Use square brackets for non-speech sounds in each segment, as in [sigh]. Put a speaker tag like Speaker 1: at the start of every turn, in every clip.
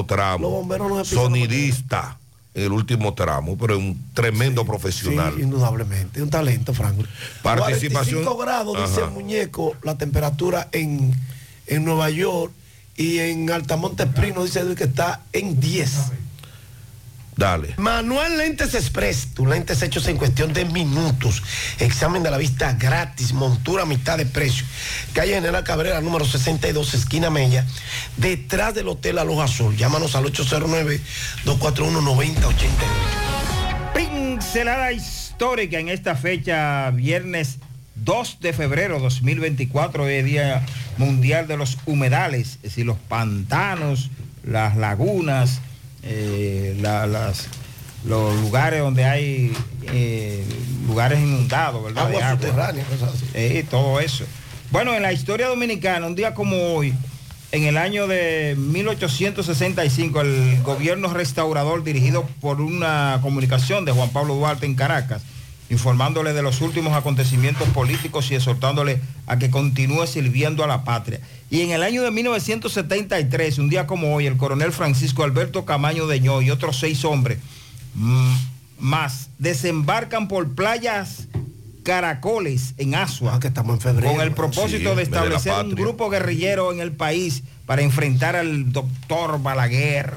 Speaker 1: último tramo.
Speaker 2: No
Speaker 1: Sonidista en el último tramo, pero es un tremendo profesional.
Speaker 2: Sí, indudablemente, un talento, Franco.
Speaker 1: Participación-
Speaker 2: 45 grados, dice
Speaker 1: Ajá.
Speaker 2: el muñeco, la temperatura en, en Nueva York y en Altamonte Springs dice que está en 10.
Speaker 1: Dale.
Speaker 2: Manuel Lentes Express, tus lentes hechos en cuestión de minutos. Examen de la vista gratis, montura a mitad de precio. Calle General Cabrera, número 62, esquina Mella, detrás del Hotel Aloja Azul. Llámanos al 809-241-9088.
Speaker 3: Pincelada histórica en esta fecha, viernes 2 de febrero 2024, hoy es Día Mundial de los Humedales, es decir, los pantanos, las lagunas, eh, la- las, los lugares donde hay eh, lugares inundados, ¿verdad?
Speaker 2: Agua
Speaker 3: agua.
Speaker 2: subterránea, cosas así.
Speaker 3: Eh, todo eso. Bueno, en la historia dominicana, un día como hoy, en el año de 1865, el gobierno restaurador dirigido por una comunicación de Juan Pablo Duarte en Caracas, informándole de los últimos acontecimientos políticos y exhortándole a que continúe sirviendo a la patria. Y en el año de 1973, un día como hoy, el coronel Francisco Alberto Camaño de Ño y otros seis hombres mm, más desembarcan por playas Caracoles en Asua.
Speaker 2: que estamos en febrero.
Speaker 3: Con el propósito
Speaker 1: Sí,
Speaker 3: de establecer un grupo guerrillero en el país para enfrentar al doctor Balaguer.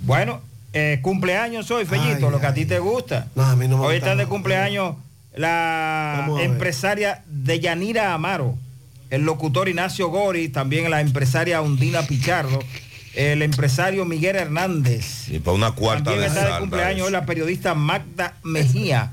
Speaker 3: Bueno, eh, cumpleaños hoy, Fellito,
Speaker 2: Ay,
Speaker 3: lo que a ti te gusta.
Speaker 2: No, a mí no me
Speaker 3: hoy está de cumpleaños la empresaria Deyanira Amaro, el locutor Ignacio Gori, también la empresaria Undina Pichardo, el empresario Miguel Hernández.
Speaker 1: Y para una cuarta
Speaker 3: También
Speaker 1: de
Speaker 3: está de cumpleaños hoy la periodista Magda Mejía,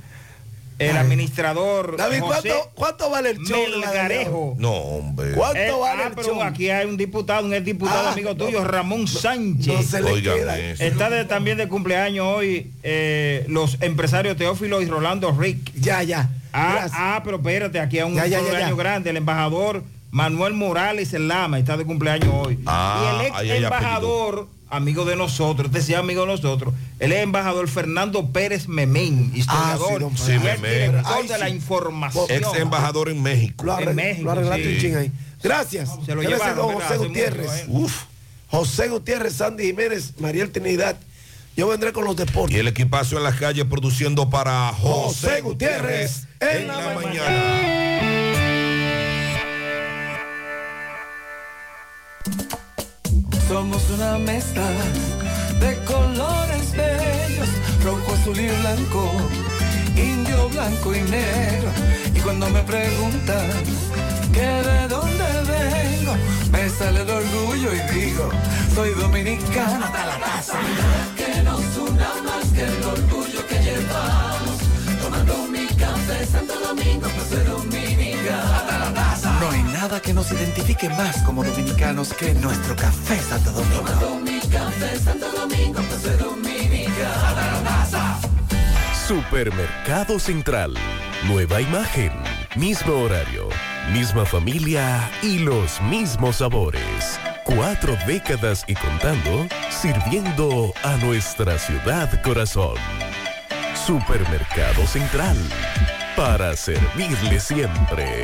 Speaker 3: el administrador
Speaker 2: David,
Speaker 3: José
Speaker 2: ¿cuánto, cuánto vale el show?
Speaker 3: Melgarejo.
Speaker 1: No, hombre.
Speaker 2: ¿Cuánto
Speaker 3: Eh,
Speaker 2: vale
Speaker 3: ah,
Speaker 2: el
Speaker 3: pero
Speaker 2: show?
Speaker 3: aquí hay un diputado, un exdiputado
Speaker 2: Ah,
Speaker 3: amigo
Speaker 2: no,
Speaker 3: tuyo, Ramón Sánchez.
Speaker 2: No se le
Speaker 1: Oigan
Speaker 2: queda.
Speaker 1: eso.
Speaker 3: Está de- también de cumpleaños hoy eh, los empresarios Teófilo y Rolando Rick.
Speaker 2: Ya, ya.
Speaker 3: Ah, ah, pero espérate, aquí hay un
Speaker 2: Ya,
Speaker 3: cumpleaños
Speaker 2: ya.
Speaker 3: grande, el embajador Manuel Morales el Lama está de cumpleaños hoy.
Speaker 1: Ah,
Speaker 3: y el ex embajador, amigo de nosotros, este sí es amigo de nosotros, el ex embajador Fernando Pérez Memén, historiador,
Speaker 2: Ah, sí, don
Speaker 3: y
Speaker 1: Memén.
Speaker 3: director
Speaker 2: Ay,
Speaker 3: de
Speaker 2: sí.
Speaker 3: la información.
Speaker 1: Ex embajador en México.
Speaker 2: Lo,
Speaker 3: en México,
Speaker 2: lo arreglaste
Speaker 3: sí.
Speaker 2: un ching ahí. Gracias.
Speaker 3: Se lo
Speaker 2: Quédese
Speaker 3: llevaron, ¿verdad?
Speaker 2: José Gutiérrez.
Speaker 3: mucho, ¿eh?
Speaker 1: Uf.
Speaker 2: José Gutiérrez, Sandy Jiménez, Mariel Trinidad. Yo vendré con los
Speaker 1: Y
Speaker 2: deportes.
Speaker 1: el equipazo en las calles produciendo para
Speaker 2: José
Speaker 1: José
Speaker 2: Gutiérrez
Speaker 1: Gutiérrez en la mañana.
Speaker 4: Somos una mezcla de colores bellos, rojo, azul y blanco, indio, blanco y negro. Y cuando me preguntan que de dónde vengo, me sale el orgullo y digo, soy dominicano hasta la taza. Que nos una más que el orgullo que llevamos, tomando mi café Santo Domingo, pues soy dominicano hasta la taza. No hay nada que nos identifique más como dominicanos que nuestro café Santo Domingo. Mi café Santo Domingo, pues dominicano taza.
Speaker 5: Supermercado Central. Nueva imagen, mismo horario, misma familia y los mismos sabores. Cuatro décadas y contando, sirviendo a nuestra ciudad corazón. Supermercado Central. Para servirle siempre.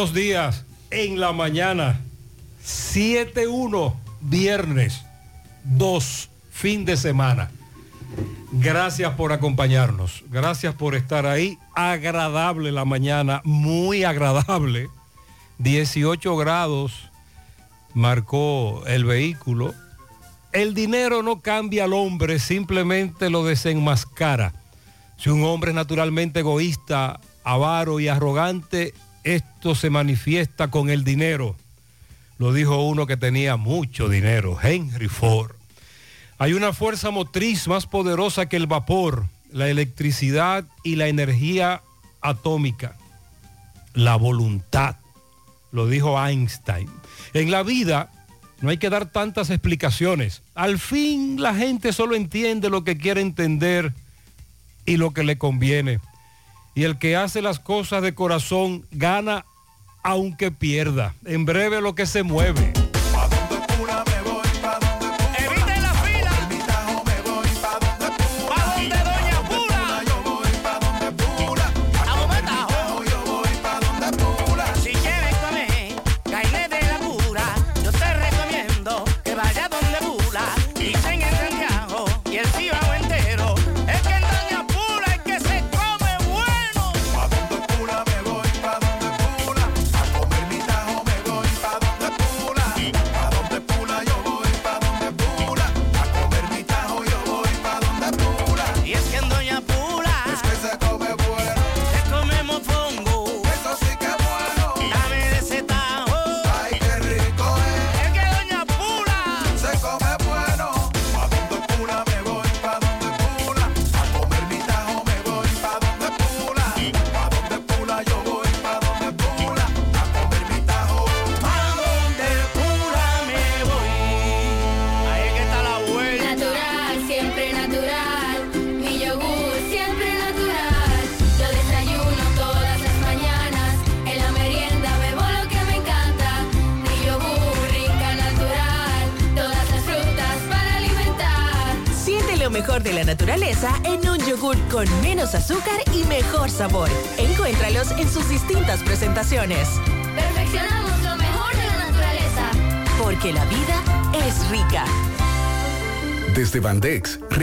Speaker 6: Buenos días. En la mañana, 7-1, viernes 2, fin de semana. Gracias por acompañarnos. Gracias por estar ahí. Agradable la mañana, muy agradable. 18 grados marcó el vehículo
Speaker 7: El dinero no cambia al hombre, simplemente lo desenmascara. Si un hombre es naturalmente egoísta, avaro y arrogante, esto se manifiesta con el dinero. Lo dijo uno que tenía mucho dinero, Henry Ford. Hay una fuerza motriz más poderosa que el vapor, la electricidad y la energía atómica, la voluntad, lo dijo Einstein. En la vida no hay que dar tantas explicaciones. Al fin la gente solo entiende lo que quiere entender y lo que le conviene. Y el que hace las cosas de corazón gana aunque pierda. En breve lo que se mueve.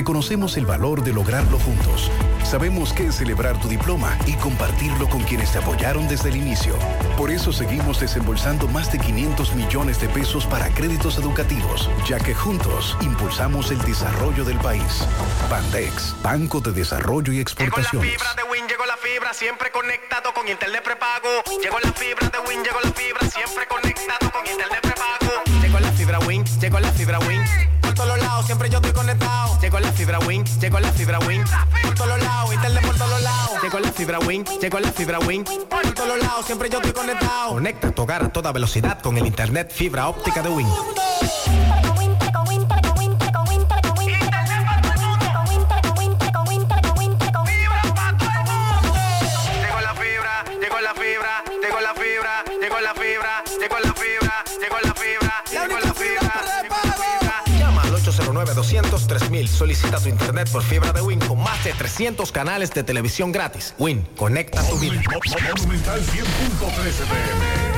Speaker 8: Reconocemos el valor de lograrlo juntos. Sabemos que es celebrar tu diploma y compartirlo con quienes te apoyaron desde el inicio. Por eso seguimos desembolsando más de 500 millones de pesos para créditos educativos, ya que juntos impulsamos el desarrollo del país. Bandex, Banco de Desarrollo y Exportaciones.
Speaker 9: de Win, llegó la fibra, siempre conectado con internet prepago. Llegó la fibra de Win, llegó la fibra, siempre conectado con internet prepago. Llegó la fibra Win, llegó la fibra Win. Todos lados, siempre yo estoy conectado. Llegó la fibra Win, llegó la fibra Win. Por todos lados, internet por todos lados. Llegó la fibra Win, llegó la fibra Win. Por todos lados, siempre yo estoy conectado. Conecta tu hogar a toda velocidad con el internet fibra óptica de Win. 809-200-3000. Solicita tu internet por fibra de Win con más de 300 canales de televisión gratis. Win, conecta tu vida.
Speaker 10: Monumental 100.13 pm.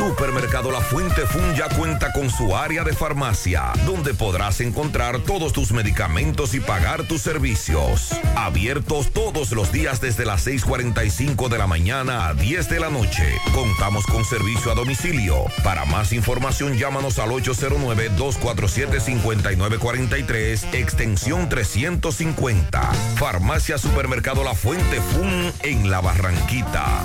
Speaker 1: Supermercado La Fuente Fun ya cuenta con su área de farmacia, donde podrás encontrar todos tus medicamentos y pagar tus servicios. Abiertos todos los días desde las 6:45 de la mañana a 10 de la noche. Contamos con servicio a domicilio. Para más información, llámanos al 809-247-5943, extensión 350. Farmacia Supermercado La Fuente Fun en La Barranquita.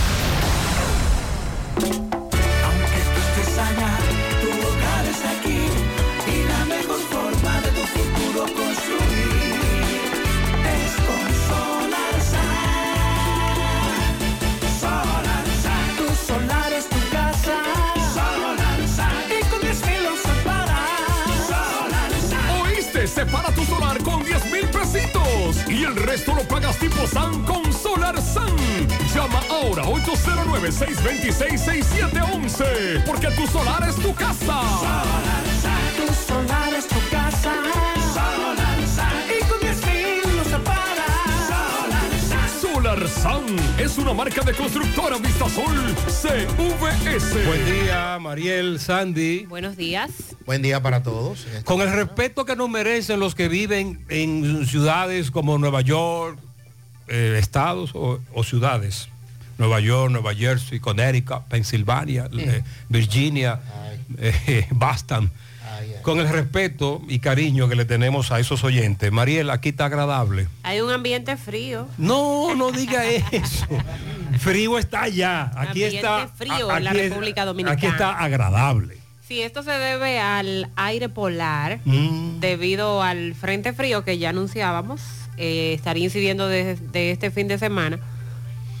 Speaker 10: Resto lo pagas tipo SAN con Sol.
Speaker 11: Solar Sun. Llama ahora 809-626-6711. Porque tu solar es tu casa.
Speaker 4: Tu solar es tu casa.
Speaker 11: Es una marca de constructora Vistasol CVS.
Speaker 6: Buen día, Mariel, Sandy.
Speaker 12: Buenos días.
Speaker 13: Buen día para todos.
Speaker 6: Con el respeto que nos merecen los que viven en ciudades como Nueva York, eh, estados o, o ciudades. Nueva York, Nueva Jersey, Connecticut, Pensilvania, eh, Virginia, eh, [laughs] Boston. Con el respeto y cariño que le tenemos a esos oyentes. Mariel, aquí está agradable.
Speaker 12: Hay un ambiente frío.
Speaker 6: No, no diga [laughs] eso. Frío está allá. Aquí
Speaker 12: Ambiente
Speaker 6: está.
Speaker 12: frío
Speaker 6: a-
Speaker 12: en la
Speaker 6: aquí
Speaker 12: República Dominicana.
Speaker 6: Aquí está agradable.
Speaker 12: Sí, esto se debe al aire polar
Speaker 6: Mm.
Speaker 12: debido al frente frío que ya anunciábamos. eh, estaría incidiendo desde este fin de semana.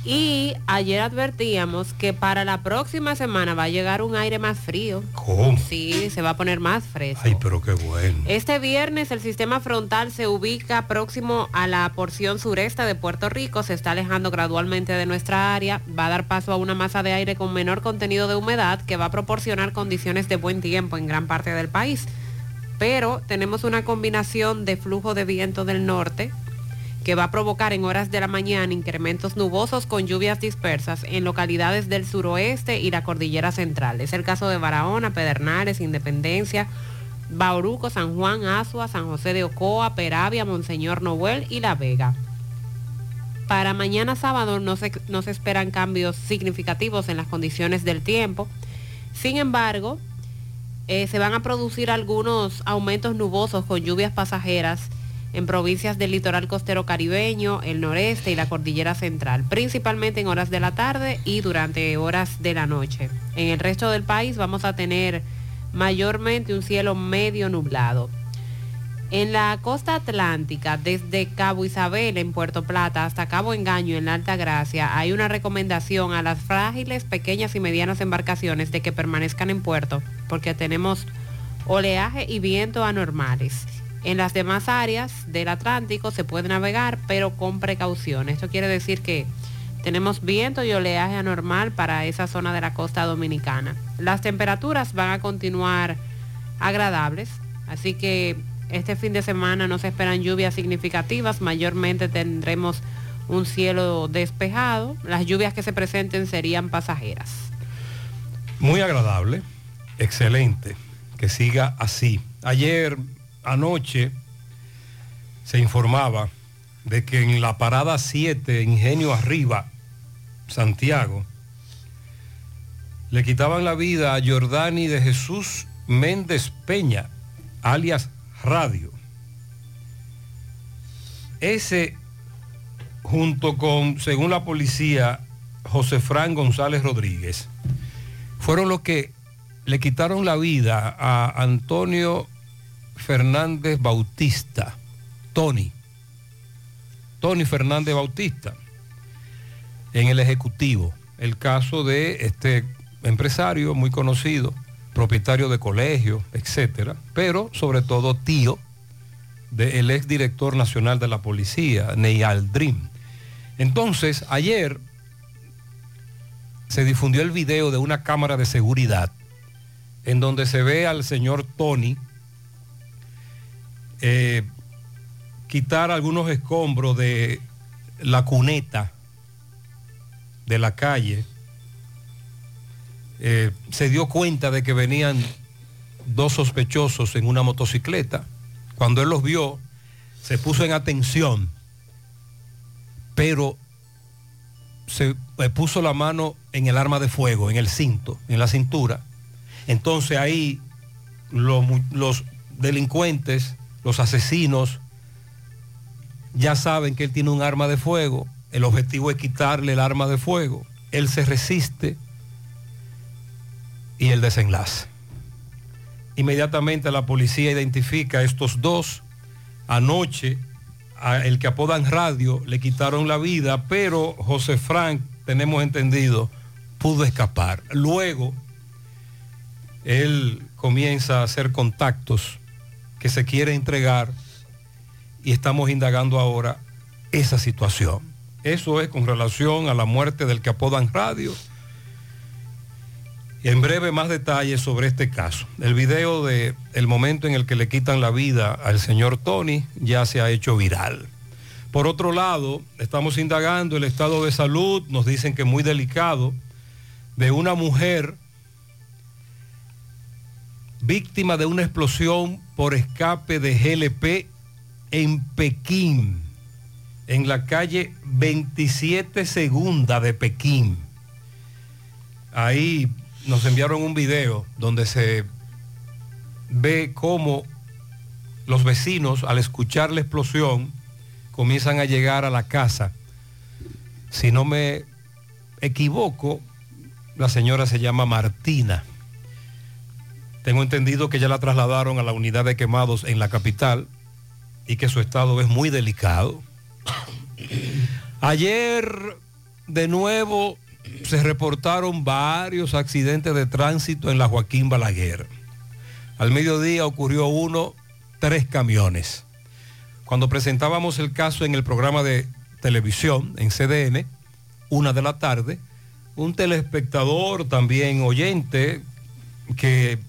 Speaker 12: Y ayer advertíamos que para la próxima semana va a llegar un aire más frío.
Speaker 6: ¿Cómo?
Speaker 12: Sí, se va a poner más fresco.
Speaker 6: Ay, pero qué bueno.
Speaker 12: Este viernes el sistema frontal se ubica próximo a la porción sureste de Puerto Rico, se está alejando gradualmente de nuestra área, va a dar paso a una masa de aire con menor contenido de humedad que va a proporcionar condiciones de buen tiempo en gran parte del país. Pero tenemos una combinación de flujo de viento del norte que va a provocar en horas de la mañana incrementos nubosos con lluvias dispersas en localidades del suroeste y la cordillera central. Es el caso de Barahona, Pedernales, Independencia, Bauruco, San Juan, Azua, San José de Ocoa, Peravia, Monseñor Noel y La Vega. Para mañana sábado no se, no se esperan cambios significativos en las condiciones del tiempo. Sin embargo, eh, se van a producir algunos aumentos nubosos con lluvias pasajeras en provincias del litoral costero caribeño, el noreste y la cordillera central, principalmente en horas de la tarde y durante horas de la noche. En el resto del país vamos a tener mayormente un cielo medio nublado. En la costa atlántica, desde Cabo Isabel en Puerto Plata hasta Cabo Engaño en la Alta Gracia, hay una recomendación a las frágiles, pequeñas y medianas embarcaciones de que permanezcan en puerto, porque tenemos oleaje y viento anormales. En las demás áreas del Atlántico se puede navegar, pero con precaución. Esto quiere decir que tenemos viento y oleaje anormal para esa zona de la costa dominicana. Las temperaturas van a continuar agradables, así que este fin de semana no se esperan lluvias significativas, mayormente tendremos un cielo despejado. Las lluvias que se presenten serían pasajeras.
Speaker 6: Muy agradable, excelente, que siga así. Ayer, anoche, se informaba de que en la parada 7, Ingenio Arriba, Santiago, le quitaban la vida a Jordani de Jesús Méndez Peña, alias Radio. Ese, junto con, según la policía, José Fran González Rodríguez, fueron los que le quitaron la vida a Antonio Fernández Bautista, Tony, Tony Fernández Bautista, en el Ejecutivo. El caso de este empresario muy conocido, propietario de colegio, etcétera, pero sobre todo tío del exdirector nacional de la policía, Neyal Dream. Entonces, ayer se difundió el video de una cámara de seguridad en donde se ve al señor Tony eh, quitar algunos escombros de la cuneta de la calle. Eh, se dio cuenta de que venían dos sospechosos en una motocicleta. Cuando él los vio, se puso en atención, pero se eh, puso la mano en el arma de fuego, en el cinto, en la cintura. Entonces ahí los, delincuentes, los asesinos, ya saben que él tiene un arma de fuego. El objetivo es quitarle el arma de fuego. Él se resiste y el desenlace. Inmediatamente la policía identifica a estos dos. Anoche, a el que apodan Radio, le quitaron la vida, pero José Frank, tenemos entendido, pudo escapar. Luego, él comienza a hacer contactos que se quiere entregar y estamos indagando ahora esa situación. Eso es con relación a la muerte del que apodan Radio. Y en breve más detalles sobre este caso. El video de el momento en el que le quitan la vida al señor Tony ya se ha hecho viral. Por otro lado, estamos indagando el estado de salud, nos dicen que muy delicado, de una mujer víctima de una explosión por escape de GLP en Pekín, en la calle 27 Segunda de Pekín. Ahí nos enviaron un video donde se ve cómo los vecinos al escuchar la explosión comienzan a llegar a la casa. Si no me equivoco, la señora se llama Martina. Tengo entendido que ya la trasladaron a la unidad de quemados en la capital y que su estado es muy delicado. Ayer de nuevo se reportaron varios accidentes de tránsito en la Joaquín Balaguer. Al mediodía ocurrió uno, tres camiones. Cuando presentábamos el caso en el programa de televisión, en CDN, una de la tarde, un telespectador, también oyente, que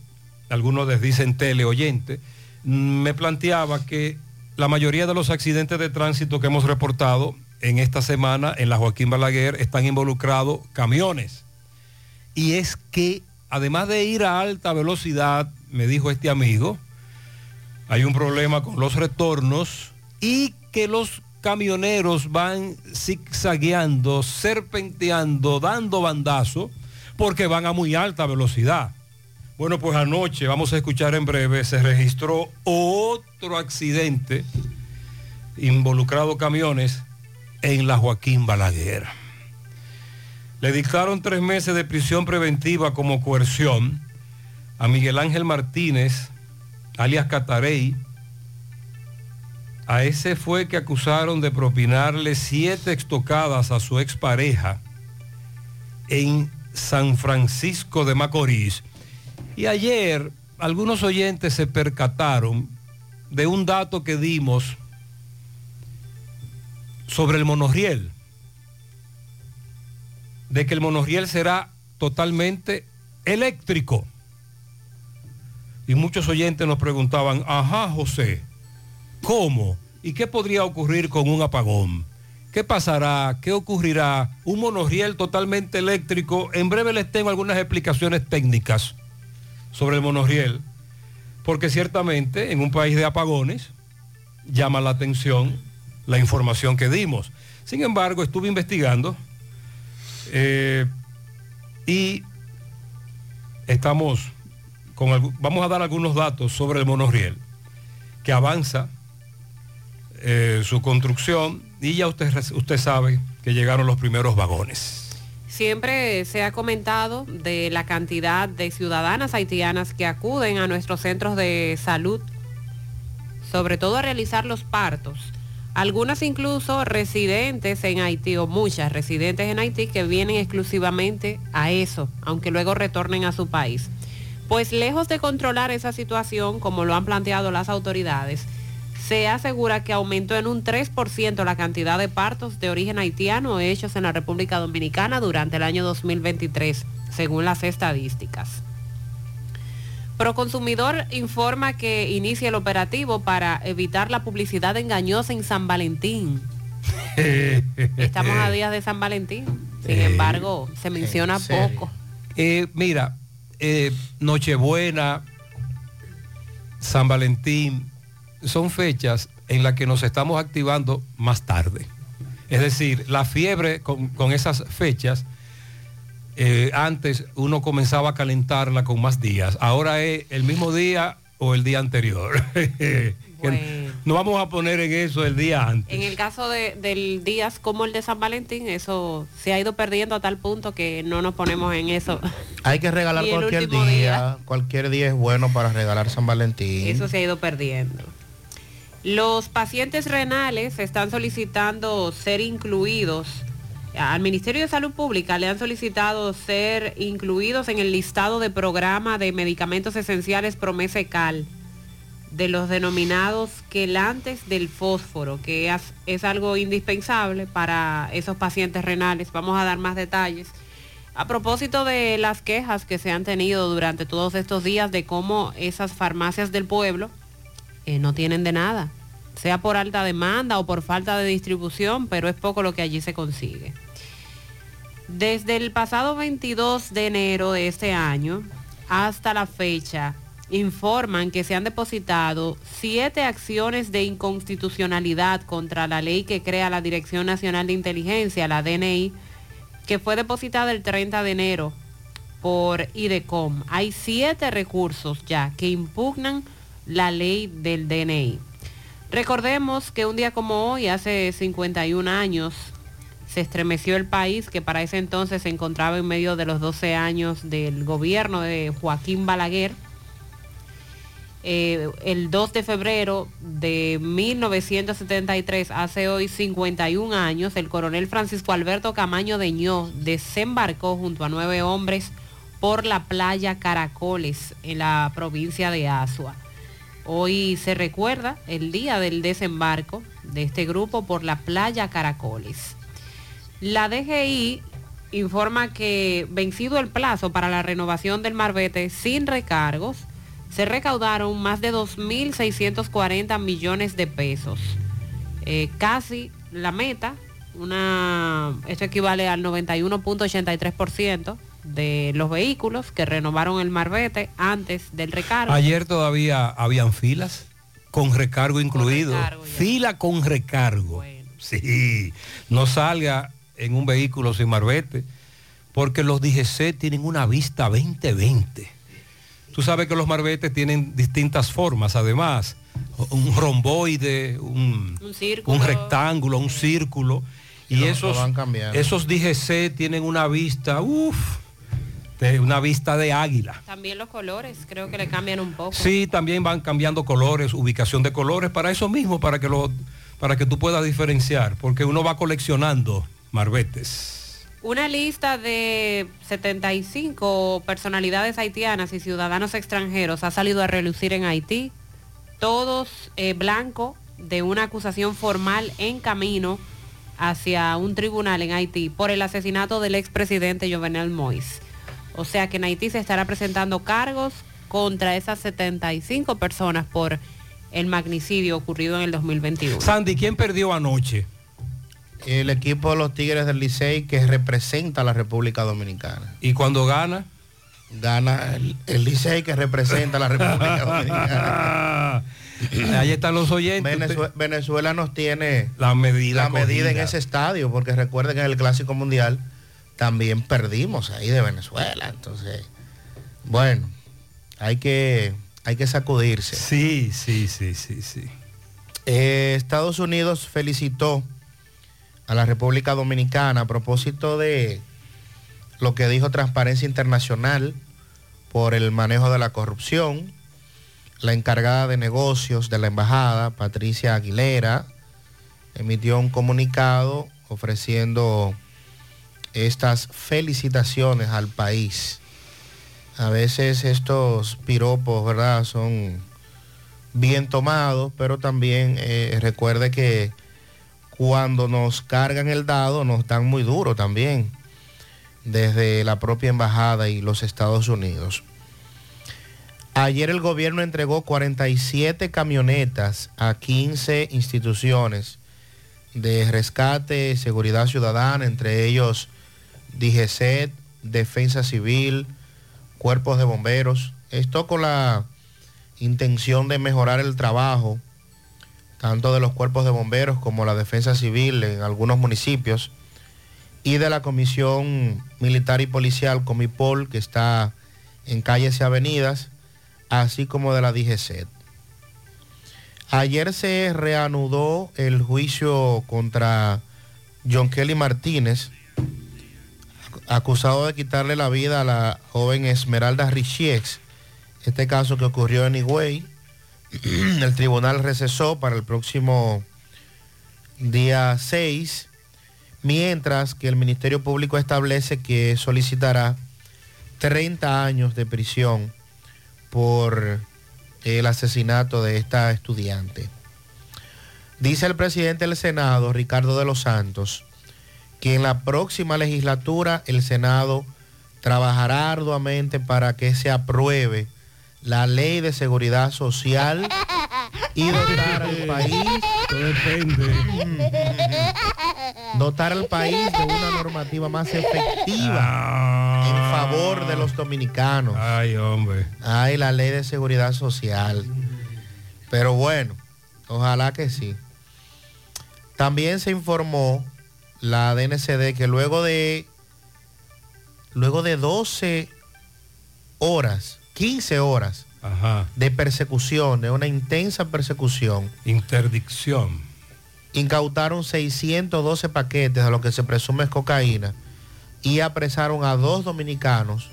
Speaker 6: algunos les dicen teleoyente, me planteaba que la mayoría de los accidentes de tránsito que hemos reportado en esta semana en la Joaquín Balaguer están involucrados camiones. Y es que además de ir a alta velocidad, me dijo este amigo, hay un problema con los retornos y que los camioneros van zigzagueando, serpenteando, dando bandazo, porque van a muy alta velocidad. Bueno, pues anoche, vamos a escuchar en breve, se registró otro accidente involucrado camiones en la Joaquín Balaguer. Le dictaron tres meses de prisión preventiva como coerción a Miguel Ángel Martínez, alias Catarey. A ese fue que acusaron de propinarle siete estocadas a su expareja en San Francisco de Macorís. Y ayer algunos oyentes se percataron de un dato que dimos sobre el monorriel, de que el monorriel será totalmente eléctrico. Y muchos oyentes nos preguntaban, ajá José, ¿cómo? ¿Y qué podría ocurrir con un apagón? ¿Qué pasará? ¿Qué ocurrirá? Un monorriel totalmente eléctrico. En breve les tengo algunas explicaciones técnicas sobre el monorriel, porque ciertamente en un país de apagones llama la atención la información que dimos. Sin embargo, estuve investigando eh, y estamos con, vamos a dar algunos datos sobre el monorriel, que avanza eh, su construcción y ya usted, usted sabe que llegaron los primeros vagones.
Speaker 12: Siempre se ha comentado de la cantidad de ciudadanas haitianas que acuden a nuestros centros de salud, sobre todo a realizar los partos. Algunas incluso residentes en Haití o muchas residentes en Haití que vienen exclusivamente a eso, aunque luego retornen a su país. Pues lejos de controlar esa situación, como lo han planteado las autoridades, se asegura que aumentó en un 3% la cantidad de partos de origen haitiano hechos en la República Dominicana durante el año 2023, según las estadísticas. Proconsumidor informa que inicia el operativo para evitar la publicidad engañosa en San Valentín. [laughs] Estamos a días de San Valentín, sin embargo, se menciona poco.
Speaker 6: Eh, mira, eh, Nochebuena, San Valentín, son fechas en las que nos estamos activando más tarde. Es decir, la fiebre con, con esas fechas, eh, antes uno comenzaba a calentarla con más días. Ahora es el mismo día o el día anterior. [laughs] No vamos a poner en eso el día antes.
Speaker 12: En el caso de, del días como el de San Valentín, eso se ha ido perdiendo a tal punto que no nos ponemos en eso. [laughs]
Speaker 13: Hay que regalar cualquier día. Cualquier día es bueno para regalar San Valentín.
Speaker 12: Eso se ha ido perdiendo. Los pacientes renales están solicitando ser incluidos. Al Ministerio de Salud Pública le han solicitado ser incluidos en el listado de programa de medicamentos esenciales Promese Cal. de los denominados quelantes del fósforo, que es, es algo indispensable para esos pacientes renales. Vamos a dar más detalles. A propósito de las quejas que se han tenido durante todos estos días de cómo esas farmacias del pueblo eh, no tienen de nada, sea por alta demanda o por falta de distribución, pero es poco lo que allí se consigue. Desde el pasado 22 de enero de este año hasta la fecha, informan que se han depositado siete acciones de inconstitucionalidad contra la ley que crea la Dirección Nacional de Inteligencia, la DNI, que fue depositada el 30 de enero por IDECOM. Hay siete recursos ya que impugnan la ley del DNI. Recordemos que un día como hoy, hace 51 años, se estremeció el país, que para ese entonces se encontraba en medio de los 12 años del gobierno de Joaquín Balaguer. Eh, el 2 de febrero de 1973, hace hoy 51 años, el coronel Francisco Alberto Camaño Deñó desembarcó junto a nueve hombres por la playa Caracoles en la provincia de Asua. Hoy se recuerda el día del desembarco de este grupo por la playa Caracoles. La DGI informa que vencido el plazo para la renovación del marbete sin recargos, se recaudaron más de 2.640 millones de pesos. Eh, casi la meta, una, esto equivale al 91.83% de los vehículos que renovaron el marbete antes del recargo.
Speaker 6: Ayer todavía habían filas con recargo incluido. Fila con recargo. Sí, no salga en un vehículo sin marbete, porque los DGC tienen una vista 2020. Tú sabes que los marbetes tienen distintas formas, además, un romboide, un,
Speaker 12: Un círculo.
Speaker 6: un rectángulo, un círculo. Y,
Speaker 14: Y
Speaker 6: esos,
Speaker 14: lo van cambiando.
Speaker 6: esos DGC tienen una vista, uff, una vista de águila.
Speaker 12: También los colores, creo que le cambian un poco.
Speaker 6: Sí, también van cambiando colores, ubicación de colores, para eso mismo, para que, lo, para que tú puedas diferenciar, porque uno va coleccionando marbetes.
Speaker 12: Una lista de 75 personalidades haitianas y ciudadanos extranjeros ha salido a relucir en Haití, todos eh, blancos de una acusación formal en camino hacia un tribunal en Haití por el asesinato del expresidente Jovenel Moïse. O sea que en Haití se estará presentando cargos contra esas 75 personas por el magnicidio ocurrido en el 2021.
Speaker 6: Sandy, ¿quién perdió anoche?
Speaker 14: El equipo de los Tigres del Licey que representa a la República Dominicana.
Speaker 6: ¿Y cuando gana?
Speaker 14: Gana el, el Licey que representa a la República [laughs] Dominicana.
Speaker 6: Ahí están los oyentes.
Speaker 14: Venezue- Venezuela nos tiene
Speaker 6: la medida,
Speaker 14: la medida en ese estadio, porque recuerden que en el Clásico Mundial también perdimos ahí de Venezuela. Entonces, bueno, hay que, hay que sacudirse.
Speaker 6: Sí, sí, sí, sí, sí.
Speaker 14: Eh, Estados Unidos felicitó a la República Dominicana a propósito de lo que dijo Transparencia Internacional por el manejo de la corrupción. La encargada de negocios de la embajada, Patricia Aguilera, emitió un comunicado ofreciendo estas felicitaciones al país. A veces estos piropos, ¿verdad? Son bien tomados, pero también eh, recuerde que cuando nos cargan el dado nos dan muy duro también desde la propia embajada y los Estados Unidos. Ayer el gobierno entregó 47 camionetas a 15 instituciones de rescate, seguridad ciudadana, entre ellos DGCET, Defensa Civil, cuerpos de bomberos. Esto con la intención de mejorar el trabajo tanto de los cuerpos de bomberos como la defensa civil en algunos municipios y de la Comisión Militar y Policial Comipol que está en calles y avenidas, así como de la DGCET. Ayer se reanudó el juicio contra John Kelly Martínez, acusado de quitarle la vida a la joven Esmeralda Richiex, este caso que ocurrió en Higüey. [clears throat] El tribunal recesó para el próximo día 6, mientras que el Ministerio Público establece que solicitará 30 años de prisión por el asesinato de esta estudiante. Dice el presidente del Senado, Ricardo de los Santos, que en la próxima legislatura el Senado trabajará arduamente para que se apruebe la ley de seguridad social y dotar al país dotar al país de una normativa más efectiva en favor de los dominicanos.
Speaker 6: Ay, hombre.
Speaker 14: Ay, la ley de seguridad social. Pero bueno, ojalá que sí. También se informó la DNCD que luego de luego de 12 horas, 15 horas
Speaker 6: Ajá.
Speaker 14: de persecución, de una intensa persecución,
Speaker 6: Interdicción.
Speaker 14: incautaron 612 paquetes de lo que se presume es cocaína y apresaron a dos dominicanos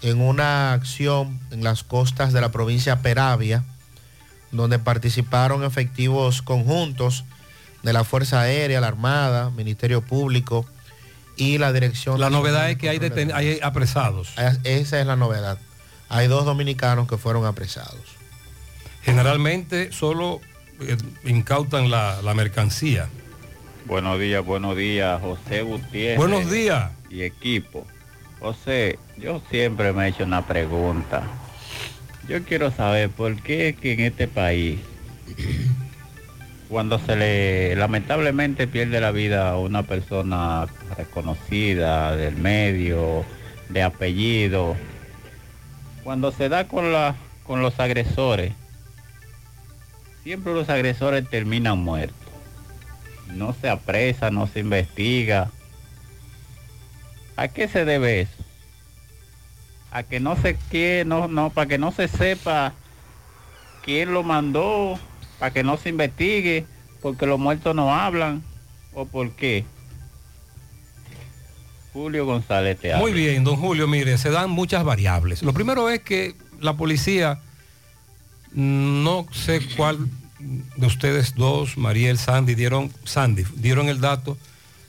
Speaker 14: en una acción en las costas de la provincia Peravia, donde participaron efectivos conjuntos de la Fuerza Aérea, la Armada, Ministerio Público y la Dirección...
Speaker 6: La novedad es que hay, deten- hay apresados.
Speaker 14: Drogas. Esa es la novedad. Hay dos dominicanos que fueron apresados.
Speaker 6: Generalmente solo eh, incautan la, la mercancía.
Speaker 15: Buenos días, buenos días, José Gutiérrez.
Speaker 6: Buenos días.
Speaker 15: Y equipo. José, yo siempre me he hecho una pregunta. Yo quiero saber por qué es que en este país, cuando se le lamentablemente pierde la vida a una persona reconocida del medio, de apellido, cuando se da con, la, con los agresores, siempre los agresores terminan muertos no se apresa, no se investiga. ¿A qué se debe eso? A que no se quiere, no, no, para que no se sepa quién lo mandó, para que no se investigue, porque los muertos no hablan, o por qué. Julio González te habla.
Speaker 6: Muy bien, don Julio, mire, se dan muchas variables. Lo primero es que la policía, no sé cuál de ustedes dos, Mariel, Sandy, dieron, Sandy, dieron el dato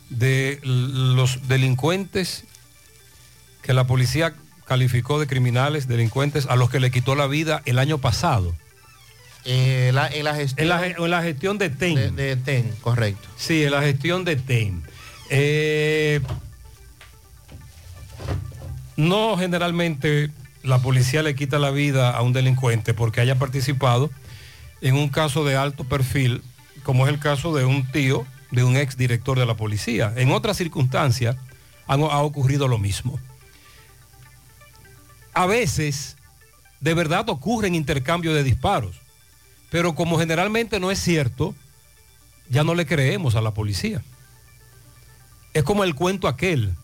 Speaker 6: de los delincuentes que la policía calificó de criminales, delincuentes, a los que le quitó la vida el año pasado.
Speaker 14: Eh, la- en la gestión,
Speaker 6: En la, ge- en la gestión de TEN.
Speaker 14: de, de TEN, correcto.
Speaker 6: Sí, en la gestión de TEN. Eh, no generalmente la policía le quita la vida a un delincuente porque haya participado en un caso de alto perfil, como es el caso de un tío de un ex director de la policía. En otras circunstancias han- ha ocurrido lo mismo. A veces, de verdad ocurren intercambios de disparos, pero como generalmente no es cierto, ya no le creemos a la policía. Es como el cuento aquel,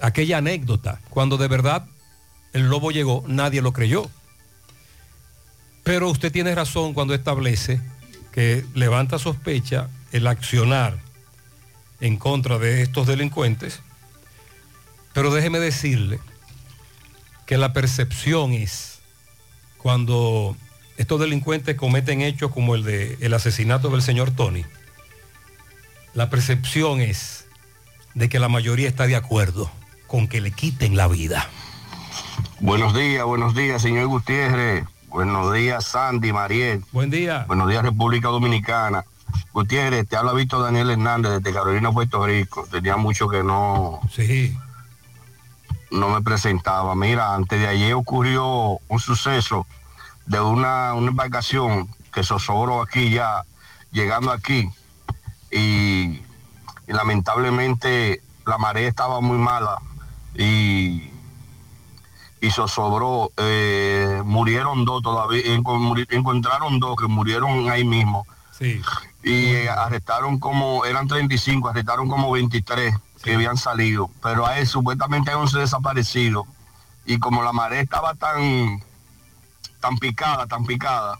Speaker 6: aquella anécdota, cuando de verdad el lobo llegó, nadie lo creyó. Pero usted tiene razón cuando establece que levanta sospecha el accionar en contra de estos delincuentes, pero déjeme decirle que la percepción es cuando estos delincuentes cometen hechos como el de el asesinato del señor Tony, la percepción es de que la mayoría está de acuerdo con que le quiten la vida.
Speaker 16: Buenos días, buenos días, señor Gutiérrez. Buenos días, Sandy, Mariel.
Speaker 6: Buen día.
Speaker 16: Buenos días, República Dominicana. Gutiérrez, te habla Víctor Daniel Hernández desde Carolina, Puerto Rico. Tenía mucho que no,
Speaker 6: Sí.
Speaker 16: no me presentaba. Mira, antes de ayer ocurrió un suceso de una, una embarcación que zozobró aquí ya, llegando aquí. Y, y lamentablemente la marea estaba muy mala y, y zozobró. Eh, murieron dos todavía, encontraron dos que murieron ahí mismo.
Speaker 6: Sí.
Speaker 16: Y eh, arrestaron como, eran 35, arrestaron como 23 que habían salido. Pero hay supuestamente hay 11 desaparecidos. Y como la marea estaba tan, tan picada, tan picada,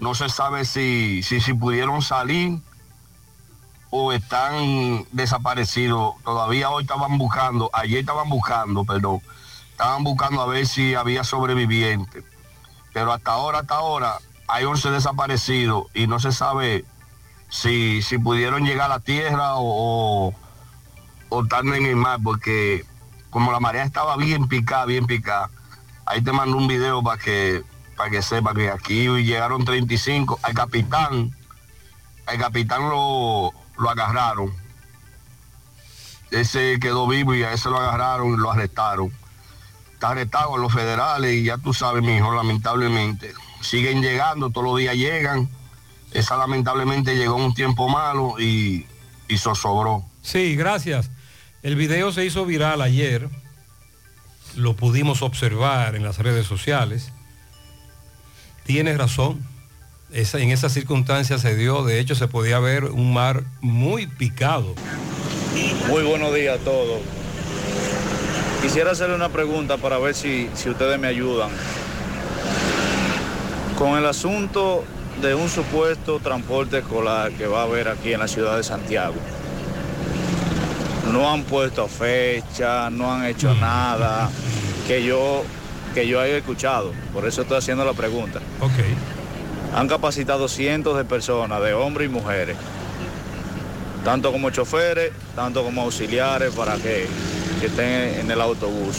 Speaker 16: no se sabe si, si, si pudieron salir o están desaparecidos. Todavía hoy estaban buscando, ayer estaban buscando, perdón, estaban buscando a ver si había sobrevivientes. Pero hasta ahora, hasta ahora, hay 11 desaparecidos y no se sabe si, si pudieron llegar a la tierra o, o, están en el mar, porque como la marea estaba bien picada, bien picada, ahí te mando un video para que, que sepa que aquí llegaron 35. Al capitán, al capitán lo, lo agarraron. Ese quedó vivo y a ese lo agarraron y lo arrestaron. Está arrestado a los federales y ya tú sabes, mi hijo, lamentablemente. Siguen llegando, todos los días llegan. Esa lamentablemente llegó un tiempo malo y, y zozobró.
Speaker 6: Sí, gracias. El video se hizo viral ayer. Lo pudimos observar en las redes sociales. Tienes razón. Esa- en esas circunstancias se dio. De hecho, se podía ver un mar muy picado.
Speaker 17: Muy buenos días a todos. Quisiera hacerle una pregunta para ver si, si ustedes me ayudan. Con el asunto de un supuesto transporte escolar que va a haber aquí en la ciudad de Santiago. No han puesto fecha, no han hecho nada que yo, que yo haya escuchado. Por eso estoy haciendo la pregunta.
Speaker 6: Ok.
Speaker 17: Han capacitado cientos de personas, de hombres y mujeres, tanto como choferes, tanto como auxiliares para que, que estén en el autobús.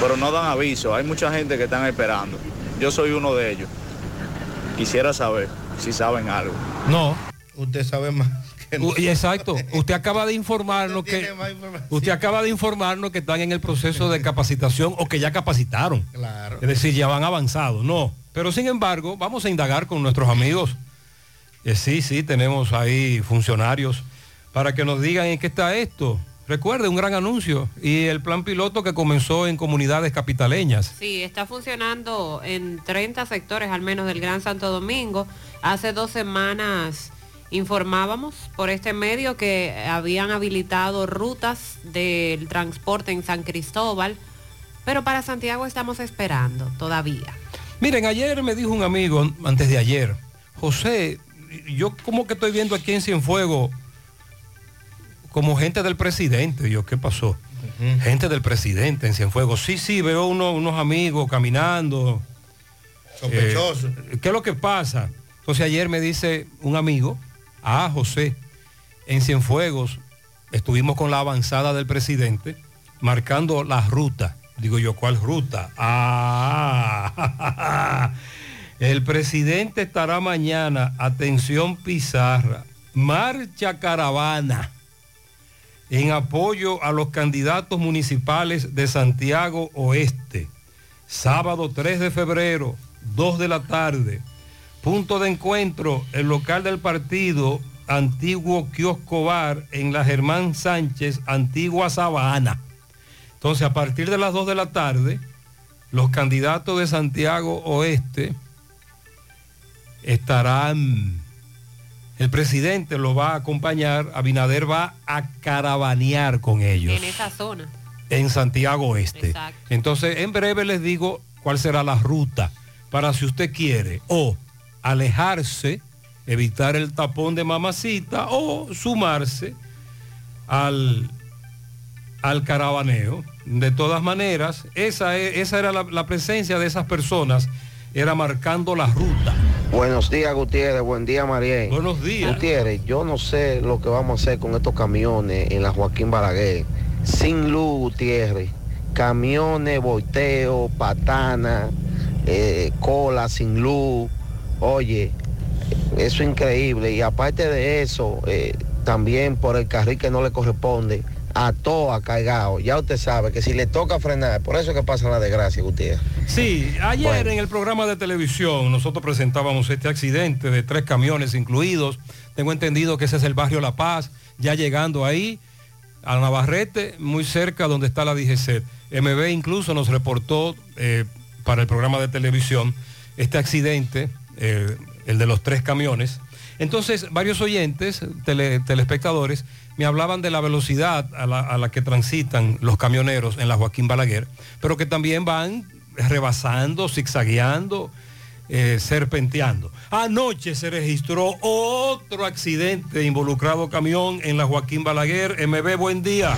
Speaker 17: Pero no dan aviso, hay mucha gente que están esperando. Yo soy uno de ellos. Quisiera saber si saben algo.
Speaker 6: No.
Speaker 13: Usted sabe más.
Speaker 6: Y Exacto. Usted acaba de informarnos que usted acaba de informarnos que están en el proceso de capacitación o que ya capacitaron.
Speaker 13: Claro.
Speaker 6: Es decir, ya van avanzados. No. Pero sin embargo, vamos a indagar con nuestros amigos. Eh, sí, sí, tenemos ahí funcionarios para que nos digan en qué está esto. Recuerde, un gran anuncio y el plan piloto que comenzó en comunidades capitaleñas.
Speaker 12: Sí, está funcionando en 30 sectores al menos del Gran Santo Domingo. Hace dos semanas informábamos por este medio que habían habilitado rutas del transporte en San Cristóbal, pero para Santiago estamos esperando todavía.
Speaker 6: Miren, ayer me dijo un amigo, antes de ayer, José, yo como que estoy viendo aquí en Cienfuegos como gente del presidente. Y yo, ¿qué pasó? Gente del presidente en Cienfuegos. Sí, sí, veo uno- unos amigos caminando.
Speaker 13: Sospechoso.
Speaker 6: Eh, ¿Qué es lo que pasa? Entonces ayer me dice un amigo, ah, José, en Cienfuegos estuvimos con la avanzada del presidente marcando la ruta. Digo yo, ¿cuál ruta? Ah, [laughs] el presidente estará mañana, atención Pizarra, marcha caravana en apoyo a los candidatos municipales de Santiago Oeste. Sábado 3 de febrero, 2 de la tarde. Punto de encuentro, el local del partido, antiguo Kiosco Bar, en la Germán Sánchez, antigua Sabana. Entonces, a partir de las 2 de la tarde, los candidatos de Santiago Oeste estarán, el presidente lo va a acompañar, Abinader va a caravanear con ellos
Speaker 12: En esa zona.
Speaker 6: en Santiago Oeste.
Speaker 12: Exacto.
Speaker 6: Entonces, en breve les digo cuál será la ruta para si usted quiere o alejarse, evitar el tapón de mamacita o sumarse al, al caravaneo. De todas maneras, esa, e- esa era la, la presencia de esas personas, era marcando la ruta.
Speaker 18: Buenos días, Gutiérrez. Buen día, Mariel.
Speaker 6: Buenos días.
Speaker 18: Gutiérrez, yo no sé lo que vamos a hacer con estos camiones en la Joaquín Balaguer. Sin luz, Gutiérrez. Camiones, volteo, patana, eh, cola sin luz. Oye, eso es increíble. Y aparte de eso, eh, también por el carril que no le corresponde, a toa cargado. Ya usted sabe que si le toca frenar, por eso es que pasa la desgracia, Gutiérrez.
Speaker 6: Sí, ayer
Speaker 18: Bueno.
Speaker 6: en el programa de televisión nosotros presentábamos este accidente de tres camiones incluidos. Tengo entendido que ese es el barrio La Paz, ya llegando ahí, a Navarrete, muy cerca donde está la DGC. MB incluso nos reportó eh, para el programa de televisión este accidente, eh, el de los tres camiones. Entonces, varios oyentes, tele- telespectadores, me hablaban de la velocidad a la, que transitan los camioneros en la Joaquín Balaguer, pero que también van rebasando, zigzagueando, eh, serpenteando. Anoche se registró otro accidente involucrado camión en la Joaquín Balaguer. MB, buen día.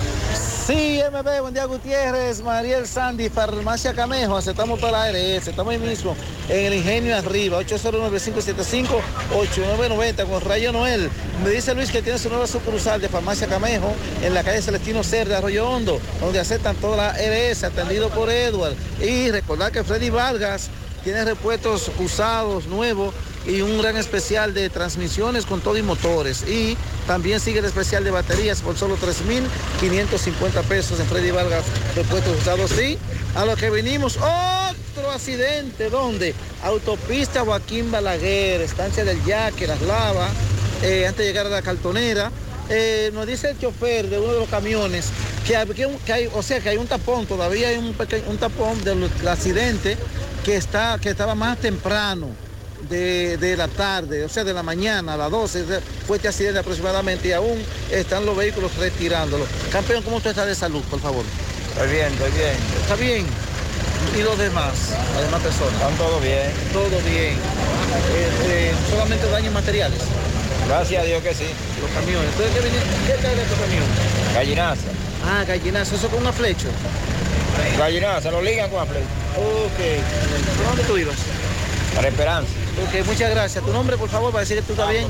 Speaker 19: Sí, MB, buen día Gutiérrez, Mariel Sandy, Farmacia Camejo, aceptamos la ARS, estamos ahí mismo en el Ingenio Arriba, 809-575-8990 con Rayo Noel. Me dice Luis que tiene su nueva sucursal de Farmacia Camejo en la calle Celestino Cerda, Arroyo Hondo, donde aceptan toda la ARS, atendido por Edward. Y recordar que Freddy Vargas tiene repuestos usados, nuevos y un gran especial de transmisiones con todo y motores. Y también sigue el especial de baterías por solo 3.550 pesos en Freddy Vargas, repuestos usados. Sí, a lo que venimos, otro accidente, ¿dónde? Autopista Joaquín Balaguer, estancia del Yaque, Las Lavas, eh, antes de llegar a la cartonera. Eh, nos dice el chofer de uno de los camiones que, hay- que hay, o sea, que hay un tapón, todavía hay un, peque- un tapón del accidente que, está, que estaba más temprano de, de la tarde, o sea, de la mañana a las 12, de- fue este accidente aproximadamente y aún están los vehículos retirándolo. Campeón, ¿cómo usted está de salud, por favor?
Speaker 20: Estoy bien, estoy bien.
Speaker 19: ¿Está bien? ¿Y los demás? Las demás personas.
Speaker 20: Están todo bien.
Speaker 19: Todo bien. Eh, eh, solamente daños materiales.
Speaker 20: Gracias a Dios que sí.
Speaker 19: Los camiones. ¿Ustedes qué, qué este camión?
Speaker 20: Gallinaza.
Speaker 19: Ah, gallinazo, eso con una flecha.
Speaker 20: Gallinaza, lo ligan con la flecha.
Speaker 19: Ok. ¿Por dónde tú ibas?
Speaker 20: Para Esperanza.
Speaker 19: Ok, muchas gracias. Tu nombre, por favor, para decir que tú estás bien.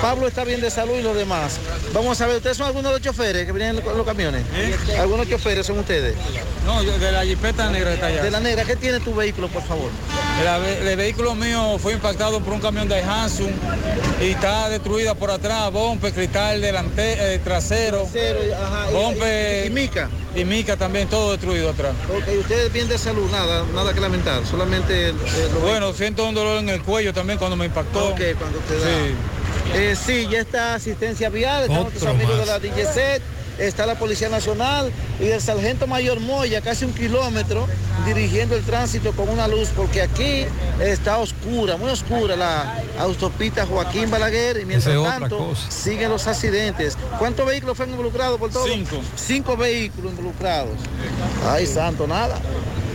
Speaker 19: Pablo, está bien de salud y los demás. Vamos a ver, ¿ustedes son algunos de los choferes que vienen en los camiones? ¿Algunos choferes son ustedes?
Speaker 21: No, yo de la jipeta negra está allá.
Speaker 19: De la negra, ¿qué tiene tu vehículo, por favor?
Speaker 21: El, el vehículo mío fue impactado por un camión de Hansun y está destruida por atrás, bombe, cristal delante, eh, trasero,
Speaker 19: ajá, y-
Speaker 21: bombe
Speaker 19: y- y mica.
Speaker 21: Y mica también, todo destruido atrás.
Speaker 19: Ok, ustedes bien de salud, nada, nada que lamentar, solamente... eh, lo-
Speaker 21: Bueno, siento un dolor en el cuello también cuando me impactó.
Speaker 19: Ok, cuando te da.
Speaker 21: Sí.
Speaker 19: Eh, sí, ya está asistencia vial, están
Speaker 21: Otro
Speaker 19: tus amigos
Speaker 21: más.
Speaker 19: de la DGCET, está la Policía Nacional y el Sargento Mayor Moya, casi un kilómetro, dirigiendo el tránsito con una luz, porque aquí está oscura, muy oscura la autopista Joaquín Balaguer y mientras
Speaker 6: es
Speaker 19: tanto siguen los accidentes. ¿Cuántos vehículos fueron involucrados por todo? Cinco. Cinco vehículos involucrados. Ay, santo, nada.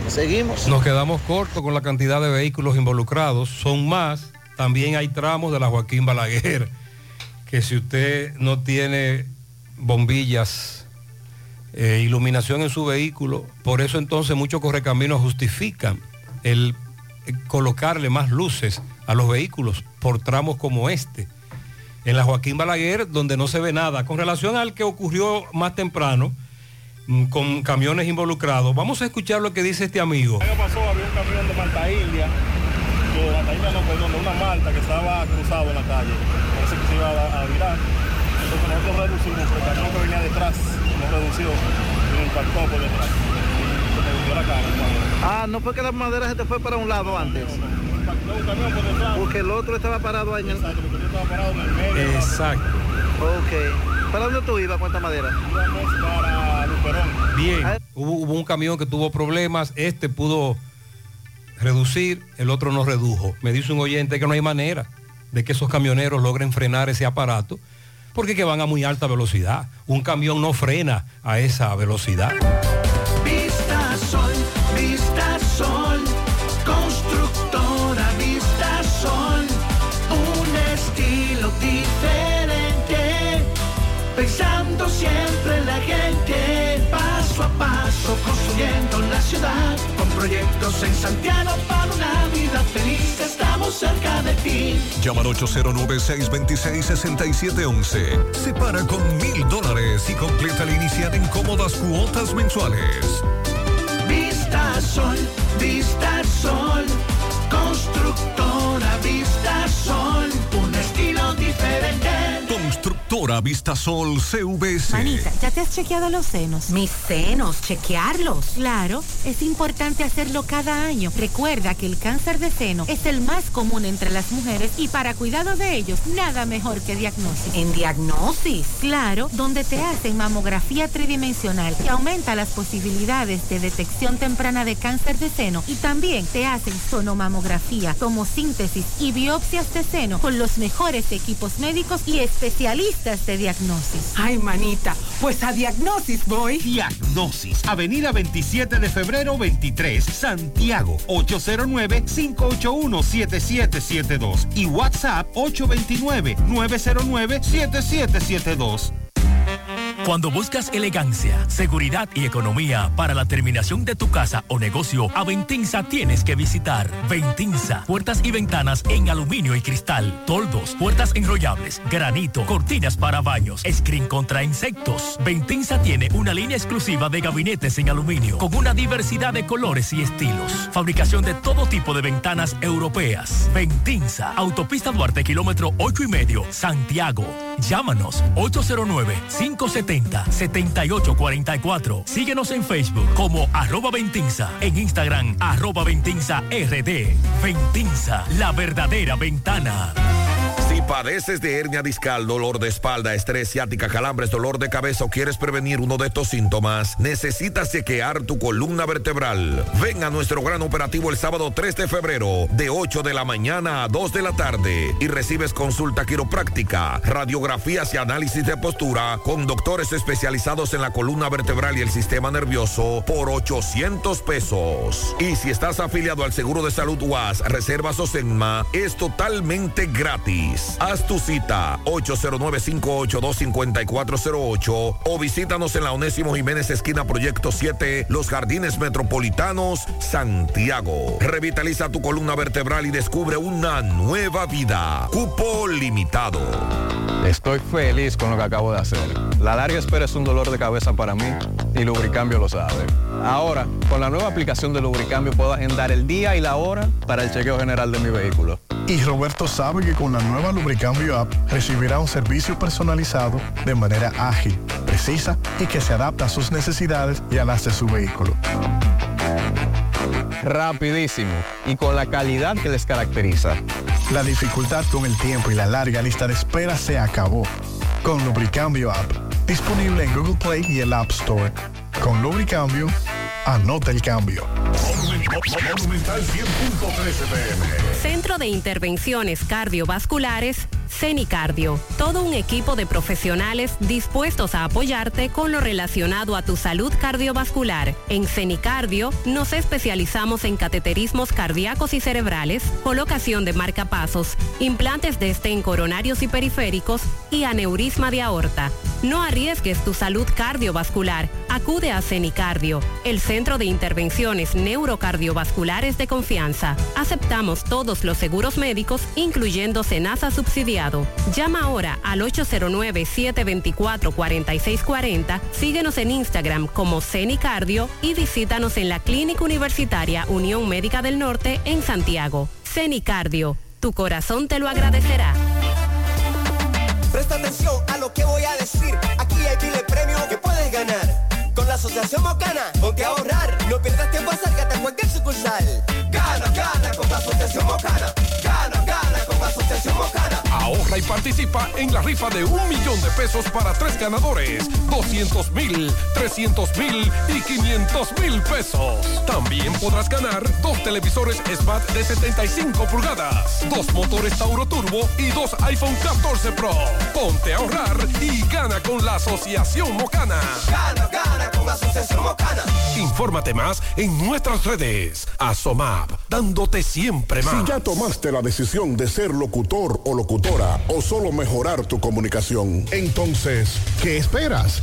Speaker 19: Seguimos.
Speaker 6: Nos quedamos cortos con la cantidad de vehículos involucrados. Son más. También hay tramos de la Joaquín Balaguer que si usted no tiene bombillas, eh, iluminación en su vehículo, por eso entonces muchos correcaminos justifican el eh, colocarle más luces a los vehículos por tramos como este. En la Joaquín Balaguer, donde no se ve nada. Con relación al que ocurrió más temprano, mm, con camiones involucrados, vamos a escuchar lo que dice este amigo.
Speaker 22: Una Malta que estaba cruzado en la calle. Nosotros reducimos, el camión que venía detrás nos redució y nos impactó por detrás. Se me hundió la cara.
Speaker 19: Ah, no fue que la madera se te fue para un lado antes. Porque el otro estaba parado ahí en el...
Speaker 22: estaba parado en el medio.
Speaker 6: Exacto.
Speaker 19: Ok. ¿Para dónde tú ibas con esta madera?
Speaker 22: Íbamos para Luperón.
Speaker 6: Bien, hubo, hubo un camión que tuvo problemas, este pudo reducir, el otro no redujo. Me dice un oyente que no hay manera de que esos camioneros logren frenar ese aparato, porque que van a muy alta velocidad. Un camión no frena a esa velocidad.
Speaker 23: Vista Sol, Vista Sol, constructora Vista Sol, un estilo diferente, pensando siempre en la gente, paso a paso construyendo la ciudad, proyectos en Santiago para una vida feliz, estamos cerca de ti.
Speaker 1: Llama al 809-626-6711. Separa con mil dólares y completa la inicial en cómodas cuotas mensuales.
Speaker 23: Vista Sol, Vista Sol, constructora
Speaker 1: Constructora Vistasol CVS.
Speaker 24: Manita, ¿ya te has chequeado los senos? Mis senos, chequearlos. Claro, es importante hacerlo cada año. Recuerda que el cáncer de seno es el más común entre las mujeres y para cuidado de ellos, nada mejor que diagnosis. ¿En diagnosis? Claro, donde te hacen mamografía tridimensional que aumenta las posibilidades de detección temprana de cáncer de seno y también te hacen sonomamografía, tomosíntesis y biopsias de seno con los mejores equipos médicos y especialistas de diagnosis.
Speaker 25: Ay, manita, pues a Diagnosis voy. Diagnosis, Avenida 27 de febrero 23, Santiago, 809-581-7772 y WhatsApp 829-909-7772.
Speaker 26: Cuando buscas elegancia, seguridad y economía para la terminación de tu casa o negocio, a Ventinza tienes que visitar. Ventinza, puertas y ventanas en aluminio y cristal, toldos, puertas enrollables, granito, cortinas para baños, screen contra insectos. Ventinza tiene una línea exclusiva de gabinetes en aluminio con una diversidad de colores y estilos. Fabricación de todo tipo de ventanas europeas. Ventinza, Autopista Duarte, kilómetro 8 y medio, Santiago. Llámanos 809-570-7844. Síguenos en Facebook como arroba Ventinza, en Instagram arroba Ventinza RD. Ventinza, la verdadera ventana.
Speaker 1: Si padeces de hernia discal, dolor de espalda, estrés ciática, calambres, dolor de cabeza o quieres prevenir uno de estos síntomas, necesitas chequear tu columna vertebral. Ven a nuestro gran operativo el sábado 3 de febrero, de 8 de la mañana a 2 de la tarde, y recibes consulta quiropráctica, radiografías y análisis de postura con doctores especializados en la columna vertebral y el sistema nervioso por 800 pesos. Y si estás afiliado al Seguro de Salud UAS, Reservas o Senma, es totalmente gratis. Haz tu cita 809-582-5408 o visítanos en la Onésimo Jiménez esquina Proyecto 7, Los Jardines Metropolitanos, Santiago. Revitaliza tu columna vertebral y descubre una nueva vida. Cupo limitado.
Speaker 27: Estoy feliz con lo que acabo de hacer. La larga espera es un dolor de cabeza para mí y Lubricambio lo sabe. Ahora, con la nueva aplicación de Lubricambio puedo agendar el día y la hora para el chequeo general de mi vehículo.
Speaker 8: Y Roberto sabe que con la nueva Lubricambio App recibirá un servicio personalizado de manera ágil, precisa y que se adapta a sus necesidades y a las de su vehículo.
Speaker 27: Rapidísimo y con la calidad que les caracteriza.
Speaker 8: La dificultad con el tiempo y la larga lista de espera se acabó. Con Lubricambio App, disponible en Google Play y el App Store. Con Lubricambio, anota el cambio.
Speaker 11: Monumental 100.13 pm.
Speaker 12: De Intervenciones Cardiovasculares, CENICARDIO. Todo un equipo de profesionales dispuestos a apoyarte con lo relacionado a tu salud cardiovascular. En CENICARDIO nos especializamos en cateterismos cardíacos y cerebrales, colocación de marcapasos, implantes de estén coronarios y periféricos y aneurisma de aorta. No arriesgues tu salud cardiovascular. Acude a CENICARDIO, el Centro de Intervenciones Neurocardiovasculares de confianza. Aceptamos todos los seguros médicos, incluyendo Senasa subsidiado. Llama ahora al 809-724-4640, síguenos en Instagram como CENICARDIO y visítanos en la Clínica Universitaria Unión Médica del Norte en Santiago. CENICARDIO, tu corazón te lo agradecerá.
Speaker 9: Presta atención a lo que voy a decir. Aquí hay que puedes ganar. Con la Asociación Mocana, ponte a ahorrar. No pierdas tiempo, acércate a cualquier sucursal. Gana, gana con la Asociación Mocana. Gana, gana con la Asociación Mocana.
Speaker 10: Ahorra y participa en la rifa de un millón de pesos para tres ganadores, 200 mil, 300 mil y 500 mil pesos. También podrás ganar dos televisores Smart de 75 pulgadas, dos motores Tauro Turbo y dos iPhone 14 Pro. Ponte a ahorrar y gana con la Asociación Mocana.
Speaker 9: Gana, gana con la Asociación Mocana.
Speaker 10: Infórmate más en nuestras redes. Asomab, dándote siempre más.
Speaker 11: Si ya tomaste la decisión de ser locutor o o solo mejorar tu comunicación, entonces, ¿qué esperas?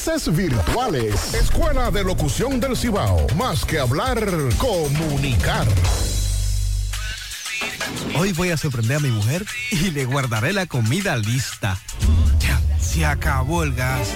Speaker 11: virtuales. Escuela de Locución del Cibao. Más que hablar, comunicar.
Speaker 28: Hoy voy a sorprender a mi mujer y le guardaré la comida lista. Ya, se acabó el gas.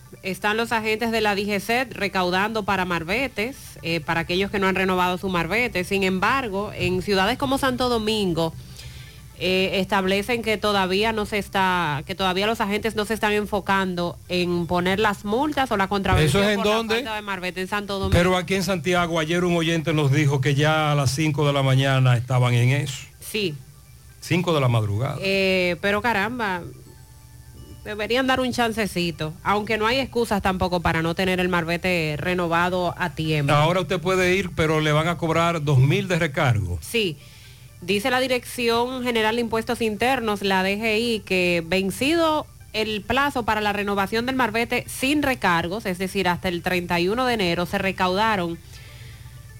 Speaker 12: están los agentes de la DGCET recaudando para marbetes, eh, para aquellos que no han renovado su marbete. Sin embargo, en ciudades como Santo Domingo, eh, establecen que todavía no se está, que todavía los agentes no se están enfocando en poner las multas o la contravención
Speaker 6: ¿Eso es en
Speaker 12: por la
Speaker 6: dónde?
Speaker 12: falta de marbete en Santo Domingo.
Speaker 6: Pero aquí en Santiago, ayer un oyente nos dijo que ya a las 5 de la mañana estaban en eso.
Speaker 12: Sí,
Speaker 6: 5 de la madrugada.
Speaker 12: eh, pero caramba, deberían dar un chancecito, aunque no hay excusas tampoco para no tener el marbete renovado a tiempo.
Speaker 6: Ahora usted puede ir, pero le van a cobrar dos mil de recargo.
Speaker 12: Sí, dice la Dirección General de Impuestos Internos, la DGI, que vencido el plazo para la renovación del marbete sin recargos, es decir, hasta el 31 de enero, se recaudaron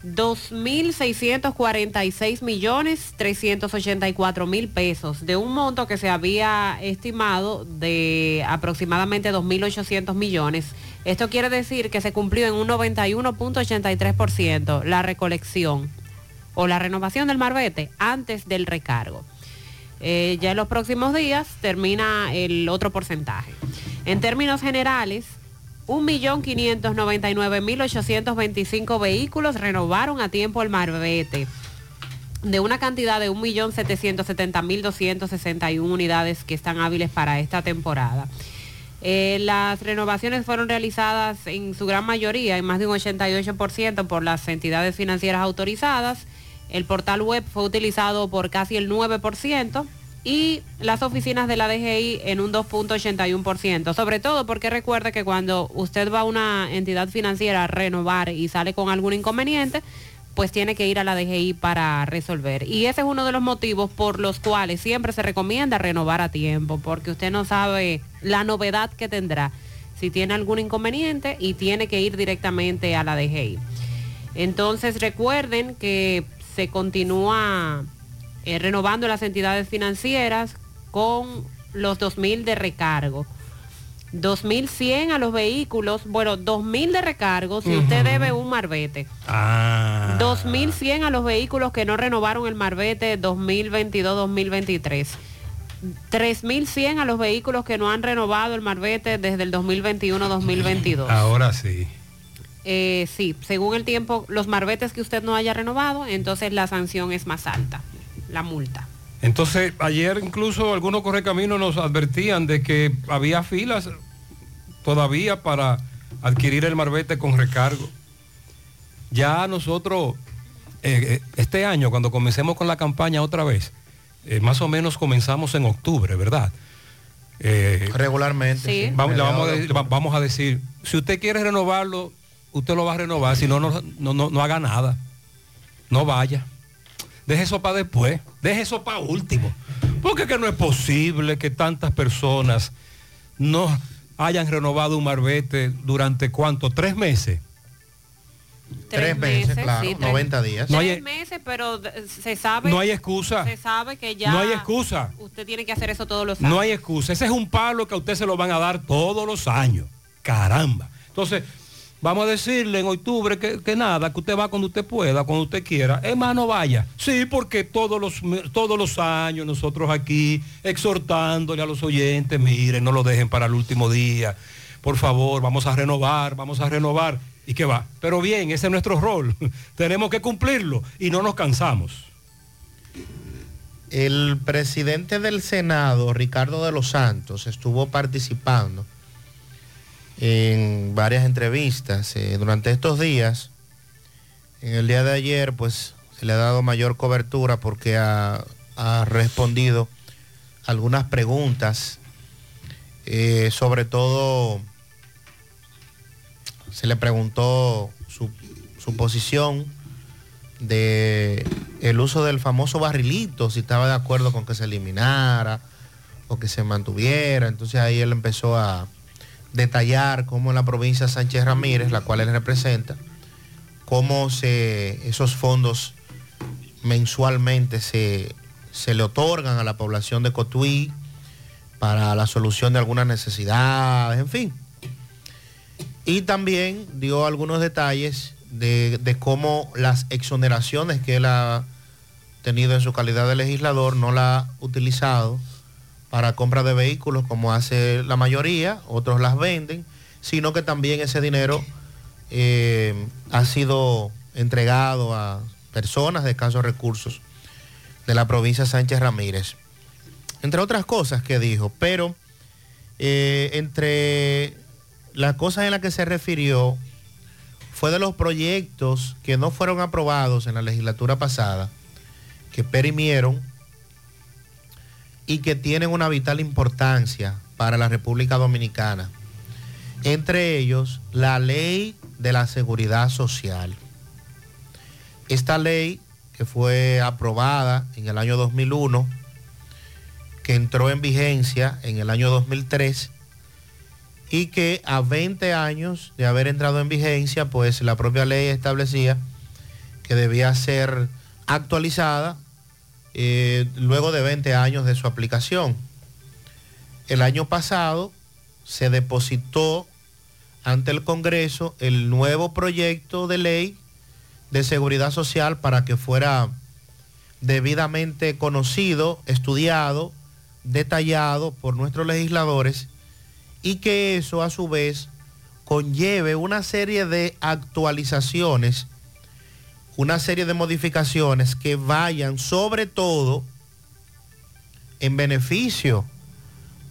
Speaker 12: 2.646 millones 384 mil pesos de un monto que se había estimado de aproximadamente 2.800 millones. Esto quiere decir que se cumplió en un 91.83% la recolección o la renovación del marbete antes del recargo. Eh, ya en los próximos días termina el otro porcentaje. En términos generales, 1.599.825 vehículos renovaron a tiempo el marbete de una cantidad de 1.770.261 unidades que están hábiles para esta temporada. Eh, las renovaciones fueron realizadas en su gran mayoría, en más de un 88% por las entidades financieras autorizadas. El portal web fue utilizado por casi el 9% y las oficinas de la DGI en un 2.81%. Sobre todo porque recuerde que cuando usted va a una entidad financiera a renovar y sale con algún inconveniente, pues tiene que ir a la DGI para resolver. Y ese es uno de los motivos por los cuales siempre se recomienda renovar a tiempo, porque usted no sabe la novedad que tendrá si tiene algún inconveniente y tiene que ir directamente a la DGI. Entonces recuerden que se continúa eh, renovando las entidades financieras con los 2.000 de recargo. 2.100 a los vehículos, bueno, 2.000 de recargo si usted debe un marbete.
Speaker 6: Ah.
Speaker 12: 2.100 a los vehículos que no renovaron el marbete 2022-2023. 3.100 a los vehículos que no han renovado el marbete desde el 2021-2022.
Speaker 6: Ahora sí.
Speaker 12: Eh, sí, según el tiempo, los marbetes que usted no haya renovado, entonces la sanción es más alta, la multa.
Speaker 6: Entonces, ayer incluso algunos correcaminos nos advertían de que había filas todavía para adquirir el marbete con recargo. Ya nosotros, eh, eh, este año, cuando comencemos con la campaña otra vez, eh, más o menos comenzamos en octubre, ¿verdad? Eh,
Speaker 14: Regularmente.
Speaker 12: Sí.
Speaker 6: Vamos, le vamos, a,
Speaker 14: Mediados de
Speaker 6: de- va- vamos a decir, si usted quiere renovarlo, usted lo va a renovar, si no, no, no, no haga nada. No vaya. Deje eso para después, deje eso para último. Porque que no es posible que tantas personas no hayan renovado un marbete durante cuánto, tres meses.
Speaker 14: Tres meses, claro,
Speaker 12: sí, tres-
Speaker 14: 90 días.
Speaker 6: No hay-
Speaker 12: Tres meses, pero se sabe.
Speaker 6: No hay excusa.
Speaker 12: Se sabe que ya.
Speaker 6: No hay excusa.
Speaker 12: Usted tiene que hacer eso todos los años.
Speaker 6: No hay excusa. Ese es un palo que a usted se lo van a dar todos los años. Caramba. Entonces, vamos a decirle en octubre que, que nada, que usted va cuando usted pueda, cuando usted quiera. Es más, no vaya. Sí, porque todos los, todos los años nosotros aquí exhortándole a los oyentes, miren, no lo dejen para el último día. Por favor, vamos a renovar, vamos a renovar. ¿Y qué va? Pero bien, ese es nuestro rol. [laughs] Tenemos que cumplirlo y no nos cansamos.
Speaker 14: El presidente del Senado, Ricardo de los Santos, estuvo participando en varias entrevistas eh, durante estos días. En el día de ayer, pues, se le ha dado mayor cobertura porque ha, ha respondido algunas preguntas, eh, sobre todo se le preguntó su, su posición de el uso del famoso barrilito, si estaba de acuerdo con que se eliminara o que se mantuviera. Entonces ahí él empezó a detallar cómo en la provincia Sánchez Ramírez, la cual él representa, cómo se, esos fondos mensualmente se, se le otorgan a la población de Cotuí para la solución de algunas necesidades, en fin. Y también dio algunos detalles de, de cómo las exoneraciones que él ha tenido en su calidad de legislador no la ha utilizado para compra de vehículos como hace la mayoría, otros las venden, sino que también ese dinero eh, ha sido entregado a personas de escasos recursos de la provincia Sánchez Ramírez. Entre otras cosas que dijo, pero eh, entre las cosas en las que se refirió fue de los proyectos que no fueron aprobados en la legislatura pasada, que perimieron y que tienen una vital importancia para la República Dominicana. Entre ellos, la ley de la seguridad social. Esta ley que fue aprobada en el año 2001, que entró en vigencia en el año 2003 y que a 20 años de haber entrado en vigencia, pues la propia ley establecía que debía ser actualizada eh, luego de 20 años de su aplicación. El año pasado se depositó ante el Congreso el nuevo proyecto de ley de seguridad social para que fuera debidamente conocido, estudiado, detallado por nuestros legisladores y que eso a su vez conlleve una serie de actualizaciones, una serie de modificaciones que vayan sobre todo en beneficio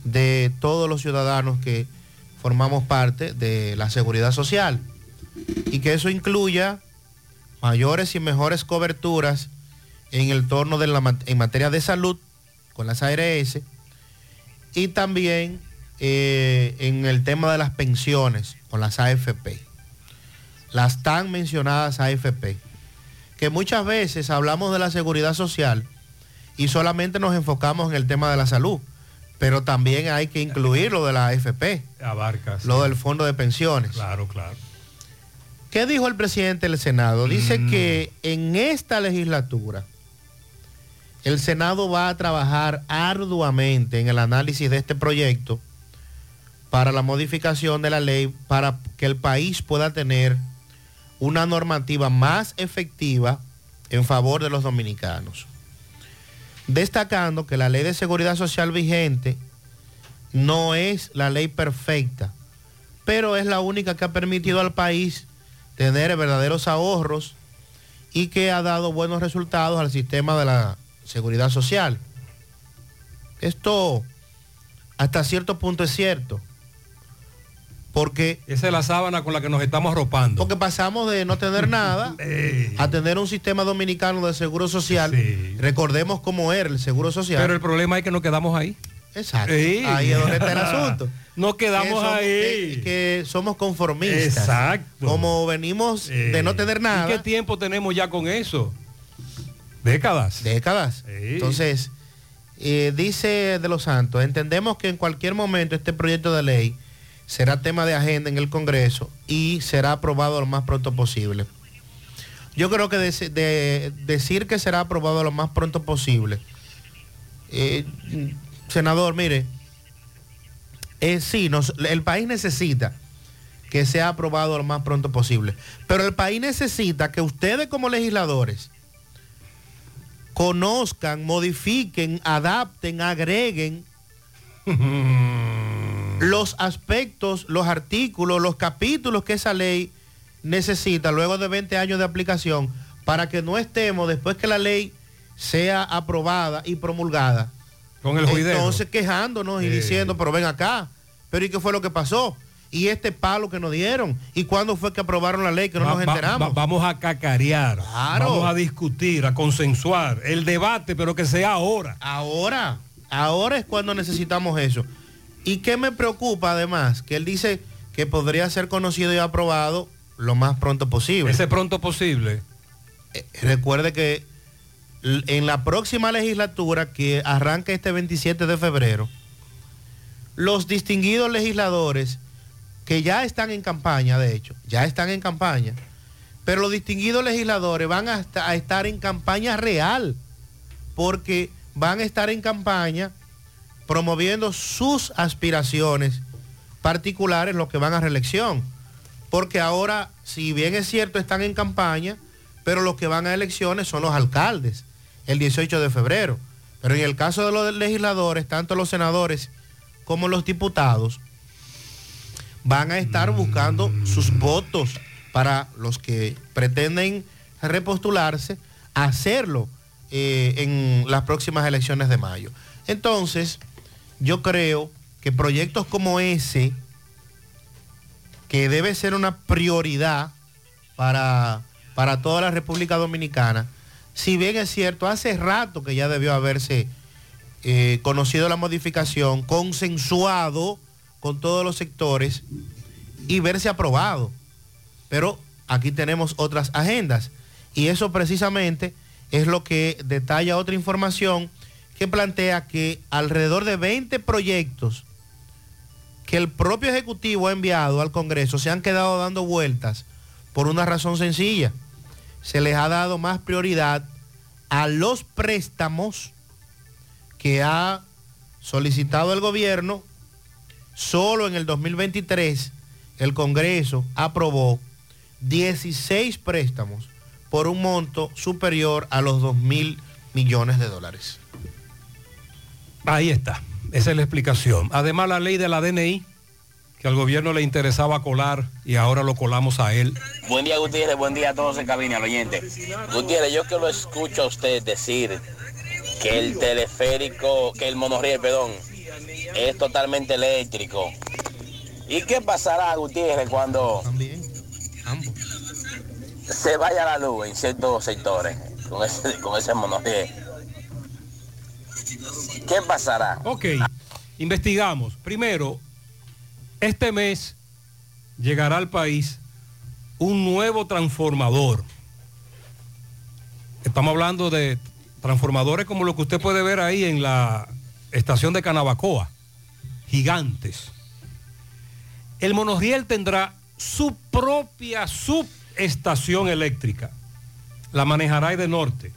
Speaker 14: de todos los ciudadanos que formamos parte de la seguridad social. Y que eso incluya mayores y mejores coberturas en el torno de la, en materia de salud con las ARS y también eh, en el tema de las pensiones con las AFP, las tan mencionadas AFP, que muchas veces hablamos de la seguridad social y solamente nos enfocamos en el tema de la salud, pero también hay que incluir lo de la AFP,
Speaker 6: Abarca. sí.
Speaker 14: lo del fondo de pensiones.
Speaker 6: Claro, claro.
Speaker 14: ¿Qué dijo el presidente del Senado? Dice
Speaker 6: Mm.
Speaker 14: que en esta legislatura el Senado va a trabajar arduamente en el análisis de este proyecto para la modificación de la ley para que el país pueda tener una normativa más efectiva en favor de los dominicanos. Destacando que la ley de seguridad social vigente no es la ley perfecta, pero es la única que ha permitido al país tener verdaderos ahorros y que ha dado buenos resultados al sistema de la seguridad social. Esto hasta cierto punto es cierto. Porque...
Speaker 6: Esa es la sábana con la que nos estamos arropando.
Speaker 14: Porque pasamos de no tener [laughs] nada a tener un sistema dominicano de seguro social. Recordemos cómo era el seguro social.
Speaker 6: Pero el problema es que nos quedamos ahí.
Speaker 14: Exacto.
Speaker 6: Sí.
Speaker 14: Ahí es donde está el [laughs] asunto.
Speaker 6: Nos quedamos
Speaker 14: Que somos-
Speaker 6: ahí.
Speaker 14: Que, que somos conformistas.
Speaker 6: Exacto.
Speaker 14: Como venimos de no tener nada.
Speaker 6: ¿Y qué tiempo tenemos ya con eso? Décadas.
Speaker 14: Décadas. Entonces, eh, dice de los Santos, entendemos que en cualquier momento este proyecto de ley será tema de agenda en el Congreso y será aprobado lo más pronto posible. Yo creo que de- de- decir que será aprobado lo más pronto posible, eh, senador, mire, eh, sí, el país necesita que sea aprobado lo más pronto posible, pero el país necesita que ustedes como legisladores conozcan, modifiquen, adapten, agreguen [laughs] los aspectos, los artículos, los capítulos que esa ley necesita luego de 20 años de aplicación para que no estemos después que la ley sea aprobada y promulgada.
Speaker 6: Con el juidero.
Speaker 14: Entonces quejándonos y diciendo, pero ven acá, pero ¿y qué fue lo que pasó? Y este palo que nos dieron. ¿Y cuándo fue que aprobaron la ley que no
Speaker 6: Va-
Speaker 14: nos
Speaker 6: va-
Speaker 14: enteramos?
Speaker 6: va- vamos a cacarear.
Speaker 14: Claro.
Speaker 6: Vamos a discutir, a consensuar. El debate, pero que sea ahora.
Speaker 14: Ahora, ahora es cuando necesitamos eso. ¿Y qué me preocupa además? Que él dice que podría ser conocido y aprobado lo más pronto posible.
Speaker 6: Ese pronto posible.
Speaker 14: Eh, recuerde que en la próxima legislatura que arranca este 27 de febrero, los distinguidos legisladores que ya están en campaña, de hecho, ya están en campaña, pero los distinguidos legisladores van a estar en campaña real, porque van a estar en campaña promoviendo sus aspiraciones particulares, los que van a reelección. Porque ahora, si bien es cierto, están en campaña, pero los que van a elecciones son los alcaldes, el 18 de febrero. Pero en el caso de los legisladores, tanto los senadores como los diputados, van a estar buscando sus votos para los que pretenden repostularse, hacerlo eh, en las próximas elecciones de mayo. Entonces, yo creo que proyectos como ese, que debe ser una prioridad para, para toda la República Dominicana, si bien es cierto, hace rato que ya debió haberse eh, conocido la modificación, consensuado con todos los sectores y verse aprobado. Pero aquí tenemos otras agendas y eso precisamente es lo que detalla otra información que plantea que alrededor de 20 proyectos que el propio Ejecutivo ha enviado al Congreso se han quedado dando vueltas por una razón sencilla. Se les ha dado más prioridad a los préstamos que ha solicitado el gobierno. Solo en el 2023 el Congreso aprobó 16 préstamos por un monto superior a los 2 mil millones de dólares.
Speaker 6: Ahí está, esa es la explicación. Además, la ley de la DNI, que al gobierno le interesaba colar y ahora lo colamos a él.
Speaker 27: Buen día Gutiérrez, buen día a todos en cabina, al oyente. Gutiérrez, yo que lo escucho a usted decir que el teleférico, que el monorriel, perdón, es totalmente eléctrico. ¿Y qué pasará, Gutiérrez, cuando se vaya la luz en ciertos sectores con ese, con ese monorriel? ¿Qué pasará?
Speaker 6: Ok, investigamos. Primero, este mes llegará al país un nuevo transformador. Estamos hablando de transformadores como lo que usted puede ver ahí en la estación de Canabacoa, gigantes. El monorriel tendrá su propia subestación eléctrica. La manejará Edenorte.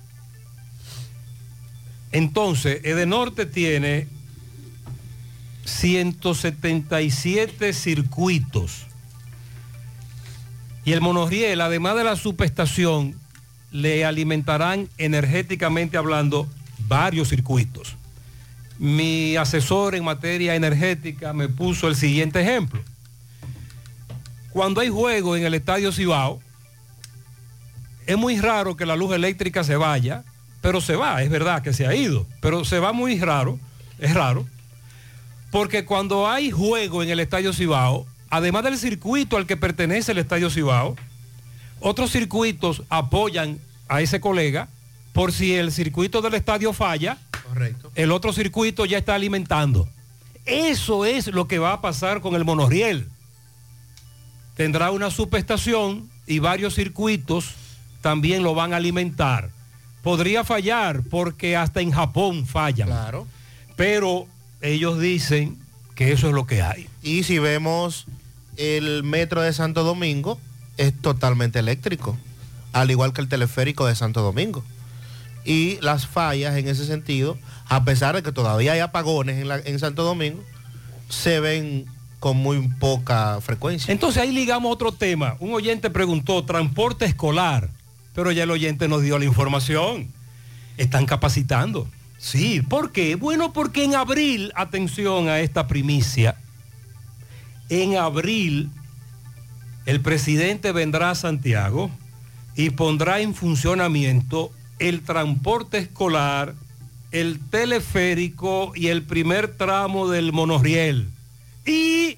Speaker 6: Entonces, Edenorte tiene 177 circuitos. Y el monorriel, además de la subestación, le alimentarán energéticamente hablando varios circuitos. Mi asesor en materia energética me puso el siguiente ejemplo. Cuando hay juego en el Estadio Cibao, es muy raro que la luz eléctrica se vaya, pero se va, es verdad que se ha ido, pero se va muy raro, es raro, porque cuando hay juego en el Estadio Cibao, además del circuito al que pertenece el Estadio Cibao, otros circuitos apoyan a ese colega por si el circuito del estadio falla,
Speaker 14: Correcto.
Speaker 6: el otro circuito ya está alimentando. Eso es lo que va a pasar con el monorriel. Tendrá una subestación y varios circuitos también lo van a alimentar. Podría fallar porque hasta en Japón fallan.
Speaker 14: Claro.
Speaker 6: Pero ellos dicen que eso es lo que hay.
Speaker 14: Y si vemos el metro de Santo Domingo, es totalmente eléctrico, al igual que el teleférico de Santo Domingo. Y las fallas en ese sentido, a pesar de que todavía hay apagones en, la- en Santo Domingo, se ven con muy poca frecuencia.
Speaker 6: Entonces ahí ligamos otro tema. Un oyente preguntó, transporte escolar, pero ya el oyente nos dio la información. Están capacitando. Sí, ¿por qué? Bueno, porque en abril, atención a esta primicia, en abril el presidente vendrá a Santiago y pondrá en funcionamiento el transporte escolar, el teleférico y el primer tramo del monorriel. Y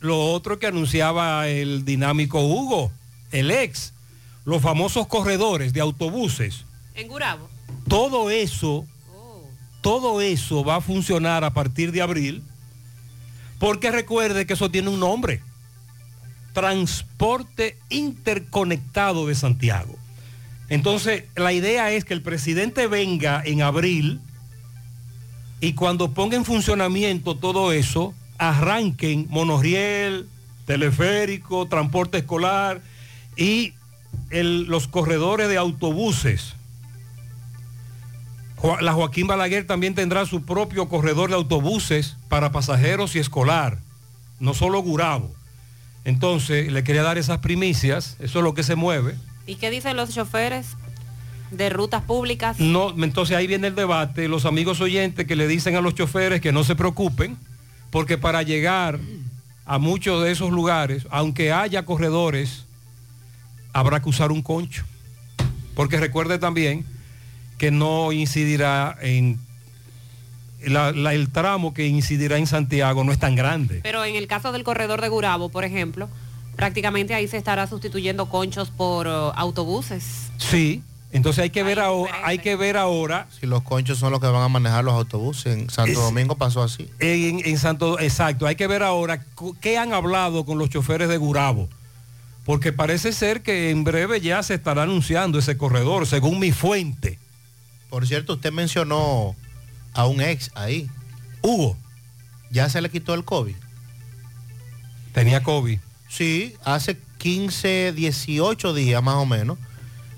Speaker 6: lo otro que anunciaba el dinámico Hugo, el ex, los famosos corredores de autobuses.
Speaker 12: En Gurabo.
Speaker 6: Todo eso, todo eso va a funcionar a partir de abril, porque recuerde que eso tiene un nombre. Transporte interconectado de Santiago. Entonces, la idea es que el presidente venga en abril y cuando ponga en funcionamiento todo eso, arranquen monorriel, teleférico, transporte escolar y el- los corredores de autobuses. La Joaquín Balaguer también tendrá su propio corredor de autobuses para pasajeros y escolar, no solo Gurabo. Entonces, le quería dar esas primicias, eso es lo que se mueve.
Speaker 12: ¿Y qué dicen los choferes de rutas públicas?
Speaker 6: No, entonces ahí viene el debate, los amigos oyentes que le dicen a los choferes que no se preocupen, porque para llegar a muchos de esos lugares, aunque haya corredores, habrá que usar un concho. Porque recuerde también que no incidirá en... la- la- el tramo que incidirá en Santiago no es tan grande.
Speaker 12: Pero en el caso del corredor de Gurabo, por ejemplo, prácticamente ahí se estará sustituyendo conchos por eh, autobuses.
Speaker 6: Sí, entonces hay que ver ahora, hay que ver ahora
Speaker 14: Si los conchos son los que van a manejar los autobuses, en Santo
Speaker 6: Es-
Speaker 14: Domingo pasó así.
Speaker 6: en, en Santo, exacto, hay que ver ahora qué han hablado con los choferes de Gurabo, porque parece ser que en breve ya se estará anunciando ese corredor, según mi fuente.
Speaker 14: Por cierto, usted mencionó a un ex ahí.
Speaker 6: Hugo.
Speaker 14: Ya se le quitó el COVID.
Speaker 6: Tenía COVID.
Speaker 14: Sí, hace 15, 18 días más o menos,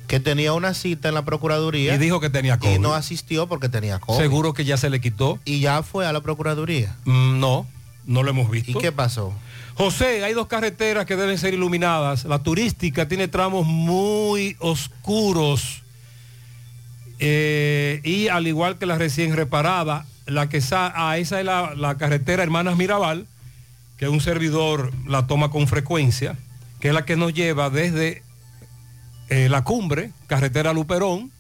Speaker 14: que tenía una cita en la Procuraduría.
Speaker 6: Y dijo que tenía COVID.
Speaker 14: Y no asistió porque tenía COVID.
Speaker 6: Seguro que ya se le quitó.
Speaker 14: Y ya fue a la Procuraduría.
Speaker 6: Mm, No, no lo hemos visto.
Speaker 14: ¿Y qué pasó?
Speaker 6: José, hay dos carreteras que deben ser iluminadas. La turística tiene tramos muy oscuros. Eh, y al igual que la recién reparada, la que sa- ah, esa es la, carretera Hermanas Mirabal, que un servidor la toma con frecuencia, que es la que nos lleva desde eh, la cumbre, carretera Luperón,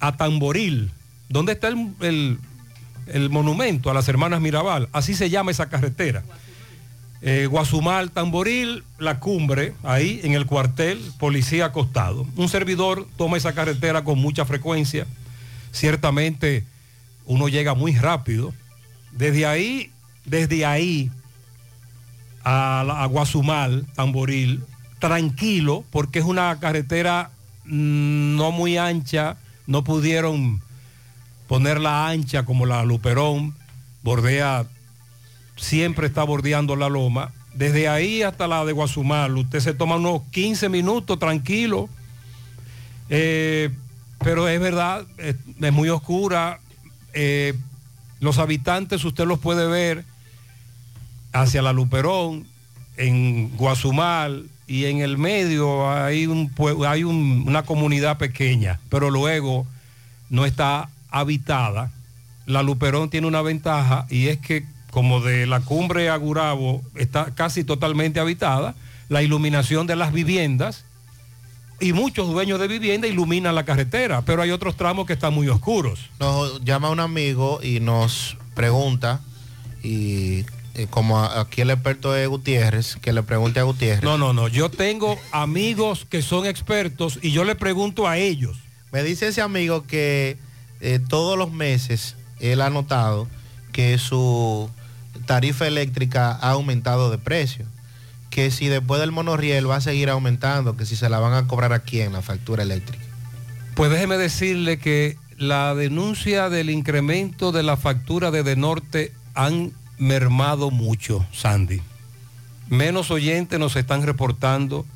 Speaker 6: a Tamboril. ¿Dónde está el monumento a las hermanas Mirabal? Así se llama esa carretera. Eh, Guazumal, Tamboril, la cumbre, ahí en el cuartel, policía acostado. Un servidor toma esa carretera con mucha frecuencia. Ciertamente uno llega muy rápido. Desde ahí, desde ahí a, a Guazumal, Tamboril, tranquilo, porque es una carretera mm, no muy ancha, no pudieron ponerla ancha como la Luperón, bordea, siempre está bordeando la loma. Desde ahí hasta la de Guazumal, usted se toma unos 15 minutos tranquilo, Eh, pero es verdad, es, muy oscura. Eh, los habitantes usted los puede ver hacia la Luperón, en Guazumal y en el medio hay, un, hay un- una comunidad pequeña, pero luego no está habitada. La Luperón tiene una ventaja y es que como de la cumbre a Gurabo está casi totalmente habitada, la iluminación de las viviendas y muchos dueños de vivienda iluminan la carretera, pero hay otros tramos que están muy oscuros.
Speaker 14: Nos llama un amigo y nos pregunta, y eh, como aquí el experto es Gutiérrez, que le pregunte a Gutiérrez.
Speaker 6: No, no, no, yo tengo amigos que son expertos y yo le pregunto a ellos.
Speaker 14: Me dice ese amigo que eh, todos los meses él ha notado que su tarifa eléctrica ha aumentado de precio. Que si después del monorriel va a seguir aumentando, que si se la van a cobrar aquí en la factura eléctrica.
Speaker 6: Pues déjeme decirle que la denuncia del incremento de la factura de Norte han mermado mucho, Sandy. Menos oyentes nos están reportando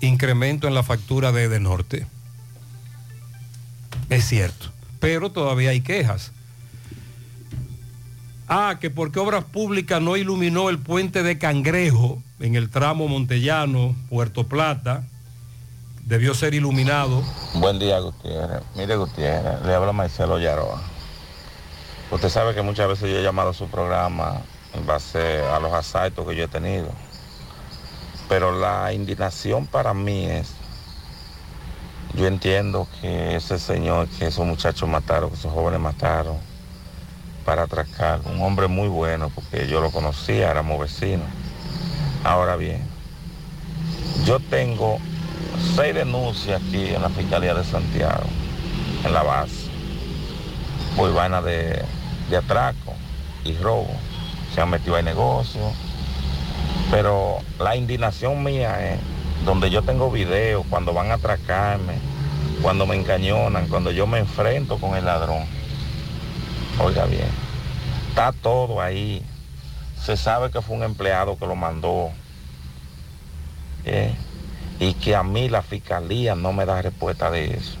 Speaker 6: incremento en la factura de De Norte. Es cierto, pero todavía hay quejas. Ah, que porque Obras Públicas no iluminó el puente de Cangrejo en el tramo Montellano, Puerto Plata, debió ser iluminado.
Speaker 29: Buen día, Gutiérrez. Mire, Gutiérrez, le habla Marcelo Yaroa. Usted sabe que muchas veces yo he llamado a su programa en base a los asaltos que yo he tenido. Pero la indignación para mí es, yo entiendo que ese señor, que esos muchachos mataron, que esos jóvenes mataron para atracar, un hombre muy bueno, porque yo lo conocía, éramos vecinos. Ahora bien, yo tengo seis denuncias aquí en la Fiscalía de Santiago, en la base, por vaina de, de atraco y robo. Se han metido en negocios. Pero la indignación mía es donde yo tengo videos, cuando van a atracarme, cuando me engañonan, cuando yo me enfrento con el ladrón. Oiga bien, está todo ahí. Se sabe que fue un empleado que lo mandó. ¿eh? y que a mí la fiscalía no me da respuesta de eso.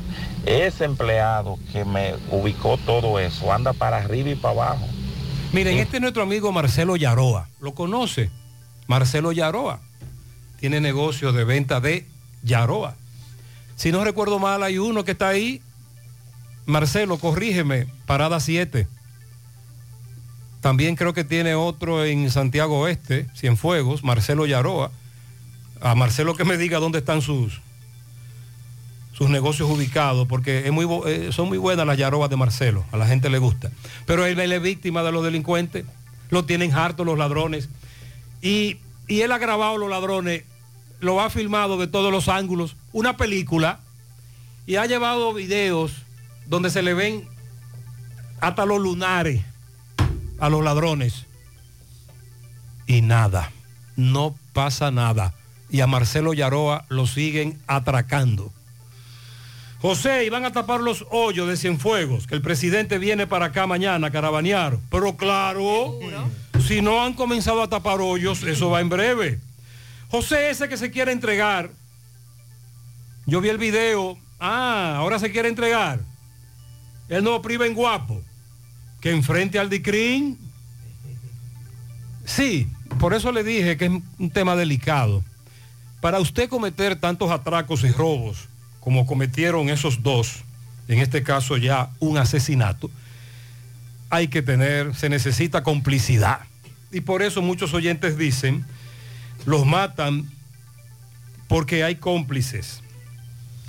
Speaker 29: Ese empleado que me ubicó todo eso anda para arriba y para abajo.
Speaker 6: Miren, este es nuestro amigo Marcelo Yaroa. ¿Lo conoce? Marcelo Yaroa. Tiene negocio de venta de Yaroa. Si no recuerdo mal, hay uno que está ahí. Marcelo, corrígeme, parada 7. También creo que tiene otro en Santiago Oeste, Cienfuegos, Marcelo Yaroa. A Marcelo que me diga dónde están sus, sus negocios ubicados, porque eh, son muy buenas las Yaroas de Marcelo, a la gente le gusta. Pero él, él es víctima de los delincuentes, lo tienen hartos los ladrones. Y él ha grabado los ladrones, lo ha filmado de todos los ángulos, una película, y ha llevado videos donde se le ven hasta los lunares a los ladrones. Y nada, no pasa nada. Y a Marcelo Yaroa lo siguen atracando. José, y van a tapar los hoyos de Cienfuegos, que el presidente viene para acá mañana a carabanear. Pero claro, si no han comenzado a tapar hoyos, eso va en breve. José, ese que se quiere entregar, yo vi el video, ah, ahora se quiere entregar. Él no priva en guapo, que enfrente al DICRIN. Sí, por eso le dije que es un tema delicado. Para usted cometer tantos atracos y robos como cometieron esos dos, en este caso ya un asesinato, hay que tener, se necesita complicidad. Y por eso muchos oyentes dicen, los matan porque hay cómplices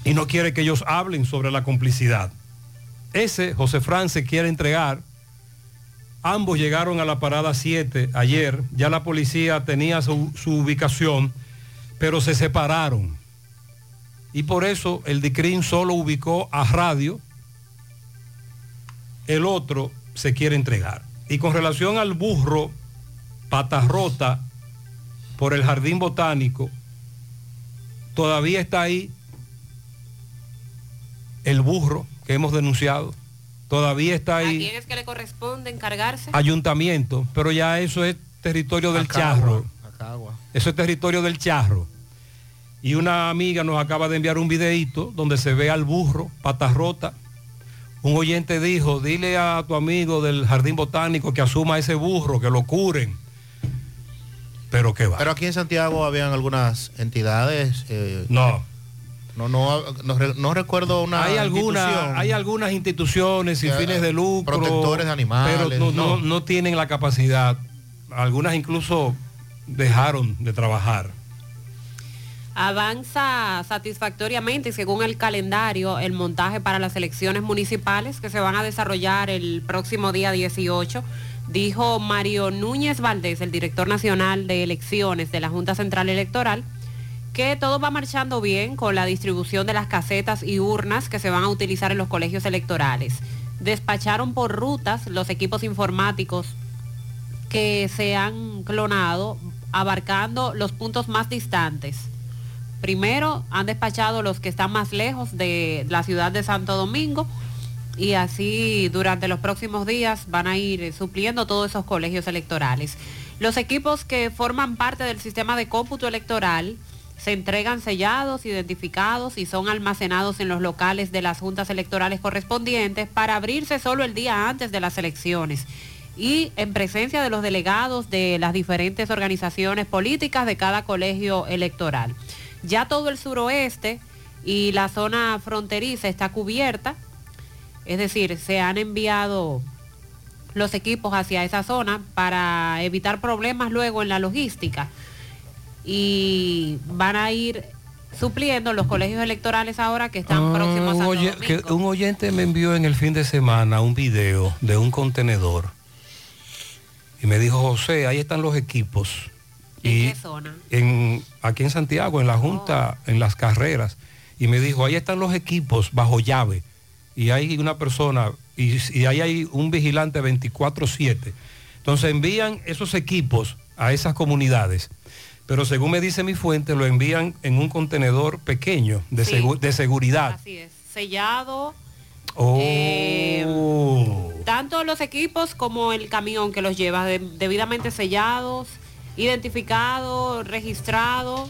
Speaker 6: y no quiere que ellos hablen sobre la complicidad. Ese José Fran se quiere entregar. Ambos llegaron a la parada 7 ayer. Ya la policía tenía su, ubicación, pero se separaron. Y por eso el DICRIN solo ubicó a Radio. El otro se quiere entregar. Y con relación al burro pata rota por el jardín botánico, todavía está ahí el burro que hemos denunciado. Todavía está
Speaker 12: ¿A
Speaker 6: ahí
Speaker 12: quién es que le corresponde encargarse?
Speaker 6: ayuntamiento, pero ya eso es territorio del
Speaker 14: Acagua,
Speaker 6: charro.
Speaker 14: Acagua.
Speaker 6: Eso es territorio del charro. Y una amiga nos acaba de enviar un videíto donde se ve al burro, patas rota. Un oyente dijo, dile a tu amigo del jardín botánico que asuma ese burro, que lo curen. Pero que va.
Speaker 14: Pero aquí en Santiago habían algunas entidades. eh,
Speaker 6: No.
Speaker 14: No, no, no, no recuerdo una.
Speaker 6: hay, alguna-
Speaker 14: institución.
Speaker 6: hay algunas instituciones sin fines de lucro.
Speaker 14: protectores de animales,
Speaker 6: Pero no, no-
Speaker 14: no.
Speaker 6: no tienen la capacidad. Algunas incluso dejaron de trabajar.
Speaker 12: Avanza satisfactoriamente y según el calendario el montaje para las elecciones municipales que se van a desarrollar el próximo día 18, dijo Mario Núñez Valdés, el director nacional de elecciones de la Junta Central Electoral, que todo va marchando bien con la distribución de las casetas y urnas que se van a utilizar en los colegios electorales. Despacharon por rutas los equipos informáticos que se han clonado abarcando los puntos más distantes. Primero han despachado los que están más lejos de la ciudad de Santo Domingo y así durante los próximos días van a ir eh, supliendo todos esos colegios electorales. Los equipos que forman parte del sistema de cómputo electoral se entregan sellados, identificados y son almacenados en los locales de las juntas electorales correspondientes para abrirse solo el día antes de las elecciones y en presencia de los delegados de las diferentes organizaciones políticas de cada colegio electoral. Ya todo el suroeste y la zona fronteriza está cubierta, es decir, se han enviado los equipos hacia esa zona para evitar problemas luego en la logística y van a ir supliendo los colegios electorales ahora que están próximos a
Speaker 6: oye- que un oyente me envió en el fin de semana un video de un contenedor y me dijo, José, ahí están los equipos.
Speaker 12: ¿En
Speaker 6: y
Speaker 12: qué zona?
Speaker 6: en, aquí en Santiago, en la Junta, en las carreras. Y me dijo, ahí están los equipos bajo llave. Y hay una persona, y, y ahí hay un vigilante 24/7. Entonces envían esos equipos a esas comunidades. Pero según me dice mi fuente, lo envían en un contenedor pequeño de,
Speaker 12: Sí.
Speaker 6: segu- de seguridad.
Speaker 12: Así es, sellado,
Speaker 6: Oh.
Speaker 12: Eh, tanto los equipos como el camión que los lleva de- debidamente sellados, identificados, registrados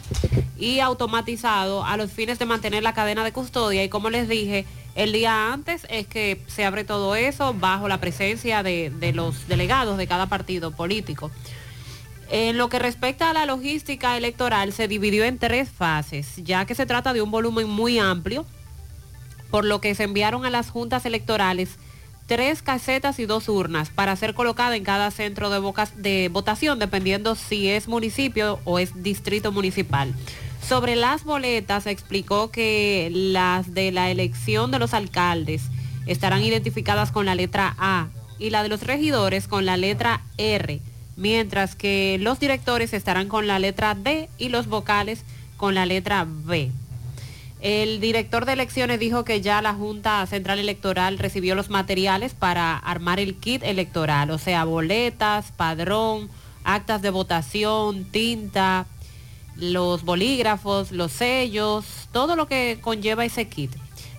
Speaker 12: y automatizados a los fines de mantener la cadena de custodia. Y como les dije, el día antes es que se abre todo eso bajo la presencia de, de los delegados de cada partido político. En lo que respecta a la logística electoral, se dividió en tres fases, ya que se trata de un volumen muy amplio por lo que se enviaron a las juntas electorales tres casetas y dos urnas para ser colocada en cada centro de, de votación, dependiendo si es municipio o es distrito municipal. Sobre las boletas, explicó que las de la elección de los alcaldes estarán identificadas con la letra A y la de los regidores con la letra R, mientras que los directores estarán con la letra D y los vocales con la letra B. El director de elecciones dijo que ya la Junta Central Electoral recibió los materiales para armar el kit electoral, o sea, boletas, padrón, actas de votación, tinta, los bolígrafos, los sellos, todo lo que conlleva ese kit.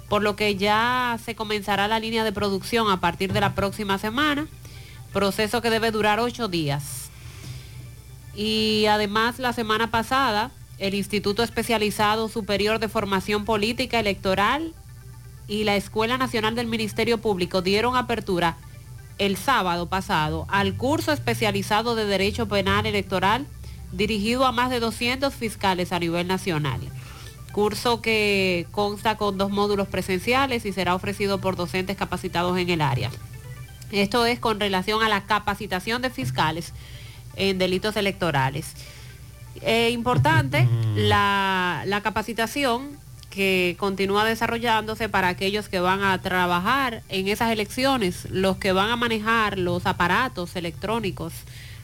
Speaker 12: Por lo que ya se comenzará la línea de producción a partir de la próxima semana, proceso que debe durar ocho días. Y además la semana pasada, el Instituto Especializado Superior de Formación Política Electoral y la Escuela Nacional del Ministerio Público dieron apertura el sábado pasado al curso especializado de Derecho Penal Electoral dirigido a más de 200 fiscales a nivel nacional. Curso que consta con dos módulos presenciales y será ofrecido por docentes capacitados en el área. Esto es con relación a la capacitación de fiscales en delitos electorales. Eh, importante [laughs] la, la capacitación que continúa desarrollándose para aquellos que van a trabajar en esas elecciones, los que van a manejar los aparatos electrónicos,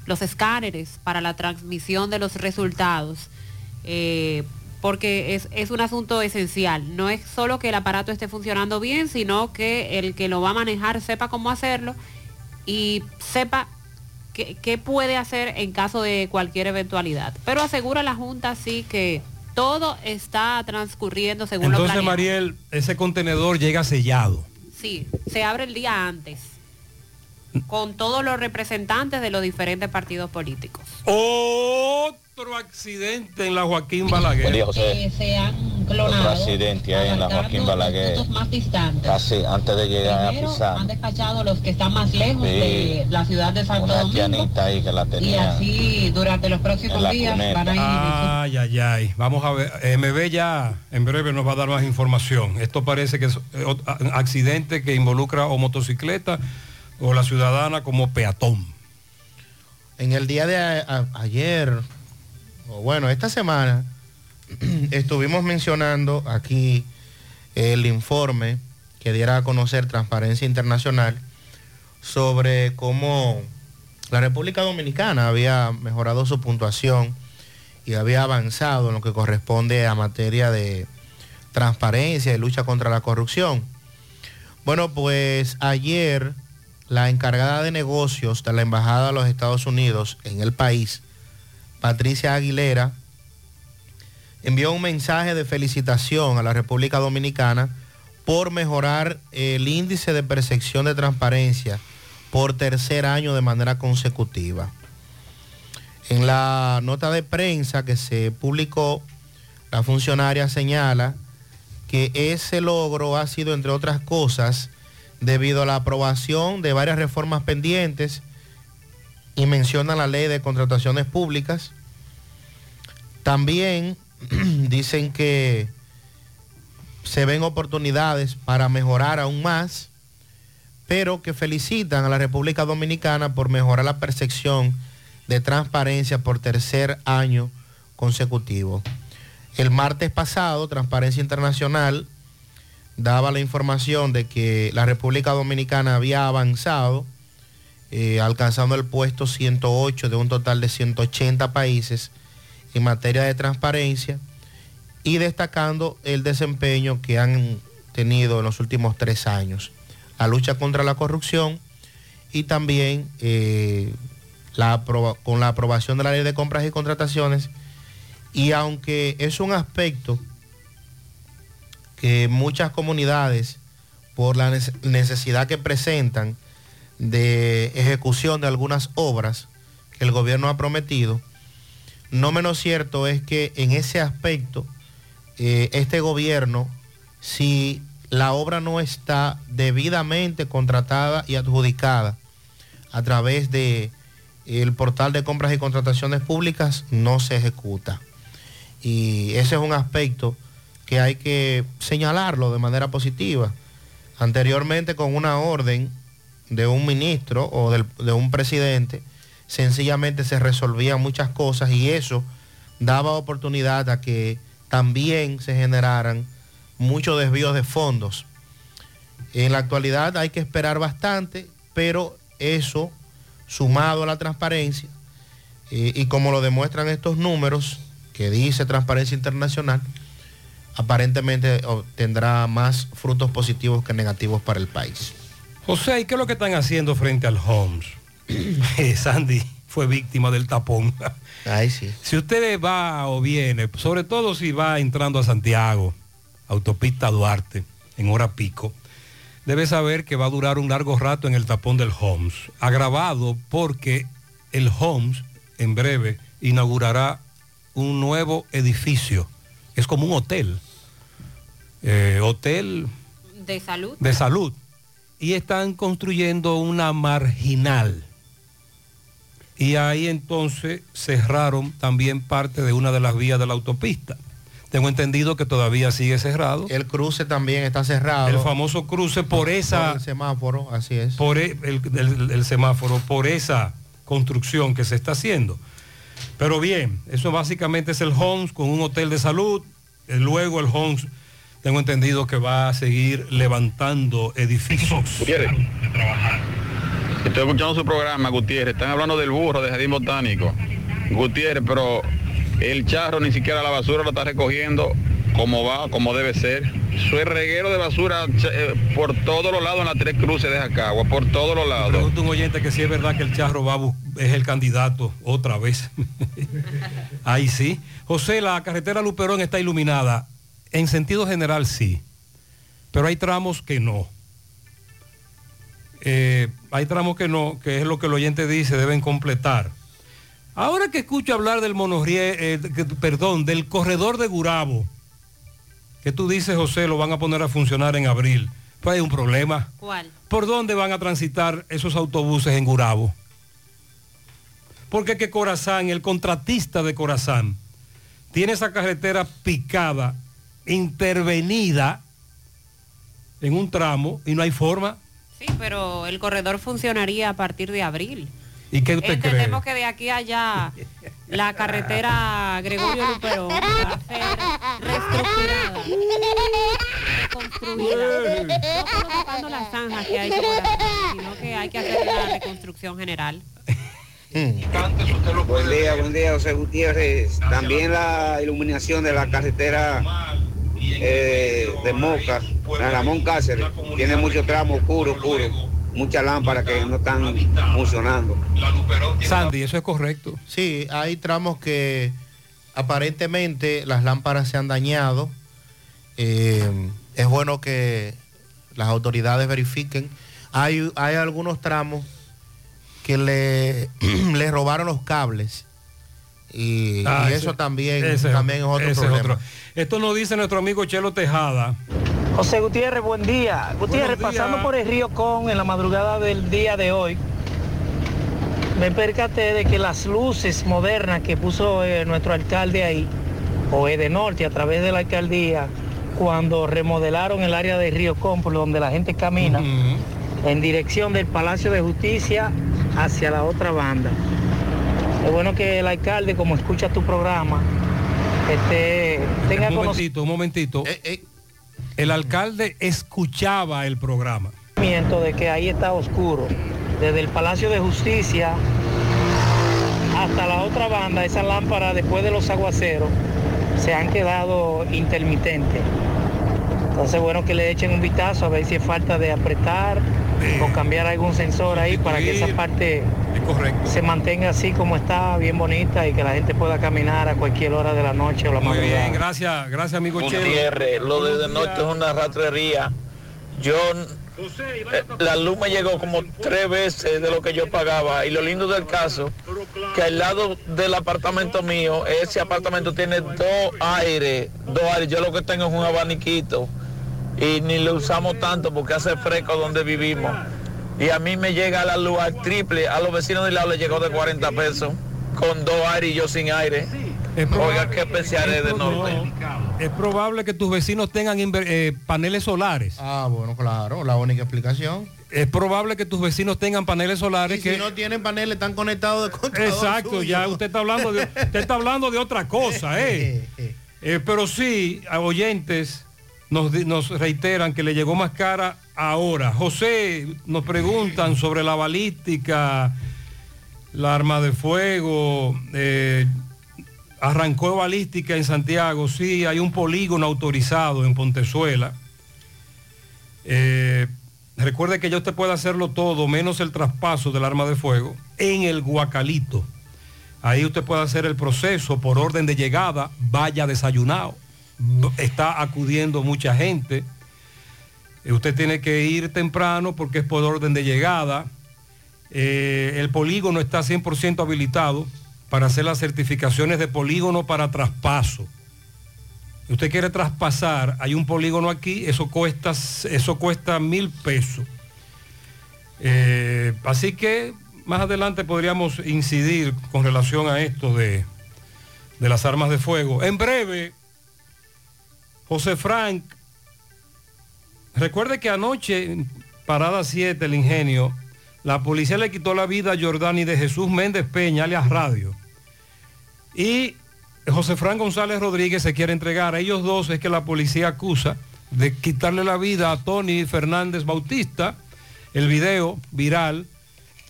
Speaker 12: los escáneres para la transmisión de los resultados, eh, porque es, es un asunto esencial. No es solo que el aparato esté funcionando bien, sino que el que lo va a manejar sepa cómo hacerlo y sepa qué, qué puede hacer en caso de cualquier eventualidad. Pero asegura la Junta sí que todo está transcurriendo según lo
Speaker 6: Entonces. Mariel, ese contenedor llega sellado.
Speaker 12: Sí, se abre el día antes con todos los representantes de los diferentes partidos políticos.
Speaker 6: Otro accidente en la Joaquín Balaguer.
Speaker 29: Buen día, José.
Speaker 12: se han
Speaker 29: Otro accidente ahí en la Joaquín Balaguer.
Speaker 12: más distantes.
Speaker 29: Casi antes de llegar a pisar.
Speaker 12: han despachado los que están más lejos
Speaker 29: Sí.
Speaker 12: de la ciudad de Santo
Speaker 29: Una
Speaker 12: Domingo
Speaker 29: ahí que la
Speaker 12: y
Speaker 29: tenía.
Speaker 12: así durante los próximos días
Speaker 29: cuneta.
Speaker 12: van a ir
Speaker 6: Ay, ay, ay. Vamos a ver. MB ya en breve nos va a dar más información. Esto parece que es a- accidente que involucra o motocicleta o la ciudadana como peatón.
Speaker 14: En el día de a- a- ayer, bueno, esta semana, [clears throat] estuvimos mencionando aquí el informe que diera a conocer Transparencia Internacional sobre cómo la República Dominicana había mejorado su puntuación y había avanzado en lo que corresponde a materia de transparencia y lucha contra la corrupción. Bueno, pues ayer la encargada de negocios de la Embajada de los Estados Unidos en el país, Patricia Aguilera, envió un mensaje de felicitación a la República Dominicana por mejorar el índice de percepción de transparencia por tercer año de manera consecutiva. En la nota de prensa que se publicó, la funcionaria señala que ese logro ha sido, entre otras cosas, debido a la aprobación de varias reformas pendientes y menciona la ley de contrataciones públicas. También [clears throat] dicen que se ven oportunidades para mejorar aún más, pero que felicitan a la República Dominicana por mejorar la percepción de transparencia por tercer año consecutivo. El martes pasado, Transparencia Internacional daba la información de que la República Dominicana había avanzado, eh, alcanzando el puesto 108 de un total de 180 países en materia de transparencia y destacando el desempeño que han tenido en los últimos tres años. La lucha contra la corrupción y también eh, la con la aprobación de la ley de compras y contrataciones. Y aunque es un aspecto que muchas comunidades, por la nece- necesidad que presentan de ejecución de algunas obras que el gobierno ha prometido, no menos cierto es que en ese aspecto, eh, este gobierno, si la obra no está debidamente contratada y adjudicada a través de el portal de compras y contrataciones públicas, no se ejecuta. Y ese es un aspecto que hay que señalarlo de manera positiva. Anteriormente con una orden de un ministro o de un presidente, sencillamente se resolvían muchas cosas y eso daba oportunidad a que también se generaran muchos desvíos de fondos. En la actualidad hay que esperar bastante, pero eso, sumado a la transparencia, eh, y como lo demuestran estos números que dice Transparencia Internacional, aparentemente obtendrá más frutos positivos que negativos para el país.
Speaker 6: José, ¿y qué es lo que están haciendo frente al Homes? [clears throat] Eh, Sandy fue víctima del tapón. [laughs]
Speaker 14: Ahí sí.
Speaker 6: Si usted va o viene, sobre todo si va entrando a Santiago, autopista Duarte, en hora pico, debe saber que va a durar un largo rato en el tapón del Homes. Agravado porque el Homes en breve inaugurará un nuevo edificio. Es como un hotel. Eh, hotel
Speaker 12: De salud.
Speaker 6: de salud y están construyendo una marginal. Y ahí entonces cerraron también parte de una de las vías de la autopista. Tengo entendido que todavía sigue cerrado.
Speaker 14: El cruce también está cerrado.
Speaker 6: El famoso cruce por esa...
Speaker 14: el semáforo, así es.
Speaker 6: Por e- el, el- el semáforo, por esa construcción que se está haciendo. Pero bien, eso básicamente es el Homes con un hotel de salud. Eh, Luego el Homes, tengo entendido que va a seguir levantando edificios.
Speaker 30: Estoy escuchando su programa, Gutiérrez. Están hablando del burro de Jardín Botánico. Gutiérrez, pero el charro ni siquiera la basura lo está recogiendo como va, como debe ser. Es reguero de basura eh, por todos los lados en las tres cruces de Jacagua, por todos los lados.
Speaker 6: Pregunta un oyente que si es verdad que el charro va a es el candidato otra vez. [laughs] Ahí sí. José, la carretera Luperón está iluminada. En sentido general sí, pero hay tramos que no. Eh, hay tramos que no, que es lo que el oyente dice, deben completar. Ahora que escucho hablar del monorriel, eh, perdón, del corredor de Gurabo, que tú dices, José, lo van a poner a funcionar en abril, pues hay un problema.
Speaker 12: ¿Cuál?
Speaker 6: ¿Por dónde van a transitar esos autobuses en Gurabo? Porque que Corazán, el contratista de Corazán, tiene esa carretera picada, intervenida en un tramo y no hay forma.
Speaker 12: Sí, pero el corredor funcionaría a partir de abril.
Speaker 6: ¿Y qué usted cree?
Speaker 12: Entendemos que de aquí a allá la carretera Gregorio Luperón va a ser reestructurada, reconstruida. No solo tapando las zanjas que hay, sino que hay que hacer la reconstrucción general.
Speaker 31: Buen día, buen día, José Gutiérrez. También la iluminación de la carretera eh, de Moca, la Ramón Cáceres, tiene muchos tramos oscuros, oscuros, muchas lámparas que no están funcionando.
Speaker 6: Sandy, eso es correcto.
Speaker 14: Sí, hay tramos que aparentemente las lámparas se han dañado. Eh, es bueno que las autoridades verifiquen. Hay, hay algunos tramos que le, [clears throat] le robaron los cables. Y,
Speaker 6: Ah,
Speaker 14: y
Speaker 6: ese-
Speaker 14: eso también,
Speaker 6: ese
Speaker 14: también es otro
Speaker 6: ese
Speaker 14: problema.
Speaker 6: otro. Esto nos dice nuestro amigo Chelo Tejada.
Speaker 32: José Gutiérrez, buen día. Gutiérrez,
Speaker 6: días.
Speaker 32: pasando por el río Con en la madrugada del día de hoy, me percaté de que las luces modernas que puso eh, nuestro alcalde ahí, o de Norte, a través de la alcaldía, cuando remodelaron el área de Río Con, por donde la gente camina, en dirección del Palacio de Justicia hacia la otra banda. Es bueno que el alcalde, como escucha tu programa, este, tenga
Speaker 6: un momentito, un momentito. El alcalde escuchaba el programa.
Speaker 32: de que ahí está oscuro. Desde el Palacio de Justicia hasta la otra banda, esa lámpara después de los aguaceros se han quedado intermitentes. Entonces bueno que le echen un vistazo a ver si es falta de apretar o cambiar algún sensor ahí para que esa parte se mantenga así como está, bien bonita y que la gente pueda caminar a cualquier hora de la noche o la
Speaker 6: Muy
Speaker 32: madrugada.
Speaker 6: bien, gracias, gracias amigo Chelo.
Speaker 33: Gutiérrez, lo de, de noche es una ratrería. Yo, eh, la luz me llegó como tres veces de lo que yo pagaba y lo lindo del caso, que al lado del apartamento mío, ese apartamento tiene dos aires, dos aires, yo lo que tengo es un abaniquito y ni lo usamos tanto porque hace fresco donde vivimos. Y a mí me llega la luz al triple, a los vecinos de lado les llegó de 40 pesos, con dos aires y yo sin aire. Oiga, qué especial es de norte.
Speaker 6: Es probable que tus vecinos tengan eh, paneles solares.
Speaker 14: Ah, bueno, claro, la única explicación.
Speaker 6: Es probable que tus vecinos tengan paneles solares
Speaker 14: Y
Speaker 6: que...
Speaker 14: si no tienen paneles, están conectados de contador
Speaker 6: Exacto,
Speaker 14: suyo.
Speaker 6: ya usted está hablando de, usted está hablando de otra cosa, [laughs] ¿eh? Eh, pero sí, a oyentes nos, reiteran que le llegó más cara ahora. José, nos preguntan sobre la balística, la arma de fuego, eh, arrancó balística en Santiago, sí, hay un polígono autorizado en Pontezuela. Eh, recuerde que ya usted puede hacerlo todo, menos el traspaso del arma de fuego, en el Guacalito. Ahí usted puede hacer el proceso por orden de llegada, vaya desayunado. Está acudiendo mucha gente. Eh, Usted tiene que ir temprano porque es por orden de llegada. Eh, el polígono está 100% habilitado para hacer las certificaciones de polígono para traspaso. Usted quiere traspasar, hay un polígono aquí, eso cuesta, eso cuesta mil pesos. Eh, así que más adelante podríamos incidir con relación a esto de, de las armas de fuego. En breve, José Frank, recuerde que anoche, en parada 7, el ingenio, la policía le quitó la vida a Jordani de Jesús Méndez Peña, alias Radio. Y José Fran González Rodríguez se quiere entregar. A ellos dos es que la policía acusa de quitarle la vida a Tony Fernández Bautista. El video viral,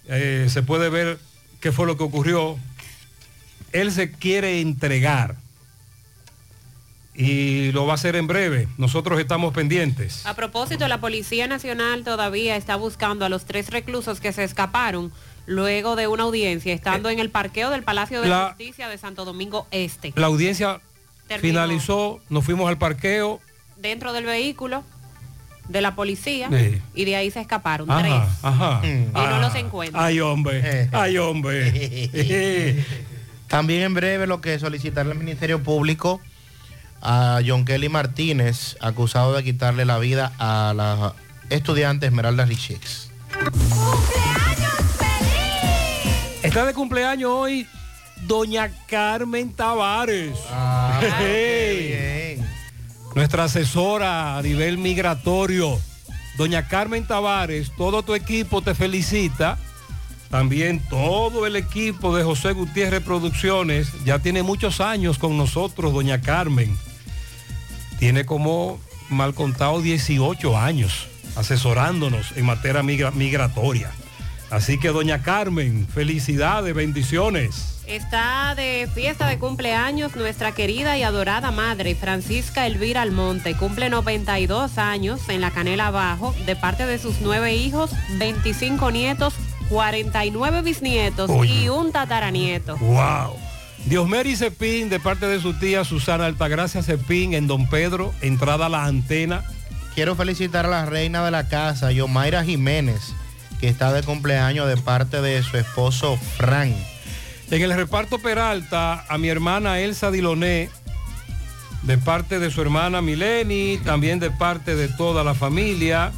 Speaker 6: eh, se puede ver qué fue lo que ocurrió. Él se quiere entregar y lo va a hacer en breve. Nosotros estamos pendientes.
Speaker 12: A propósito, la Policía Nacional todavía está buscando a los tres reclusos que se escaparon luego de una audiencia, estando en el parqueo del Palacio de
Speaker 6: La-
Speaker 12: Justicia de Santo Domingo Este.
Speaker 6: La audiencia
Speaker 12: Terminó.
Speaker 6: finalizó, nos fuimos al parqueo.
Speaker 12: Dentro del vehículo de la policía
Speaker 6: Sí.
Speaker 12: y de ahí se escaparon tres.
Speaker 6: Ajá, ajá.
Speaker 12: Y no
Speaker 6: Ah,
Speaker 12: los encuentran.
Speaker 6: Ay, hombre, ay, hombre. [laughs]
Speaker 14: También en breve lo que solicitarle al Ministerio Público a John Kelly Martínez, acusado de quitarle la vida a la estudiante Esmeralda Richix.
Speaker 6: Está de cumpleaños hoy doña Carmen Tavares. [laughs] Hey. Nuestra asesora a nivel migratorio. Doña Carmen Tavares, todo tu equipo te felicita. También todo el equipo de José Gutiérrez Producciones. Ya tiene muchos años con nosotros, doña Carmen. Tiene como mal contado 18 años asesorándonos en materia migra- migratoria. Así que doña Carmen, felicidades, bendiciones.
Speaker 12: Está de fiesta de cumpleaños nuestra querida y adorada madre Francisca Elvira Almonte. Cumple 92 años en la Canela Abajo de parte de sus nueve hijos, 25 nietos, 49 bisnietos
Speaker 6: Oye.
Speaker 12: y un tataranieto.
Speaker 6: Wow. Diosmeri Cepín, de parte de su tía Susana Altagracia Cepín, en Don Pedro, entrada a la antena.
Speaker 14: Quiero felicitar a la reina de la casa, Yomaira Jiménez, que está de cumpleaños de parte de su esposo Frank.
Speaker 6: En el reparto Peralta, a mi hermana Elsa Diloné, de parte de su hermana Mileni, también de parte de toda la familia.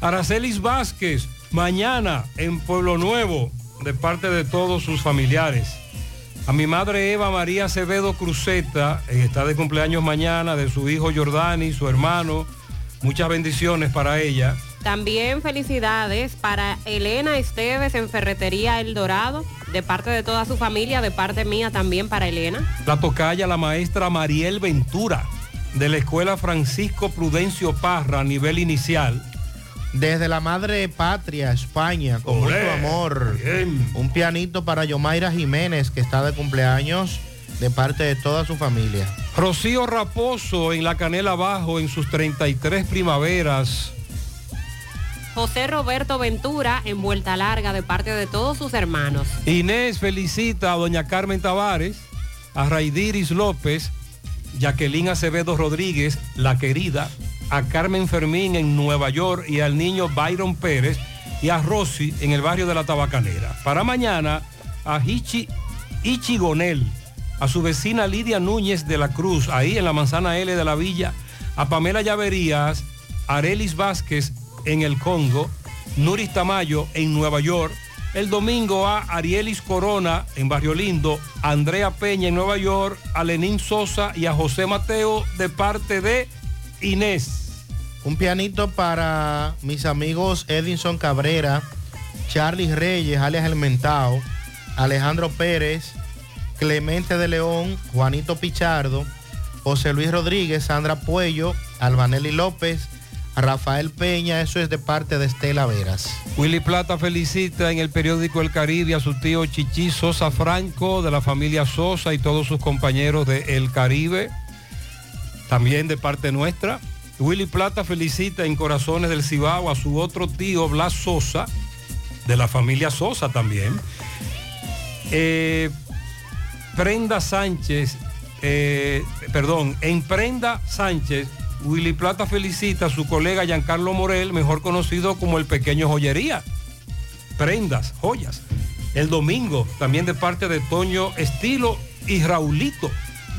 Speaker 6: Aracelis Vázquez, mañana en Pueblo Nuevo, de parte de todos sus familiares. A mi madre Eva María Acevedo Cruzeta, eh, está de cumpleaños mañana, de su hijo Jordani, su hermano. Muchas bendiciones para ella.
Speaker 12: También felicidades para Elena Esteves en Ferretería El Dorado, de parte de toda su familia, de parte mía también para Elena.
Speaker 6: La tocaya, la maestra Mariel Ventura, de la Escuela Francisco Prudencio Parra, a nivel inicial.
Speaker 14: Desde la madre patria, España, con
Speaker 6: Olé,
Speaker 14: mucho amor. Un pianito para Yomaira Jiménez, que está de cumpleaños de parte de toda su familia.
Speaker 6: Rocío Raposo en la Canela Bajo en sus 33 primaveras.
Speaker 12: José Roberto Ventura en Vuelta Larga, de parte de todos sus hermanos.
Speaker 6: Inés felicita a doña Carmen Tavares, a Raidiris López, Jacqueline Acevedo Rodríguez, la querida, a Carmen Fermín en Nueva York y al niño Byron Pérez y a Rosy en el barrio de la Tabacalera. Para mañana, a Hichi Ichigonel, a su vecina Lidia Núñez de la Cruz, ahí en la manzana L de la Villa, a Pamela Llaverías, Arelis Vázquez en el Congo, Nuris Tamayo en Nueva York, El domingo a Arielis Corona en Barrio Lindo, a Andrea Peña en Nueva York, a Lenín Sosa y a José Mateo de parte de Inés.
Speaker 14: Un pianito para mis amigos Edinson Cabrera, Charlie Reyes, alias El Mentao, Alejandro Pérez, Clemente de León, Juanito Pichardo, José Luis Rodríguez, Sandra Puello, Albanelli López, Rafael Peña, eso es de parte de Estela Veras.
Speaker 6: Willy Plata felicita en el periódico El Caribe a su tío Chichi Sosa Franco de la familia Sosa y todos sus compañeros de El Caribe, también de parte nuestra. Willy Plata felicita en Corazones del Cibao a su otro tío Blas Sosa, de la familia Sosa también. Eh, Prenda Sánchez, eh, perdón, en Prenda Sánchez, Willy Plata felicita a su colega Giancarlo Morel, mejor conocido como el pequeño joyería. Prendas, joyas. El domingo, también de parte de Toño Estilo y Raulito.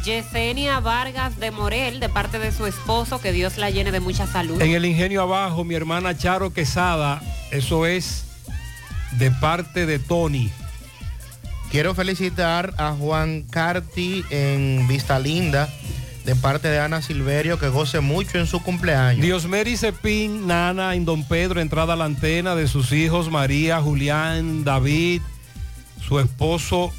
Speaker 12: Yesenia Vargas de Morel, de parte de su esposo, que Dios la llene de mucha salud.
Speaker 6: En el ingenio abajo, mi hermana Charo Quesada, eso es de parte de Tony.
Speaker 14: Quiero felicitar a Juan Carti en Vista Linda, de parte de Ana Silverio, que goce mucho en su cumpleaños.
Speaker 6: Dios Mary Cepín, Nana, en Don Pedro, entrada a la antena de sus hijos María, Julián, David, su esposo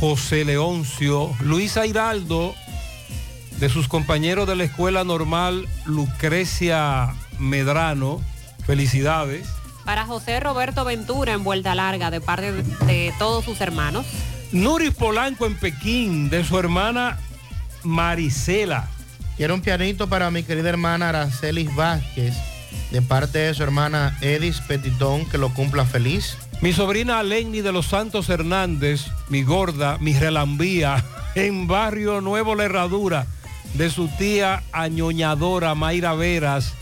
Speaker 6: José Leoncio, Luisa Hiraldo, de sus compañeros de la escuela normal Lucrecia Medrano, felicidades.
Speaker 12: Para José Roberto Ventura en Vuelta Larga, de parte de, todos sus hermanos.
Speaker 6: Nuris Polanco en Pekín, de su hermana Marisela.
Speaker 14: Quiero un pianito para mi querida hermana Aracelis Vázquez, de parte de su hermana Edis Petitón, que lo cumpla feliz.
Speaker 6: Mi sobrina Lenny de los Santos Hernández, mi gorda, mi relambía, [laughs] en Barrio Nuevo La Herradura, de su tía añoñadora Mayra Veras.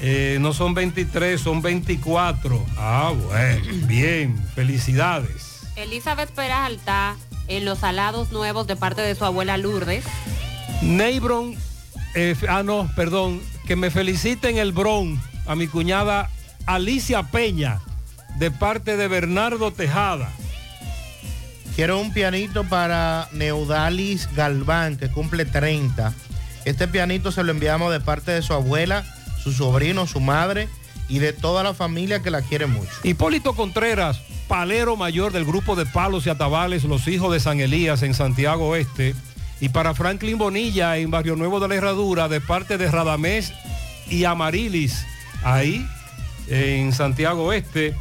Speaker 6: Eh, no son 23, son 24. Ah, bueno, [clears throat] bien, felicidades.
Speaker 12: Elizabeth Peralta en Los Salados Nuevos, de parte de su abuela Lourdes.
Speaker 6: Neibron, eh, ah no, perdón, que me feliciten el Bron a mi cuñada Alicia Peña, de parte de Bernardo Tejada.
Speaker 14: Quiero un pianito para Neudalis Galván, que cumple 30. Este pianito se lo enviamos de parte de su abuela, su sobrino, su madre y de toda la familia que la quiere mucho.
Speaker 6: Hipólito Contreras, palero mayor del grupo de Palos y Atabales, los hijos de San Elías en Santiago Oeste. Y para Franklin Bonilla en Barrio Nuevo de la Herradura, de parte de Radamés y Amarilis, ahí en Santiago Oeste.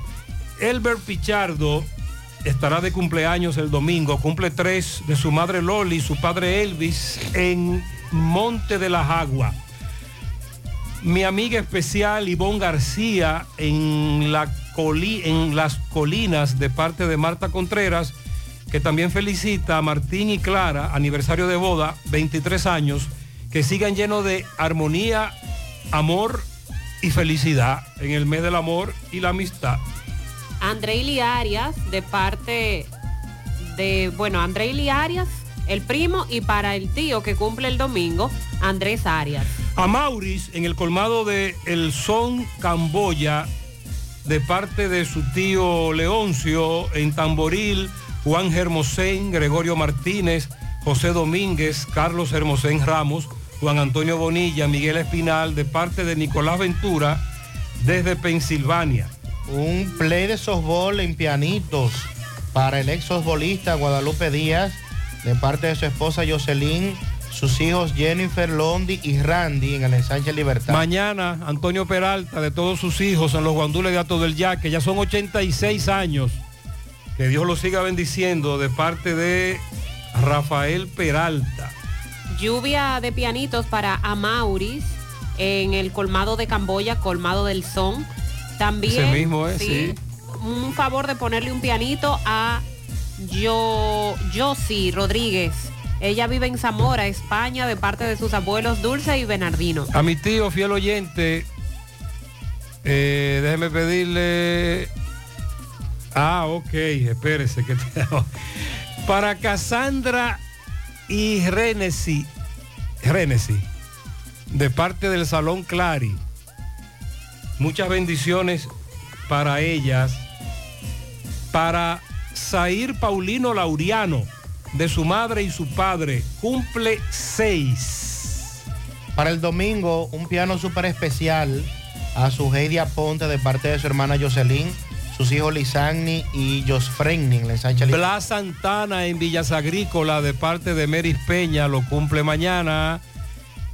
Speaker 6: Elbert Pichardo estará de cumpleaños el domingo, cumple tres de su madre Loli, su padre Elvis, en Monte de las Aguas. Mi amiga especial Ivonne García en, en las colinas de parte de Marta Contreras, que también felicita a Martín y Clara, aniversario de boda, 23 años, que sigan llenos de armonía, amor y felicidad en el mes del amor y la amistad.
Speaker 12: Andreili Arias, de parte de, bueno, Andreili Arias, el primo, y para el tío que cumple el domingo, Andrés Arias.
Speaker 6: A Mauris en el colmado de El Son Camboya, de parte de su tío Leoncio, en Tamboril, Juan Hermosén, Gregorio Martínez, José Domínguez, Carlos Hermosén Ramos, Juan Antonio Bonilla, Miguel Espinal, de parte de Nicolás Ventura, desde Pensilvania.
Speaker 14: Un play de softball en pianitos para el ex softbolista Guadalupe Díaz, de parte de su esposa Jocelyn, sus hijos Jennifer, Londi y Randy en el ensanche Libertad.
Speaker 6: Mañana, Antonio Peralta, de todos sus hijos en los guandules de Ato del Yaque, ya son 86 años. Que Dios los siga bendiciendo de parte de Rafael Peralta.
Speaker 12: Lluvia de pianitos para Amauris en el colmado de Camboya, colmado del Son. También
Speaker 6: Ese mismo es, sí.
Speaker 12: un favor de ponerle un pianito a Yo Josie Rodríguez. Ella vive en Zamora, España, de parte de sus abuelos Dulce y Bernardino.
Speaker 6: A mi tío, fiel oyente, eh, déjeme pedirle. Ah, ok, espérese que te Para Cassandra y Renesi, Renesi, de parte del Salón Clari. Muchas bendiciones para ellas. Para Zair Paulino Lauriano, de su madre y su padre, cumple seis.
Speaker 14: Para el domingo, un piano súper especial a su Heidi Aponte de parte de su hermana Jocelyn, sus hijos Lisagni y Josfrenni en Li-
Speaker 6: Blas Santana en Villas Agrícola de parte de Meris Peña lo cumple mañana.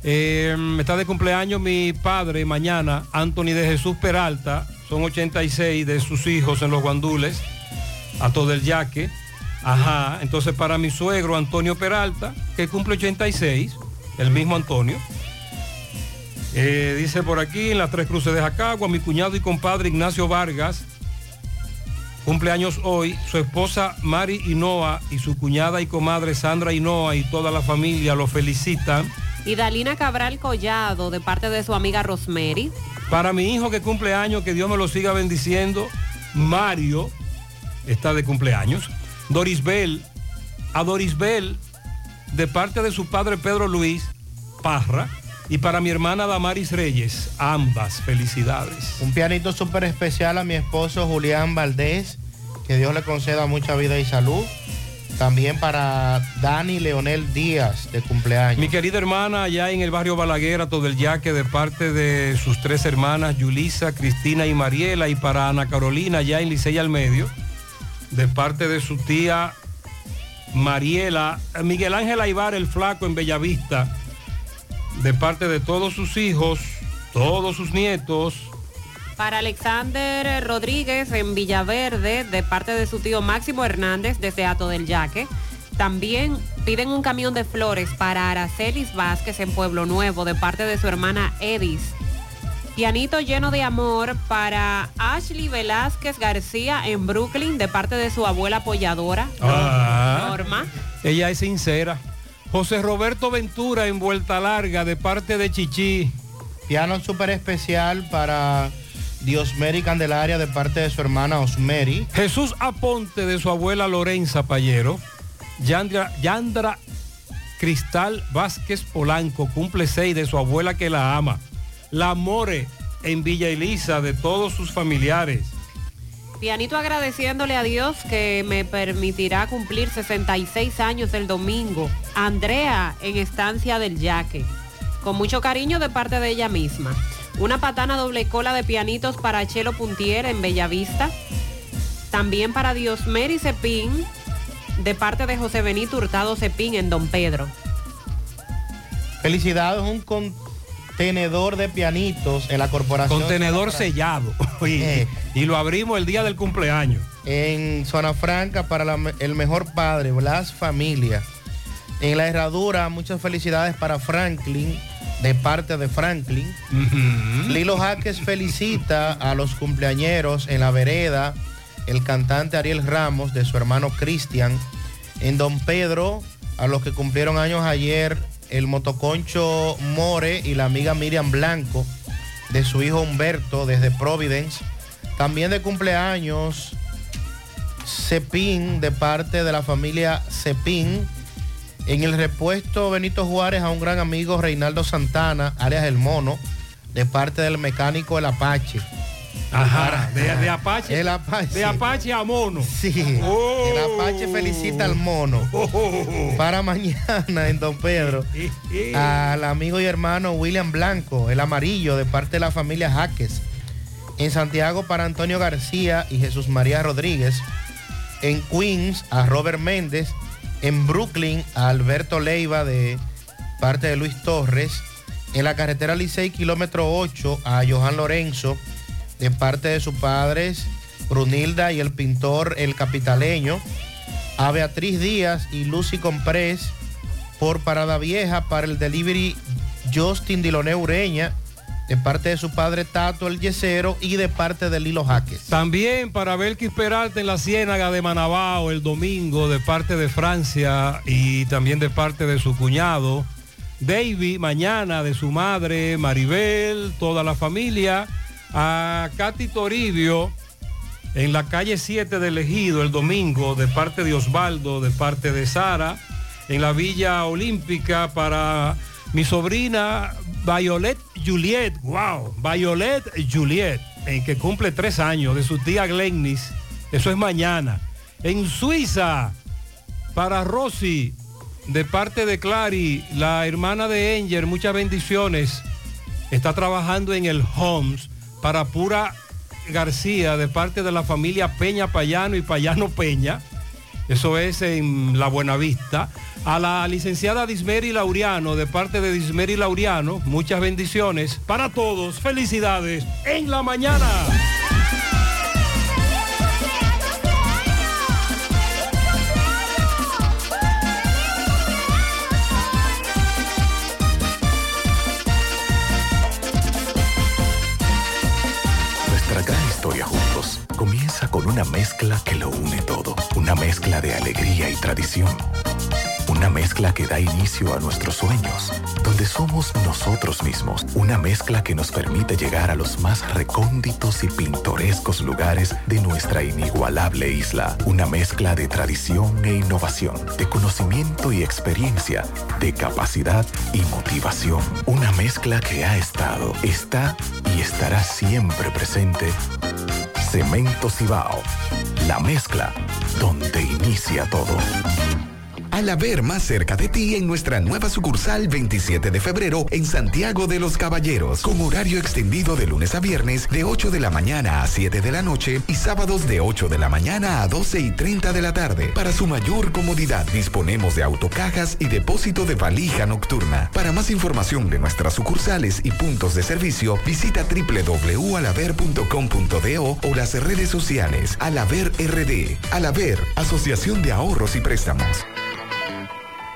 Speaker 6: Eh, está de cumpleaños mi padre mañana, Anthony de Jesús Peralta. Son 86 de sus hijos en los guandules, a todo el yaque. Ajá, entonces para mi suegro Antonio Peralta, que cumple 86, el mismo Antonio. Eh, dice por aquí, en las tres cruces de Jacagua, mi cuñado y compadre Ignacio Vargas, cumpleaños hoy, su esposa Mari Hinoa y su cuñada y comadre Sandra Hinoa y toda la familia lo felicitan.
Speaker 12: Y Dalina Cabral Collado, de parte de su amiga Rosemary.
Speaker 6: Para mi hijo que cumple años, que Dios me lo siga bendiciendo, Mario está de cumpleaños. Doris Bell, a Doris Bell, de parte de su padre Pedro Luis Parra, y para mi hermana Damaris Reyes, ambas felicidades.
Speaker 14: Un pianito súper especial a mi esposo Julián Valdés, que Dios le conceda mucha vida y salud. También para Dani Leonel Díaz, de cumpleaños.
Speaker 6: Mi querida hermana allá en el barrio Balaguer, todo el yaque, de parte de sus tres hermanas, Yulisa, Cristina y Mariela, y para Ana Carolina, allá en Licey al Medio, de parte de su tía Mariela, Miguel Ángel Aibar, el flaco en Bellavista, de parte de todos sus hijos, todos sus nietos,
Speaker 12: Para Alexander Rodríguez en Villaverde, de parte de su tío Máximo Hernández, desde Ato del Yaque. También piden un camión de flores para Aracelis Vázquez en Pueblo Nuevo, de parte de su hermana Edis. Pianito lleno de amor para Ashley Velázquez García en Brooklyn, de parte de su abuela apoyadora,
Speaker 6: Ah.
Speaker 12: Norma.
Speaker 6: ella es sincera. José Roberto Ventura en Vuelta Larga, de parte de Chichi.
Speaker 14: Piano súper especial para Diosmeri Candelaria, de parte de su hermana Osmeri.
Speaker 6: Jesús Aponte de su abuela Lorenza Payero. Yandra, Yandra Cristal Vázquez Polanco cumple seis de su abuela que la ama. La More en Villa Elisa de todos sus familiares.
Speaker 12: Pianito agradeciéndole a Dios que me permitirá cumplir 66 años el domingo. Andrea en Estancia del Yaque. Con mucho cariño de parte de ella misma. Una patana doble cola de pianitos para Chelo Puntier en Bellavista. También para Diosmeri Cepín de parte de José Benito Hurtado Cepín en Don Pedro.
Speaker 14: Felicidades, un contenedor de pianitos en la corporación.
Speaker 6: Contenedor
Speaker 14: Zona
Speaker 6: sellado. [laughs] Y,
Speaker 14: Eh.
Speaker 6: y lo abrimos el día del cumpleaños.
Speaker 14: En Zona Franca para la el mejor padre, Blas Familia. En la herradura, muchas felicidades para Franklin, de parte de Franklin. Lilo Jaques felicita a los cumpleañeros en la vereda, el cantante Ariel Ramos de su hermano Cristian. En Don Pedro, a los que cumplieron años ayer, el motoconcho More y la amiga Miriam Blanco de su hijo Humberto desde Providence. También de cumpleaños Cepín de parte de la familia Cepín. En el repuesto Benito Juárez a un gran amigo Reinaldo Santana, alias El Mono, de parte del mecánico El Apache.
Speaker 6: Ajá, de, de Apache.
Speaker 14: El Apache.
Speaker 6: De Apache a Mono.
Speaker 14: Sí, el Apache felicita al mono. Para mañana en Don Pedro, al amigo y hermano William Blanco, el amarillo, de parte de la familia Jaques. En Santiago para Antonio García y Jesús María Rodríguez. En Queens a Robert Méndez. En Brooklyn a Alberto Leiva de parte de Luis Torres. En la carretera Licey, kilómetro 8, a Johan Lorenzo, de parte de sus padres, Brunilda y el pintor El Capitaleño. A Beatriz Díaz y Lucy Comprés, por Parada Vieja, para el delivery Justin Diloné Ureña, de parte de su padre Tato el Yesero y de parte de Lilo Jaques.
Speaker 6: También para Belkis Peralta en la Ciénaga de Manabao el domingo de parte de Francia y también de parte de su cuñado. David mañana de su madre, Maribel, toda la familia. A Katy Toribio en la calle 7 del Ejido el domingo de parte de Osvaldo, de parte de Sara. En la Villa Olímpica para mi sobrina Violet Juliet, wow, Violet Juliet, en que cumple tres años, de su tía Glennis Eso es mañana. En Suiza, para Rosy, de parte de Clary, la hermana de Enger, muchas bendiciones. Está trabajando en el Homes para Pura García, de parte de la familia Peña Payano y Payano Peña. Eso es en La Buenavista. A la licenciada Dismeri Laureano, de parte de Dismeri Laureano, muchas bendiciones para todos. Felicidades en la mañana.
Speaker 34: Una mezcla que lo une todo. Una mezcla de alegría y tradición. Una mezcla que da inicio a nuestros sueños, donde somos nosotros mismos. Una mezcla que nos permite llegar a los más recónditos y pintorescos lugares de nuestra inigualable isla. Una mezcla de tradición e innovación, de conocimiento y experiencia, de capacidad y motivación. Una mezcla que ha estado, está y estará siempre presente. Cemento Cibao. La mezcla donde inicia todo.
Speaker 8: Al haber más cerca de ti en nuestra nueva sucursal 27 de febrero en Santiago de los Caballeros, con horario extendido de lunes a viernes de 8 de la mañana a 7 de la noche y sábados de 8 de la mañana a 12 y 30 de la tarde. Para su mayor comodidad, disponemos de autocajas y depósito de valija nocturna. Para más información de nuestras sucursales y puntos de servicio, visita www.alaver.com.do o las redes sociales Alaver RD. Alaver, Asociación de Ahorros y Préstamos.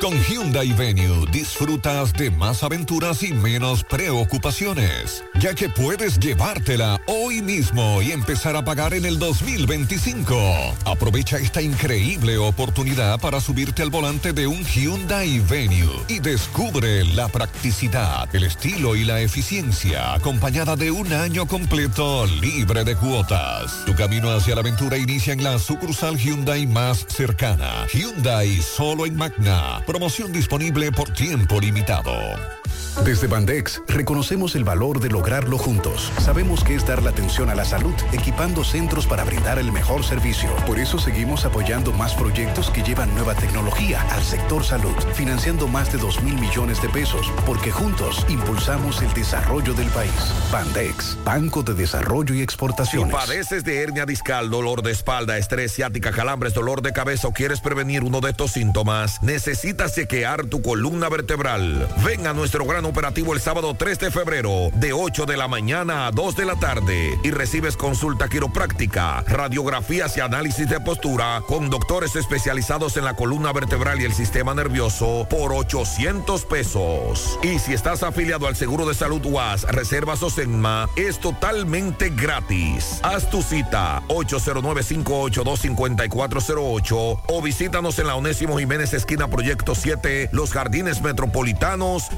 Speaker 11: Con Hyundai Venue disfrutas de más aventuras y menos preocupaciones, ya que puedes llevártela hoy mismo y empezar a pagar en el 2025. Aprovecha esta increíble oportunidad para subirte al volante de un Hyundai Venue y descubre la practicidad, el estilo y la eficiencia acompañada de un año completo libre de cuotas. Tu camino hacia la aventura inicia en la sucursal Hyundai más cercana. Hyundai solo en Magna. Promoción disponible por tiempo limitado.
Speaker 8: Desde Bandex reconocemos el valor de lograrlo juntos. Sabemos que es dar la atención a la salud, equipando centros para brindar el mejor servicio. Por eso seguimos apoyando más proyectos que llevan nueva tecnología al sector salud, financiando más de 2 mil millones de pesos, porque juntos impulsamos el desarrollo del país. Bandex, Banco de Desarrollo y
Speaker 1: Si
Speaker 8: Exportaciones.
Speaker 1: padeces de hernia discal, dolor de espalda, estrés ciática, calambres, dolor de cabeza o quieres prevenir uno de estos síntomas, necesitas chequear tu columna vertebral. Ven a nuestro gran operativo el sábado 3 de febrero, de 8 de la mañana a 2 de la tarde, y recibes consulta quiropráctica, radiografías y análisis de postura con doctores especializados en la columna vertebral y el sistema nervioso por 800 pesos. Y si estás afiliado al Seguro de Salud UAS, Reservas o Senma, es totalmente gratis. Haz tu cita 809-582-5408 o visítanos en la Onésimo Jiménez esquina Proyecto 7, Los Jardines Metropolitanos,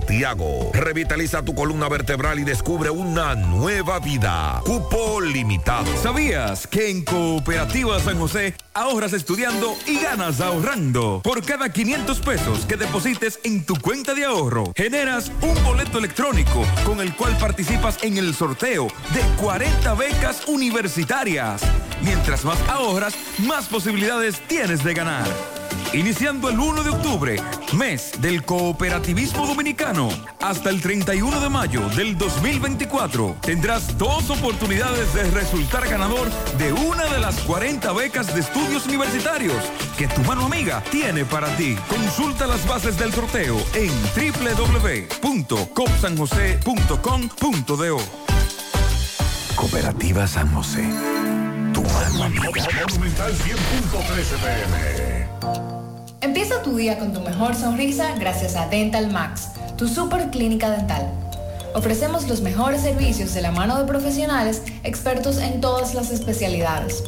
Speaker 1: Santiago. Revitaliza tu columna vertebral y descubre una nueva vida. Cupo limitado.
Speaker 35: ¿Sabías que en Cooperativa San José ahorras estudiando y ganas ahorrando? Por cada 500 pesos que deposites en tu cuenta de ahorro, generas un boleto electrónico con el cual participas en el sorteo de 40 becas universitarias. Mientras más ahorras, más posibilidades tienes de ganar. Iniciando el 1 de octubre, mes del cooperativismo dominicano, hasta el 31 de mayo del 2024, tendrás dos oportunidades de resultar ganador de una de las 40 becas de estudios universitarios que tu mano amiga tiene para ti. Consulta las bases del sorteo en www.copsanjose.com.do.
Speaker 34: Cooperativa San José. Tu mano amiga.
Speaker 11: Monumental 100.13 pm.
Speaker 36: Empieza tu día con tu mejor sonrisa gracias a Dental Max, tu super clínica dental. Ofrecemos los mejores servicios de la mano de profesionales expertos en todas las especialidades.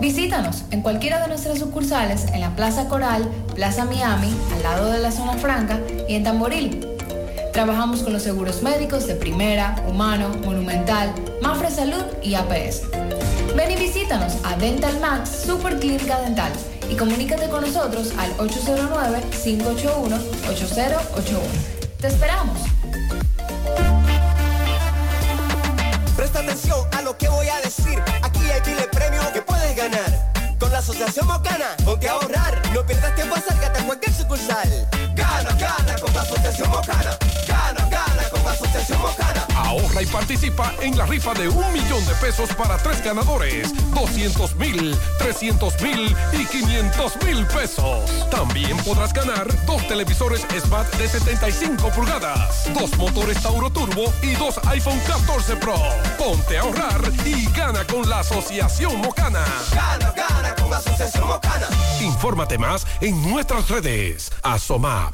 Speaker 36: Visítanos en cualquiera de nuestras sucursales en la Plaza Coral, Plaza Miami, al lado de la Zona Franca y en Tamboril. Trabajamos con los seguros médicos de Primera, Humano, Monumental, Mafre Salud y APS. Ven y visítanos a Dental Max Super Clínica Dental y comunícate con nosotros al 809-581-8081. ¡Te esperamos!
Speaker 37: Presta atención a lo que voy a decir. Aquí hay miles premios que puedes ganar. Con la Asociación Mocana, ponte a ahorrar. No pierdas tiempo, acércate a cualquier sucursal. Gana, gana con la Asociación Mocana. Gana, gana con la Asociación Mocana.
Speaker 10: Ahorra y participa en la rifa de un millón de pesos para tres ganadores, 200 mil, 300 mil y 500 mil pesos. También podrás ganar dos televisores Smart de 75 pulgadas, dos motores Tauro Turbo y dos iPhone 14 Pro. Ponte a ahorrar y gana con la Asociación Mocana.
Speaker 37: Gana, gana con la Asociación Mocana.
Speaker 10: Infórmate más en nuestras redes. Asomap,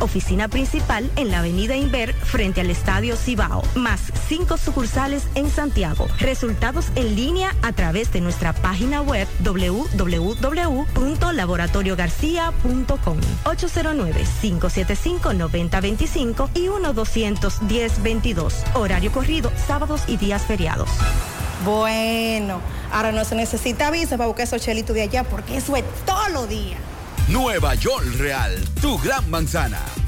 Speaker 38: Oficina principal en la Avenida Inver frente al Estadio Cibao, más cinco sucursales en Santiago. Resultados en línea a través de nuestra página web www.laboratoriogarcia.com 809-575-9025 y 1-210-22. Horario corrido, sábados y días feriados.
Speaker 39: Bueno, ahora no se necesita visa para buscar esos chelitos de allá porque eso es todos los días.
Speaker 40: Nueva York Real, tu gran manzana.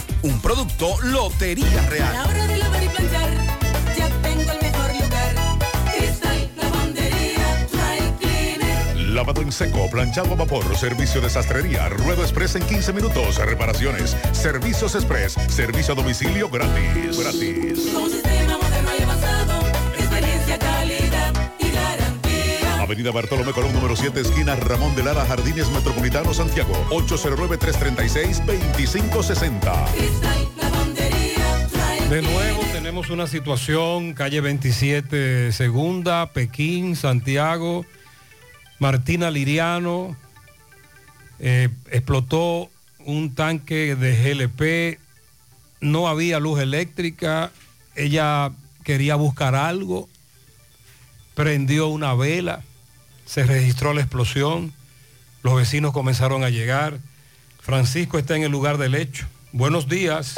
Speaker 40: Un producto Lotería
Speaker 41: A la
Speaker 40: Real.
Speaker 41: hora de lavar y planchar, ya tengo el mejor lugar. Cristal, lavandería, dry cleaner.
Speaker 7: Lavado en seco, planchado a vapor, servicio de sastrería, ruedo express en 15 minutos, reparaciones, servicios express, servicio a domicilio gratis. Gratis.
Speaker 41: Con un sistema
Speaker 7: Avenida Bartolomé Colón, número 7, esquina Ramón de Lara, Jardines Metropolitano, Santiago. 809-336-2560.
Speaker 41: Cristal, lavandería, dry
Speaker 6: De nuevo tenemos una situación, calle 27 Segunda, Pekín, Santiago, Martina Liriano, eh, explotó un tanque de GLP, no había luz eléctrica, ella quería buscar algo, prendió una vela, se registró la explosión, los vecinos comenzaron a llegar, Francisco está en el lugar del hecho. Buenos días.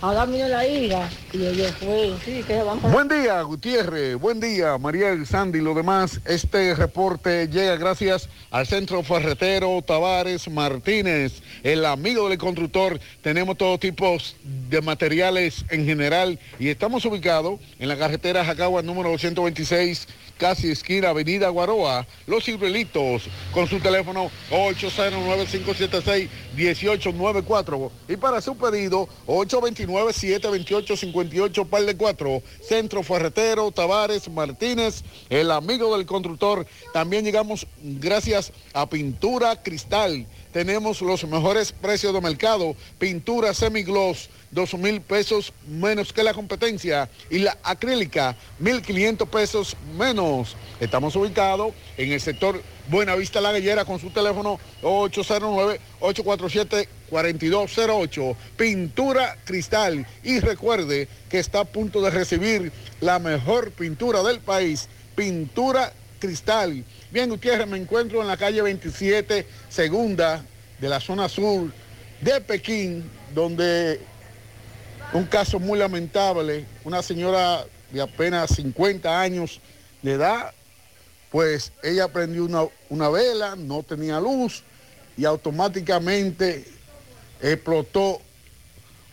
Speaker 42: Ahora vino la ira y ella fue, sí, que van
Speaker 43: Buen día, Gutiérrez. Buen día, Mariel, Sandy y lo demás. Este reporte llega gracias al Centro Ferretero Tavares Martínez, el amigo del constructor. Tenemos todo tipo de materiales en general y estamos ubicados en la carretera Jacagua número 226, casi esquina Avenida Guaroa, Los Ciruelitos, con su teléfono 809-576-1894 y para su pedido 829-728-58 par de 4, Centro Ferretero Tavares Martínez, el amigo del constructor. También llegamos gracias a Pintura Cristal. Tenemos los mejores precios de mercado. Pintura semigloss, 2 mil pesos menos que la competencia. Y la acrílica, 1.500 pesos menos. Estamos ubicados en el sector Buenavista La Gallera con su teléfono 809-847-4208. Pintura Cristal. Y recuerde que está a punto de recibir la mejor pintura del país. Pintura Cristal. Bien, Gutiérrez, me encuentro en la calle 27, segunda de la zona sur de Pekín, donde un caso muy lamentable, una señora de apenas 50 años de edad, pues ella prendió una, una vela, no tenía luz y automáticamente explotó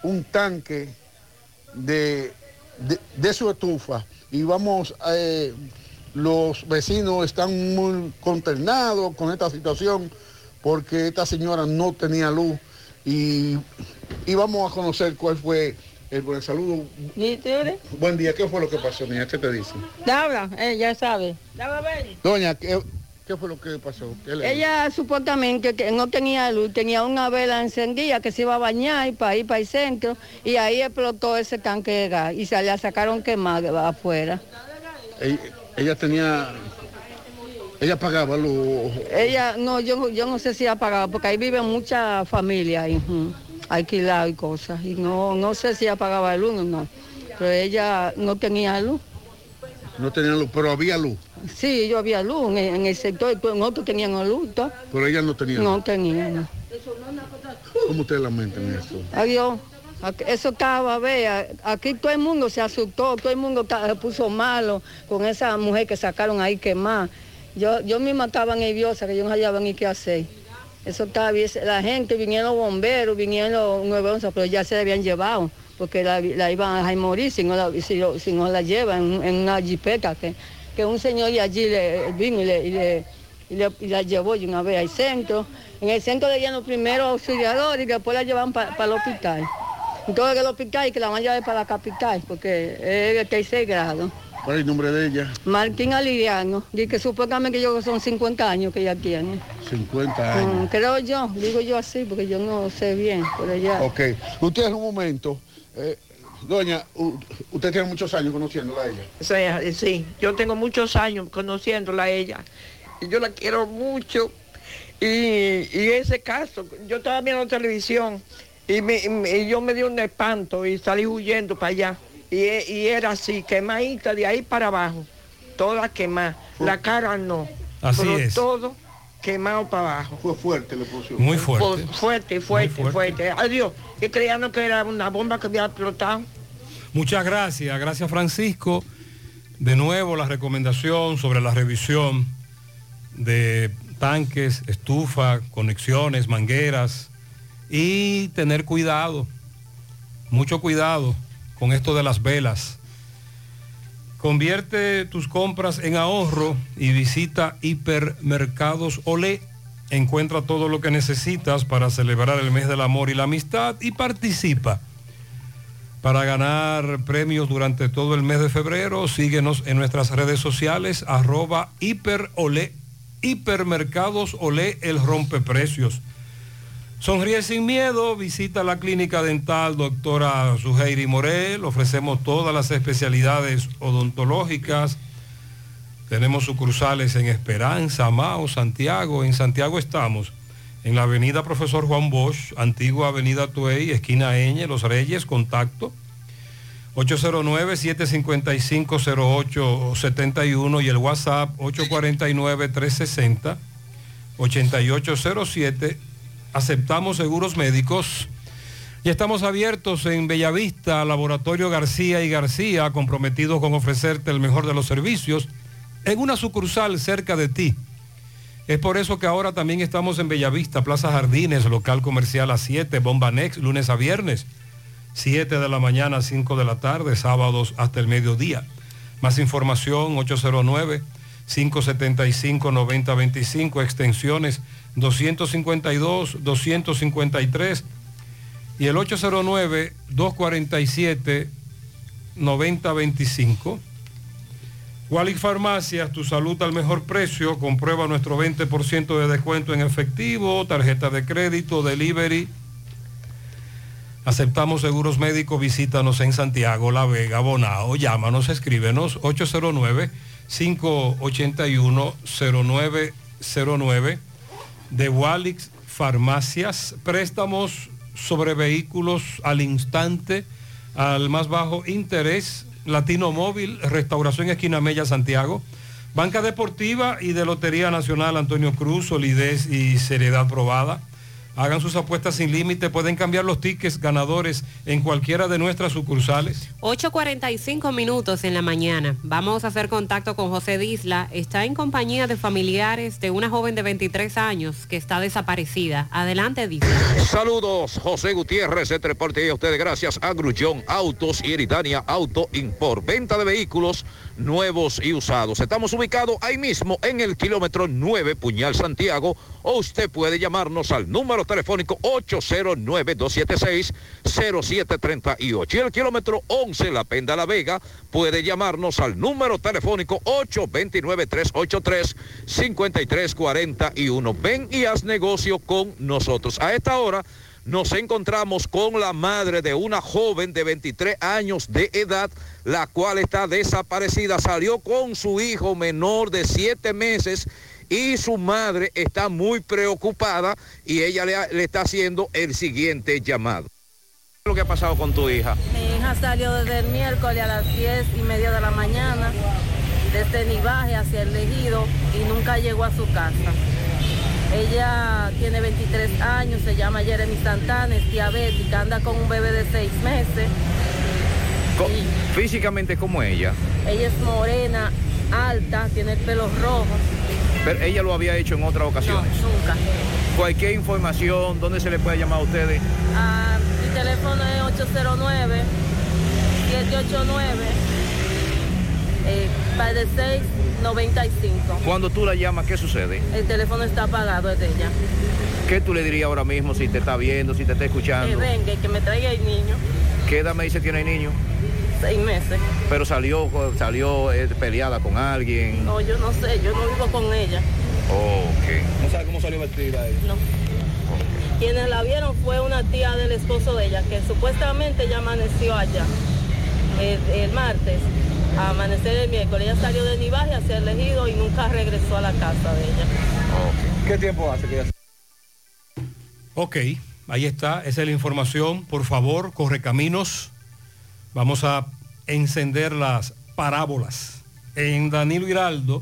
Speaker 43: un tanque de, de- su estufa. Y vamos, eh, los vecinos están muy consternados con esta situación porque esta señora no tenía luz y, y vamos a conocer cuál fue el buen saludo. Buen día, ¿qué fue lo que pasó, niña? ¿Qué te dice?
Speaker 42: Habla, ella sabe.
Speaker 43: Doña, ¿qué, qué fue lo que pasó? ¿Qué le-
Speaker 42: Ella supuestamente que no tenía luz, tenía una vela encendida que se iba a bañar para ir para el centro y ahí explotó ese tanque de gas y se la sacaron quemada afuera.
Speaker 43: Ella tenía, ella pagaba luz.
Speaker 42: Ella, no, yo, yo no sé si ha pagado porque ahí viven muchas familias ahí, ujú, alquilado y cosas y no, no sé si ha pagado luz o no, pero ella no tenía luz.
Speaker 43: No tenía luz, pero había luz.
Speaker 42: Sí, yo había luz en el, en el sector, pues, nosotros teníamos luz.
Speaker 43: Pero ella no tenía luz.
Speaker 42: no teníamos.
Speaker 43: ¿Cómo ustedes lamentan eso?
Speaker 42: Adiós. Eso cada vez, aquí todo el mundo se asustó, todo el mundo se puso malo con esa mujer que sacaron ahí quemada. Yo, yo misma estaba nerviosa, que yo no hallaba ni qué hacer. Eso estaba la gente, vinieron bomberos, vinieron los 911, pero ya se la habían llevado, porque la, iban a morir si no la, llevan en, una jipeta, que, que un señor de allí le vino y le, y le- y le- y la llevó de una vez al centro. En el centro le dieron los primeros auxiliadores y después la llevan para el hospital. Entonces el hospital y que la van a llevar para la capital, porque es el tercer grado.
Speaker 43: ¿Cuál es el nombre de ella?
Speaker 42: Martín Aliriano, dice que supuestamente yo son 50 años que ella tiene.
Speaker 43: 50 años.
Speaker 42: Mm, creo yo, digo yo así, porque yo no sé bien, pero ella...
Speaker 43: Ok. Usted en un momento, eh, doña, usted tiene muchos años conociéndola a ella.
Speaker 44: Eso es, sí, yo tengo muchos años conociéndola a ella y yo la quiero mucho. Y, y ese caso, yo estaba viendo televisión y, me- y yo me di un espanto y salí huyendo para allá. Y, y era así, quemadita de ahí para abajo, toda quemada. La cara no,
Speaker 6: Así
Speaker 44: pero
Speaker 6: es.
Speaker 44: todo quemado para abajo.
Speaker 43: Fue fuerte la explosión.
Speaker 6: Muy fuerte.
Speaker 44: Fu- fuerte, fuerte, fuerte. Adiós. Y creían que era una bomba que había explotado.
Speaker 6: Muchas gracias, gracias Francisco. De nuevo la recomendación sobre la revisión de tanques, estufa, conexiones, mangueras y tener cuidado, mucho cuidado con esto de las velas. Convierte tus compras en ahorro y visita Hipermercados Olé. Encuentra todo lo que necesitas para celebrar el mes del amor y la amistad y participa. Para ganar premios durante todo el mes de febrero, síguenos en nuestras redes sociales, arroba hiperolé, hipermercados olé, el rompeprecios. Sonríe sin miedo, visita la clínica dental doctora Suheiri Morel, ofrecemos todas las especialidades odontológicas. Tenemos sucursales en Esperanza, Mao, Santiago. En Santiago estamos en la avenida Profesor Juan Bosch, antigua avenida Tuey, esquina Eñe, Los Reyes, contacto 809-755-0871 y el WhatsApp 849-360-8807. Aceptamos seguros médicos y estamos abiertos en Bellavista, Laboratorio García y García, comprometidos con ofrecerte el mejor de los servicios en una sucursal cerca de ti. Es por eso que ahora también estamos en Bellavista, Plaza Jardines, local comercial a 7, Bomba Next, lunes a viernes, 7 de la mañana a 5 de la tarde, sábados hasta el mediodía. Más información 809-575-9025, extensiones 252, 253 y el 809-247-9025. Walix Farmacias, tu salud al mejor precio. Comprueba nuestro 20% de descuento en efectivo, tarjeta de crédito, delivery. Aceptamos seguros médicos, visítanos en Santiago, La Vega, Bonao, llámanos, escríbenos 809-581-0909 de Walix Farmacias, préstamos sobre vehículos al instante, al más bajo interés, Latino Móvil, Restauración Esquina Mella, Santiago, Banca Deportiva y de Lotería Nacional Antonio Cruz, solidez y seriedad probada. Hagan sus apuestas sin límite, pueden cambiar los tickets ganadores en cualquiera de nuestras sucursales.
Speaker 12: 8.45 minutos en la mañana. Vamos a hacer contacto con José Disla. Está en compañía de familiares de una joven de 23 años que está desaparecida. Adelante, Disla.
Speaker 45: Saludos, José Gutiérrez, de Treporte y a ustedes gracias a Grullón Autos y Eritania Auto Import. Venta de vehículos nuevos y usados. Estamos ubicados ahí mismo en el kilómetro 9, Puñal Santiago, o usted puede llamarnos al número telefónico 809-276-0738. Y el kilómetro 11, La Penda La Vega, puede llamarnos al número telefónico 829-383-5341. Ven y haz negocio con nosotros. A esta hora nos encontramos con la madre de una joven de 23 años de edad, la cual está desaparecida. Salió con su hijo menor de 7 meses y su madre está muy preocupada y ella le, está haciendo el siguiente llamado. ¿Qué es lo que ha pasado con tu hija?
Speaker 46: Mi hija salió desde el miércoles a las 10 y media de la mañana, desde Nivaje hacia el Ejido y nunca llegó a su casa. Ella tiene 23 años, se llama Jeremy Santana, es diabética, anda con un bebé de 6 meses.
Speaker 45: Co- Físicamente como ella,
Speaker 46: Ella es morena, alta, tiene el pelo rojo.
Speaker 45: pero ella lo había hecho en otras ocasiones.
Speaker 46: Nunca.
Speaker 45: Cualquier información, ¿dónde se le puede llamar a ustedes?
Speaker 46: Ah, mi teléfono es 809 789 eh, 9695.
Speaker 45: Cuando tú la llamas, ¿qué sucede?
Speaker 46: El teléfono está apagado, es de ella.
Speaker 45: ¿Qué tú le dirías ahora mismo si te está viendo, si te está
Speaker 46: Que
Speaker 45: escuchando?
Speaker 46: venga y que me traiga el niño.
Speaker 45: ¿Qué edad me dice tiene el niño?
Speaker 46: Seis meses.
Speaker 45: Pero salió, salió eh, peleada con alguien.
Speaker 46: No, yo no sé, yo no vivo con ella.
Speaker 45: ok. ¿No sabe cómo salió vestida ella?
Speaker 46: No. Quienes la vieron fue una tía del esposo de ella, que supuestamente ya amaneció allá el, el martes, amanecer el miércoles. Ella salió de Nivaje hacia el ejido y nunca regresó a la casa de ella.
Speaker 45: ¿Qué tiempo hace que ella
Speaker 6: Ok, ahí está, esa es la información. Por favor, corre caminos. Vamos a encender las parábolas. En Danilo Hiraldo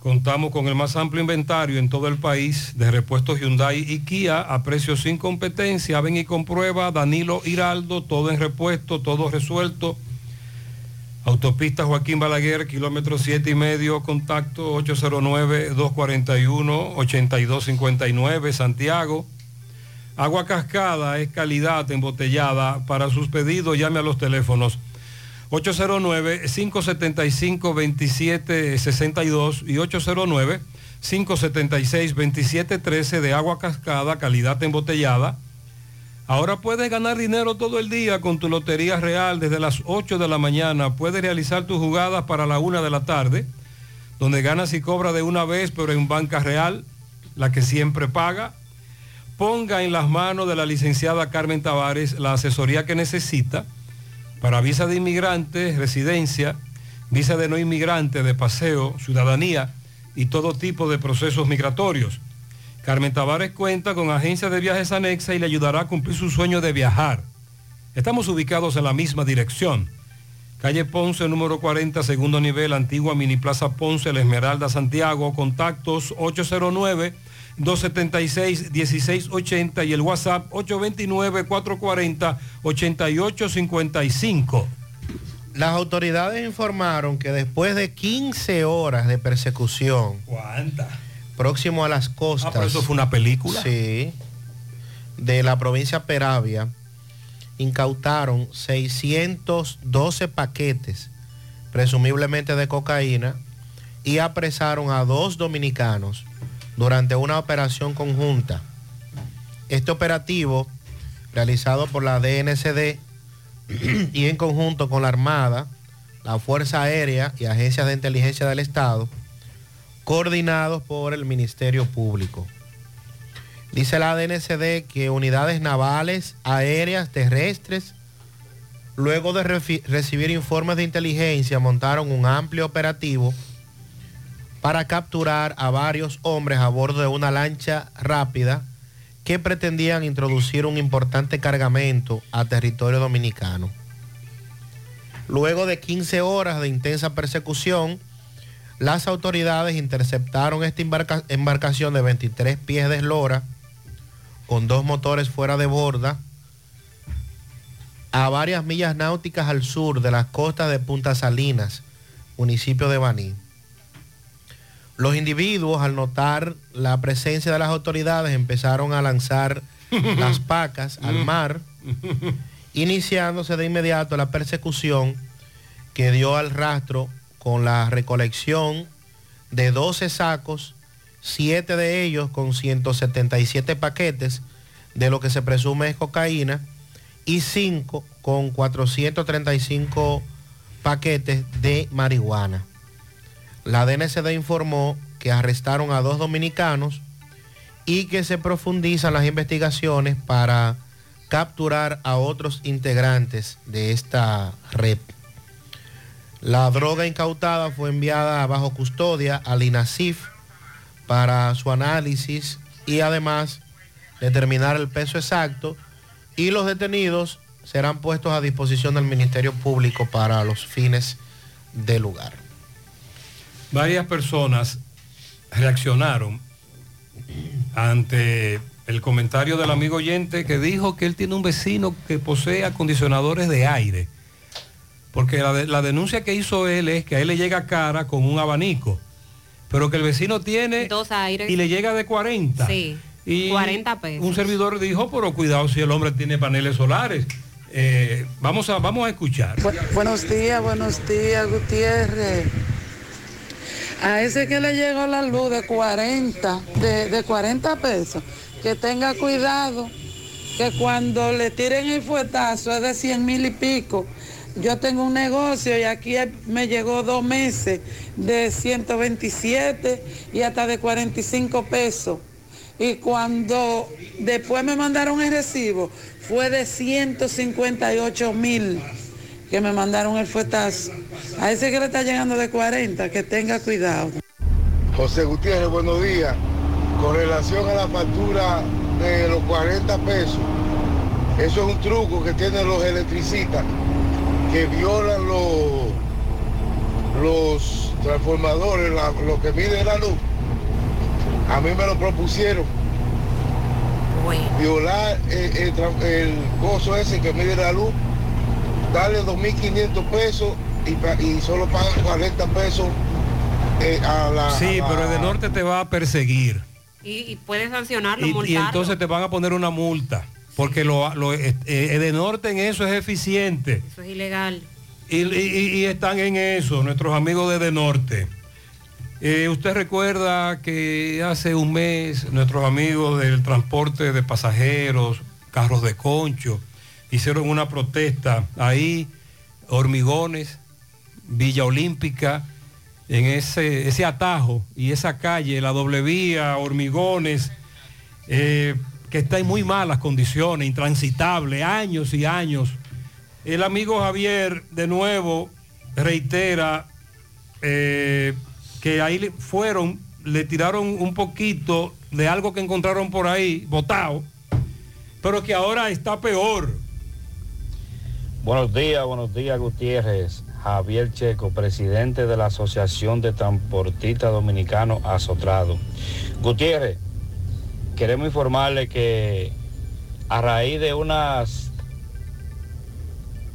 Speaker 6: contamos con el más amplio inventario en todo el país de repuestos Hyundai y Kia a precios sin competencia. Ven y comprueba Danilo Hiraldo, todo en repuesto, todo resuelto. Autopista Joaquín Balaguer, kilómetro 7 y medio, contacto 809-241-8259, Santiago. Agua cascada es calidad embotellada. Para sus pedidos llame a los teléfonos 809-575-2762 y 809-576-2713 de agua cascada, calidad embotellada. Ahora puedes ganar dinero todo el día con tu Lotería Real desde las 8 de la mañana. Puedes realizar tus jugadas para la 1 de la tarde, donde ganas y cobras de una vez, pero en banca real, la que siempre paga. Ponga en las manos de la licenciada Carmen Tavares la asesoría que necesita para visa de inmigrante, residencia, visa de no inmigrante, de paseo, ciudadanía y todo tipo de procesos migratorios. Carmen Tavares cuenta con agencia de viajes anexa y le ayudará a cumplir su sueño de viajar. Estamos ubicados en la misma dirección. Calle Ponce, número 40, segundo nivel, antigua Mini Plaza Ponce, La Esmeralda, Santiago. Contactos 809-276-1680 y el WhatsApp 829-440-8855.
Speaker 14: Las autoridades informaron que después de 15 horas de persecución,
Speaker 6: ¿Cuánta?
Speaker 14: Próximo a las costas.
Speaker 6: Ah, pero eso fue una película.
Speaker 14: Sí. De la provincia Peravia, incautaron 612 paquetes, presumiblemente de cocaína, y apresaron a dos dominicanos durante una operación conjunta. Este operativo, realizado por la DNCD [clears throat] y en conjunto con la Armada, la Fuerza Aérea y agencias de inteligencia del Estado, coordinados por el Ministerio Público. Dice la DNCD que unidades navales, aéreas, terrestres, luego de recibir informes de inteligencia, montaron un amplio operativo para capturar a varios hombres a bordo de una lancha rápida que pretendían introducir un importante cargamento a territorio dominicano. Luego de 15 horas de intensa persecución, las autoridades interceptaron esta embarca- embarcación de 23 pies de eslora, con dos motores fuera de borda a varias millas náuticas al sur de las costas de Punta Salinas, municipio de Baní. Los individuos, al notar la presencia de las autoridades, empezaron a lanzar [laughs] las pacas al mar, [laughs] iniciándose de inmediato la persecución que dio al rastro con la recolección de 12 sacos, 7 de ellos con 177 paquetes de lo que se presume es cocaína y 5 con 435 paquetes de marihuana. La DNCD informó que arrestaron a dos dominicanos y que se profundizan las investigaciones para capturar a otros integrantes de esta red. La droga incautada fue enviada bajo custodia al INASIF para su análisis y además determinar el peso exacto y los detenidos serán puestos a disposición del Ministerio Público para los fines del lugar.
Speaker 6: Varias personas reaccionaron ante el comentario del amigo oyente que dijo que él tiene un vecino que posee acondicionadores de aire. Porque la, de- la denuncia que hizo él es que a él le llega cara con un abanico, pero que el vecino tiene
Speaker 12: Dos aires.
Speaker 6: y le llega de 40.
Speaker 12: Sí.
Speaker 6: Y
Speaker 12: 40 pesos.
Speaker 6: Un servidor dijo, pero cuidado si el hombre tiene paneles solares. Eh, vamos, a, vamos a escuchar.
Speaker 47: Buenos días, buenos días, Gutiérrez. A ese que le llegó la luz de 40, de, de 40 pesos, que tenga cuidado, que cuando le tiren el fuetazo es de 100 mil y pico. Yo tengo un negocio y aquí me llegó dos meses de 127 y hasta de 45 pesos. Y cuando después me mandaron el recibo, fue de 158 mil que me mandaron el fuetazo. A ese que le está llegando de 40, que tenga cuidado.
Speaker 43: José Gutiérrez, buenos días. Con relación a la factura de los 40 pesos, eso es un truco que tienen los electricistas que violan los, los transformadores, la- lo que mide la luz. A mí me lo propusieron. Violar el, el tra- el coso ese que mide la luz, darle 2.500 pesos y, y solo pagan 40 pesos eh, a la...
Speaker 6: Sí,
Speaker 43: a la-
Speaker 6: pero el de norte te va a perseguir.
Speaker 12: Y, y puede sancionarlo,
Speaker 6: Y, y entonces te van a poner una multa. Porque lo, lo- eh, eh, de norte en eso es eficiente.
Speaker 12: Eso es ilegal.
Speaker 6: Y, y- y están en eso, nuestros amigos de De Norte. Eh, usted recuerda que hace un mes nuestros amigos del transporte de pasajeros, carros de concho, hicieron una protesta ahí, Hormigones, Villa Olímpica, en ese, ese atajo y esa calle, la doble vía, Hormigones, eh, que está en muy malas condiciones, intransitable, años y años. El amigo Javier de nuevo reitera eh, que ahí fueron, le tiraron un poquito de algo que encontraron por ahí, botado, pero que ahora está peor.
Speaker 45: Buenos días, buenos días Gutiérrez. Javier Checo, presidente de la Asociación de Transportistas Dominicanos Azotrado. Gutiérrez, queremos informarle que a raíz de unas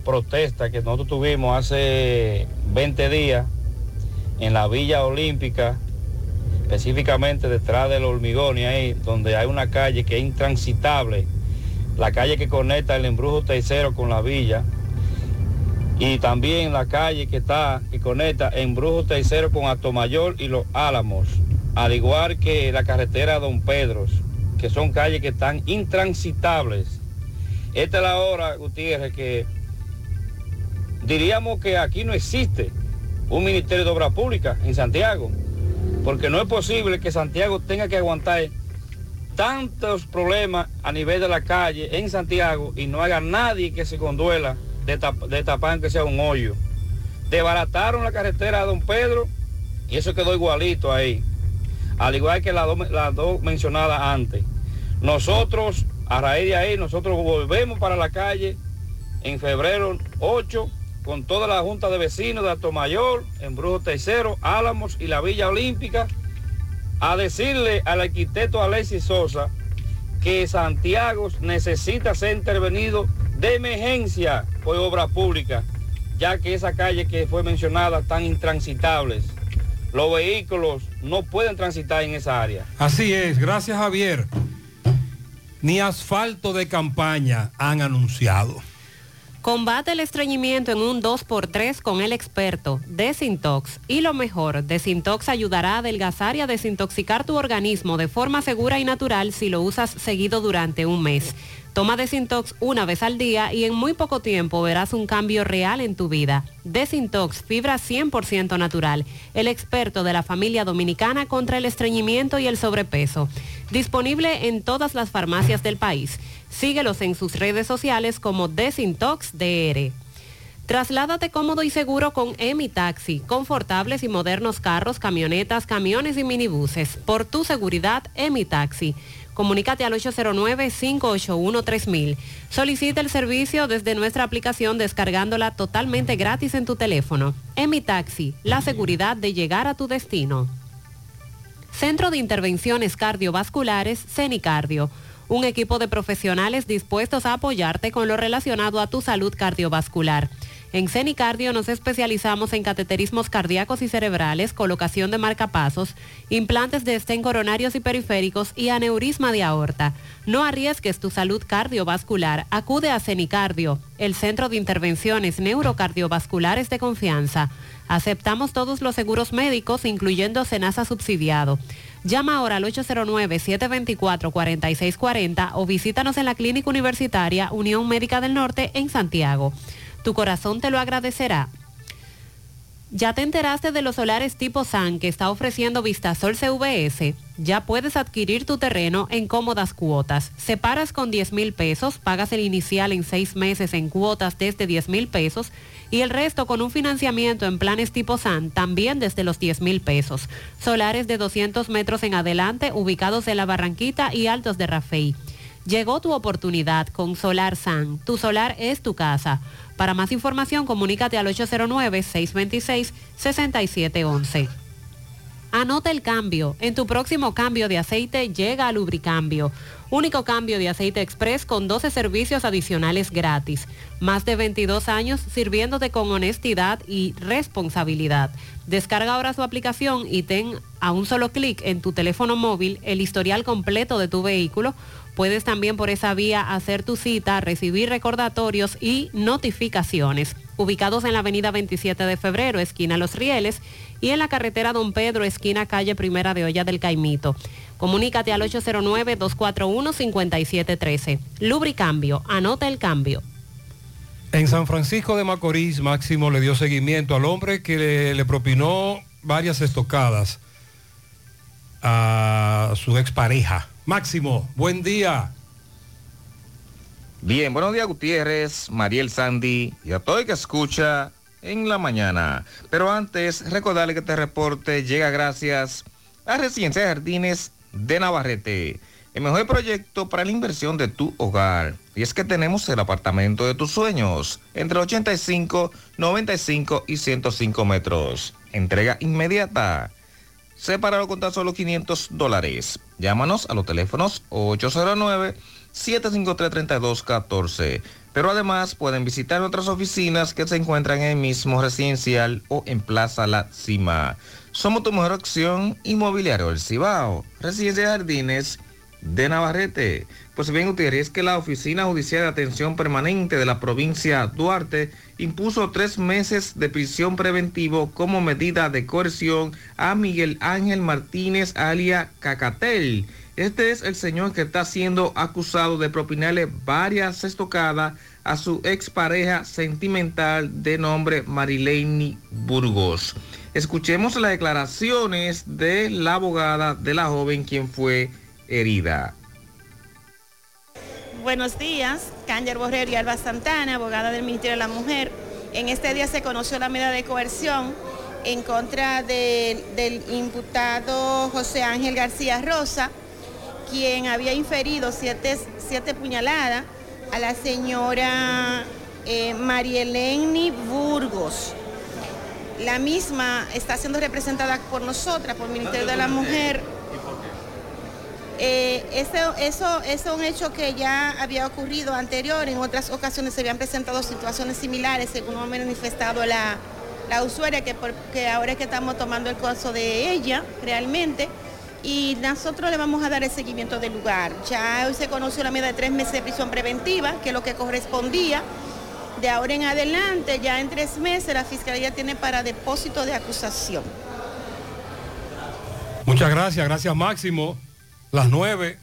Speaker 45: protestas que nosotros tuvimos hace 20 días en la Villa Olímpica, específicamente detrás del hormigón y ahí, donde hay una calle que es intransitable, la calle que conecta el embrujo tercero con la villa, y también la calle que está, que conecta embrujo tercero con Atomayor y Los Álamos, al igual que la carretera Don Pedros, que son calles que están intransitables. Esta es la hora, Gutiérrez, que diríamos que aquí no existe un Ministerio de Obras Públicas en Santiago, porque no es posible que Santiago tenga que aguantar tantos problemas a nivel de la calle en Santiago y no haya nadie que se conduela de, tap- de tapar que sea un hoyo. Desbarataron la carretera de Don Pedro y eso quedó igualito ahí, al igual que las dos dos mencionadas antes. Nosotros, a raíz de ahí, nosotros volvemos para la calle en febrero 8 con toda la Junta de Vecinos de Atomayor, Embrujo Tercero, Álamos y la Villa Olímpica, a decirle al arquitecto Alexis Sosa que Santiago necesita ser intervenido de emergencia por obra pública, ya que esa calle que fue mencionada están intransitables. Los vehículos no pueden transitar en esa área.
Speaker 6: Así es, gracias Javier. Ni asfalto de campaña han anunciado.
Speaker 12: Combate el estreñimiento en un 2x3 con el experto Desintox. Y lo mejor, Desintox ayudará a adelgazar y a desintoxicar tu organismo de forma segura y natural si lo usas seguido durante un mes. Toma Desintox una vez al día y en muy poco tiempo verás un cambio real en tu vida. Desintox, fibra 100% natural, el experto de la familia dominicana contra el estreñimiento y el sobrepeso. Disponible en todas las farmacias del país. Síguelos en sus redes sociales como Desintox DR. Trasládate cómodo y seguro con Emi Taxi, confortables y modernos carros, camionetas, camiones y minibuses. Por tu seguridad, Emi Taxi. Comunícate al 809-581-3000. Solicita el servicio desde nuestra aplicación descargándola totalmente gratis en tu teléfono. Emi Taxi, la seguridad de llegar a tu destino. Centro de Intervenciones Cardiovasculares, CENICardio. Un equipo de profesionales dispuestos a apoyarte con lo relacionado a tu salud cardiovascular. En CENICardio nos especializamos en cateterismos cardíacos y cerebrales, colocación de marcapasos, implantes de estén coronarios y periféricos y aneurisma de aorta. No arriesgues tu salud cardiovascular. Acude a CENICardio, el centro de intervenciones neurocardiovasculares de confianza. Aceptamos todos los seguros médicos, incluyendo Senasa subsidiado. Llama ahora al 809-724-4640 o visítanos en la Clínica Universitaria Unión Médica del Norte en Santiago. Tu corazón te lo agradecerá. ¿Ya te enteraste de los solares tipo SAN que está ofreciendo Vistasol CVS? Ya puedes adquirir tu terreno en cómodas cuotas. Separas con 10 mil pesos, pagas el inicial en seis meses en cuotas desde 10 mil pesos y el resto con un financiamiento en planes tipo SAN también desde los 10 mil pesos. Solares de 200 metros en adelante ubicados en la Barranquita y Altos de Rafey. Llegó tu oportunidad con Solar SAN. Tu solar es tu casa. Para más información, comunícate al 809-626-6711. Anota el cambio. En tu próximo cambio de aceite llega a Lubricambio. Único cambio de aceite express con 12 servicios adicionales gratis. Más de 22 años sirviéndote con honestidad y responsabilidad. Descarga ahora su aplicación y ten a un solo clic en tu teléfono móvil el historial completo de tu vehículo. Puedes también por esa vía hacer tu cita, recibir recordatorios y notificaciones. Ubicados en la avenida 27 de febrero, esquina Los Rieles, y en la carretera Don Pedro, esquina calle Primera de Olla del Caimito. Comunícate al 809-241-5713. Lubricambio, anota el cambio.
Speaker 6: En San Francisco de Macorís, Máximo le dio seguimiento al hombre que le, le propinó varias estocadas a su expareja. Máximo, buen día.
Speaker 48: Bien, buenos días Gutiérrez, Mariel Sandy y a todo el que escucha en la mañana. Pero antes, recordarle que este reporte llega gracias a Residencia de Jardines de Navarrete, el mejor proyecto para la inversión de tu hogar. Y es que tenemos el apartamento de tus sueños, entre 85, 95 y 105 metros. Entrega inmediata. Separado con tan solo 500 dólares. Llámanos a los teléfonos 809-753-3214. Pero además pueden visitar otras oficinas que se encuentran en el mismo residencial o en Plaza La Cima. Somos tu mejor opción inmobiliario El Cibao. Residencia de Jardines de Navarrete. Pues bien, Gutiérrez, que la Oficina Judicial de Atención Permanente de la provincia Duarte impuso tres meses de prisión preventivo como medida de coerción a Miguel Ángel Martínez alia Cacatel. Este es el señor que está siendo acusado de propinarle varias estocadas a su expareja sentimental de nombre Marilene Burgos. Escuchemos las declaraciones de la abogada de la joven quien fue herida.
Speaker 49: Buenos días, Cánger Borrero y Alba Santana, abogada del Ministerio de la Mujer. En este día se conoció la medida de coerción en contra de- del imputado José Ángel García Rosa, quien había inferido siete, siete puñaladas a la señora eh, Marieleni Burgos. La misma está siendo representada por nosotras, por el Ministerio de la Mujer, Eh, eso, eso, es un hecho que ya había ocurrido anterior, en otras ocasiones se habían presentado situaciones similares, según ha manifestado la, la usuaria, que, por- que ahora es que estamos tomando el caso de ella realmente, y nosotros le vamos a dar el seguimiento del lugar. Ya hoy se conoció la medida de tres meses de prisión preventiva, que es lo que correspondía. De ahora en adelante, ya en tres meses, la Fiscalía tiene para depósito de acusación.
Speaker 6: Muchas gracias, gracias Máximo. Las nueve.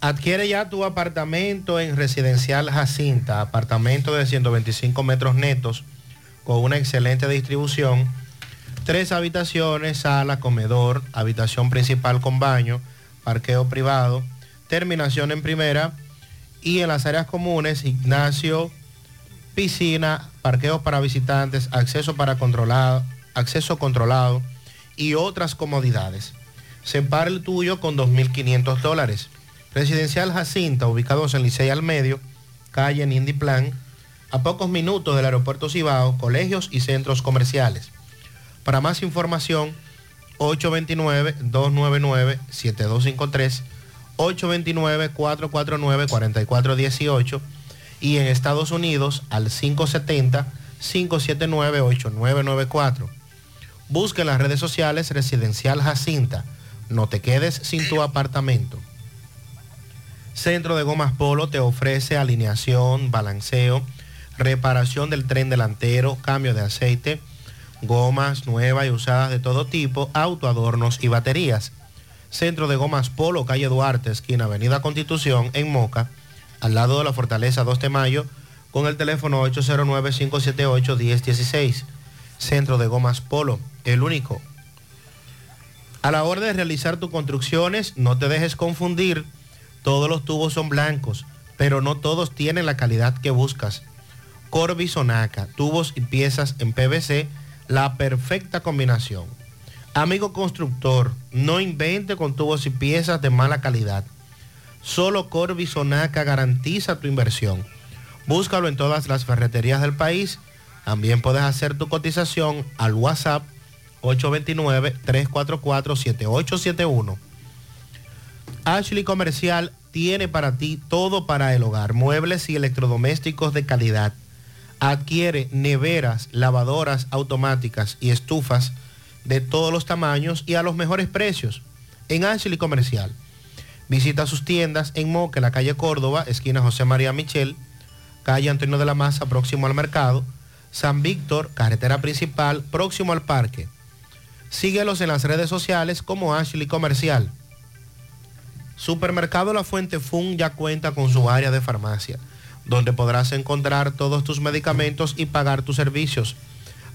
Speaker 14: Adquiere ya tu apartamento en Residencial Jacinta, apartamento de 125 metros netos con una excelente distribución, tres habitaciones, sala, comedor, habitación principal con baño, parqueo privado, terminación en primera y en las áreas comunes, gimnasio, piscina, parqueos para visitantes, acceso para controlado, acceso controlado y otras comodidades. Separa el tuyo con 2.500 dólares. Residencial Jacinta, ubicados en Licey al Medio, calle Nindy Plan, a pocos minutos del aeropuerto Cibao, colegios y centros comerciales. Para más información, 829-299-7253, 829-449-4418 y en Estados Unidos al 570-579-8994. Busca en las redes sociales Residencial Jacinta. No te quedes sin tu apartamento. Centro de Gomas Polo te ofrece alineación, balanceo, reparación del tren delantero, cambio de aceite, gomas nuevas y usadas de todo tipo, autoadornos y baterías. Centro de Gomas Polo, calle Duarte, esquina Avenida Constitución, en Moca, al lado de la Fortaleza 2 de Mayo, con el teléfono 809-578-1016. Centro de Gomas Polo, el único. A la hora de realizar tus construcciones, no te dejes confundir. Todos los tubos son blancos, pero no todos tienen la calidad que buscas. Corby Sonaca, tubos y piezas en PVC, la perfecta combinación. Amigo constructor, no invente con tubos y piezas de mala calidad. Solo Corby Sonaca garantiza tu inversión. Búscalo en todas las ferreterías del país. También puedes hacer tu cotización al WhatsApp 829-344-7871. Ashley Comercial tiene para ti todo para el hogar, muebles y electrodomésticos de calidad. Adquiere neveras, lavadoras automáticas y estufas de todos los tamaños y a los mejores precios en Ashley Comercial. Visita sus tiendas en Moca, en la calle Córdoba, esquina José María Michel, calle Antonio de la Maza, próximo al mercado, San Víctor, carretera principal, próximo al parque. Síguelos en las redes sociales como Ashley Comercial. Supermercado La Fuente Fun ya cuenta con su área de farmacia, donde podrás encontrar todos tus medicamentos y pagar tus servicios.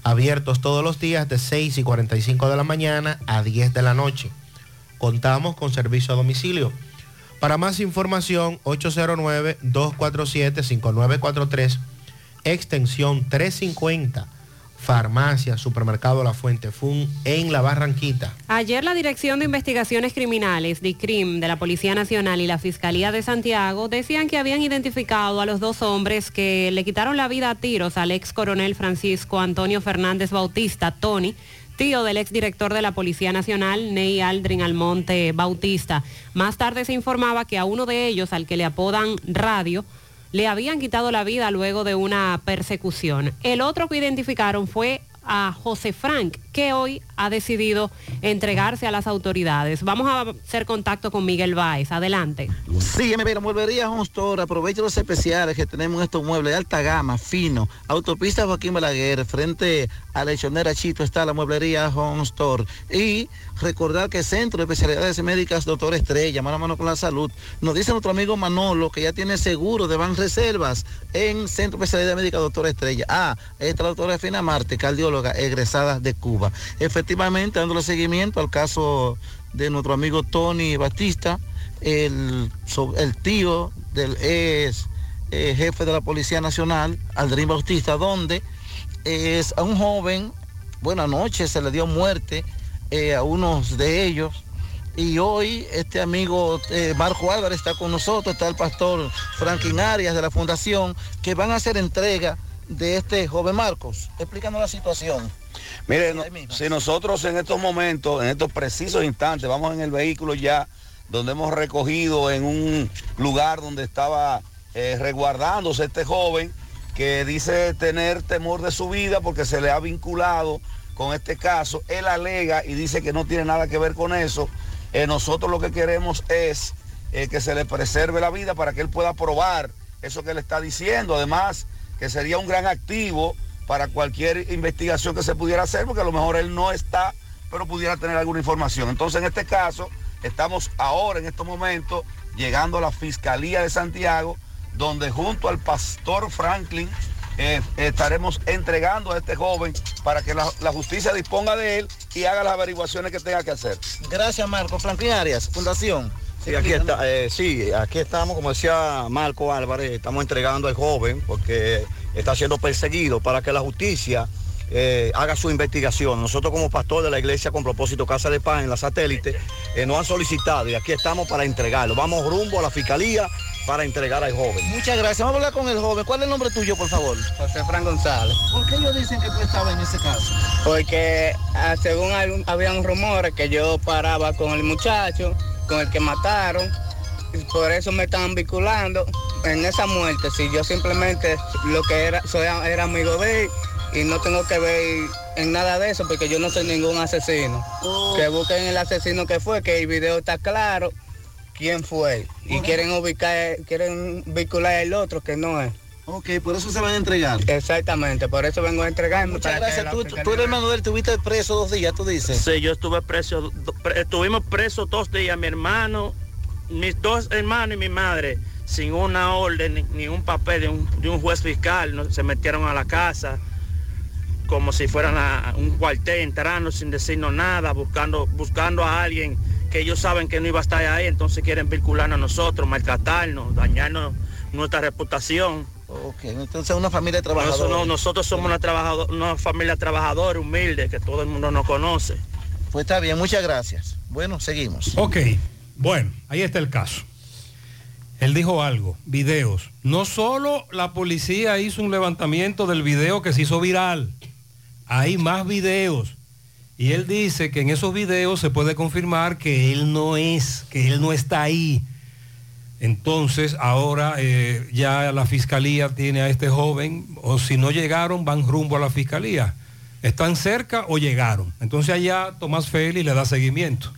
Speaker 14: Abiertos todos los días de 6 y 45 de la mañana a 10 de la noche. Contamos con servicio a domicilio. Para más información, 809-247-5943, extensión 350, farmacia, supermercado La Fuente Fun en La Barranquita.
Speaker 12: Ayer la Dirección de Investigaciones Criminales, DICRIM, de la Policía Nacional y la Fiscalía de Santiago decían que habían identificado a los dos hombres que le quitaron la vida a tiros al ex coronel Francisco Antonio Fernández Bautista, Tony, tío del exdirector de la Policía Nacional, Ney Aldrin Almonte Bautista. Más tarde se informaba que a uno de ellos, al que le apodan Radio, le habían quitado la vida luego de una persecución. El otro que identificaron fue a José Frank, que hoy ha decidido entregarse a las autoridades. Vamos a hacer contacto con Miguel Báez. Adelante.
Speaker 19: Sí, mira, mueblería Store, aprovecha los especiales que tenemos en estos muebles de alta gama, fino, autopista Joaquín Balaguer, frente a la lechonera Chito está la mueblería Home Store. Y recordar que Centro de Especialidades Médicas Doctor Estrella, mano a mano con la salud, nos dice nuestro amigo Manolo que ya tiene seguro de Ban Reservas en Centro de Especialidades Médicas Doctor Estrella. Ah, esta la doctora Fina Marte, cardióloga egresada de Cuba. Efectivamente, dándole seguimiento al caso de nuestro amigo Tony Batista, el tío del ex eh, jefe de la Policía Nacional, Aldrin Bautista, donde es a un joven, buena noche, se le dio muerte eh, a unos de ellos. Y hoy este amigo eh, Marco Álvarez está con nosotros, está el pastor Franklin Arias de la Fundación, que van a hacer entrega de este joven Marcos. Explícanos la situación.
Speaker 16: Mire, no- si nosotros en estos momentos, en estos precisos instantes, vamos en el vehículo ya donde hemos recogido en un lugar donde estaba eh, resguardándose este joven que dice tener temor de su vida porque se le ha vinculado con este caso. Él alega y dice que no tiene nada que ver con eso. Eh, nosotros lo que queremos es eh, que se le preserve la vida para que él pueda probar eso que le está diciendo. Además, que sería un gran activo para cualquier investigación que se pudiera hacer, porque a lo mejor él no está, pero pudiera tener alguna información. Entonces, en este caso, estamos ahora, en estos momentos, llegando a la Fiscalía de Santiago, donde junto al pastor Franklin eh, estaremos entregando a este joven para que la, la justicia disponga de él y haga las averiguaciones que tenga que hacer.
Speaker 19: Gracias, Marco. Franklin Arias, Fundación.
Speaker 50: Sí, aquí, está, eh, sí, aquí estamos, como decía Marco Álvarez, estamos entregando al joven porque está siendo perseguido para que la justicia eh, haga su investigación. Nosotros como pastor de la iglesia con propósito Casa de Paz en la satélite eh, nos han solicitado y aquí estamos para entregarlo. Vamos rumbo a la fiscalía para entregar al joven.
Speaker 19: Muchas gracias. Vamos a hablar con el joven. ¿Cuál es el nombre tuyo, por favor?
Speaker 51: José Fran González.
Speaker 19: ¿Por qué ellos dicen que tú estabas en ese caso?
Speaker 51: Porque ah, según algún- habían rumores que yo paraba con el muchacho, con el que mataron, y por eso me estaban vinculando en esa muerte. Si yo simplemente lo que era, soy, era amigo de él y no tengo que ver en nada de eso porque yo no soy ningún asesino. Que busquen el asesino que fue, que el video está claro quién fue. Y quieren ubicar, quieren vincular al otro que no es.
Speaker 19: Ok, por eso se van a entregar.
Speaker 51: Exactamente, por eso vengo a entregarme.
Speaker 19: Muchas gracias. Tú,
Speaker 51: fiscalía-
Speaker 19: tú eres hermano de él, estuviste preso dos días, tú dices.
Speaker 52: Sí, yo estuve preso, pre- estuvimos presos dos días, mi hermano, mis dos hermanos y mi madre, sin una orden ni, ni un papel de un, de un juez fiscal, no- se metieron a la casa como si fueran a un cuartel, entrando sin decirnos nada, buscando, buscando a alguien que ellos saben que no iba a estar ahí, entonces quieren vincularnos a nosotros, maltratarnos, dañarnos nuestra reputación.
Speaker 19: Ok, entonces una familia de
Speaker 52: Nosotros, nosotros somos una, trabajador- una familia trabajadora, humilde, que todo el mundo nos conoce.
Speaker 19: Pues está bien, muchas gracias. Bueno, seguimos.
Speaker 6: Ok, bueno, ahí está el caso. Él dijo algo, videos. No solo la policía hizo un levantamiento del video que se hizo viral, hay más videos. Y él dice que en esos videos se puede confirmar que él no es, que él no está ahí. Entonces ahora eh, ya la fiscalía tiene a este joven, o si no llegaron, van rumbo a la fiscalía. ¿Están cerca o llegaron? Entonces allá Tomás Feli le da seguimiento.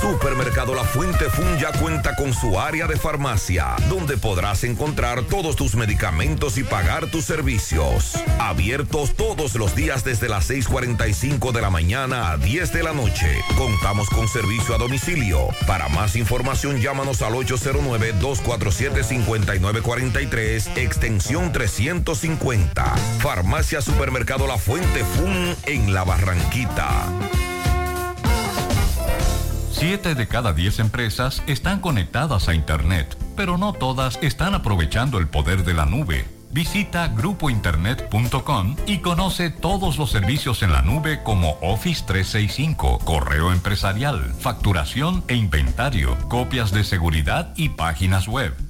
Speaker 1: Supermercado La Fuente Fun ya cuenta con su área de farmacia, donde podrás encontrar todos tus medicamentos y pagar tus servicios. Abiertos todos los días desde las 6:45 de la mañana a 10 de la noche. Contamos con servicio a domicilio. Para más información, llámanos al 809-247-5943, extensión 350. Farmacia Supermercado La Fuente Fun en La Barranquita.
Speaker 53: Siete de cada diez empresas están conectadas a Internet, pero no todas están aprovechando el poder de la nube. Visita grupointernet.com y conoce todos los servicios en la nube como Office 365, correo empresarial, facturación e inventario, copias de seguridad y páginas web.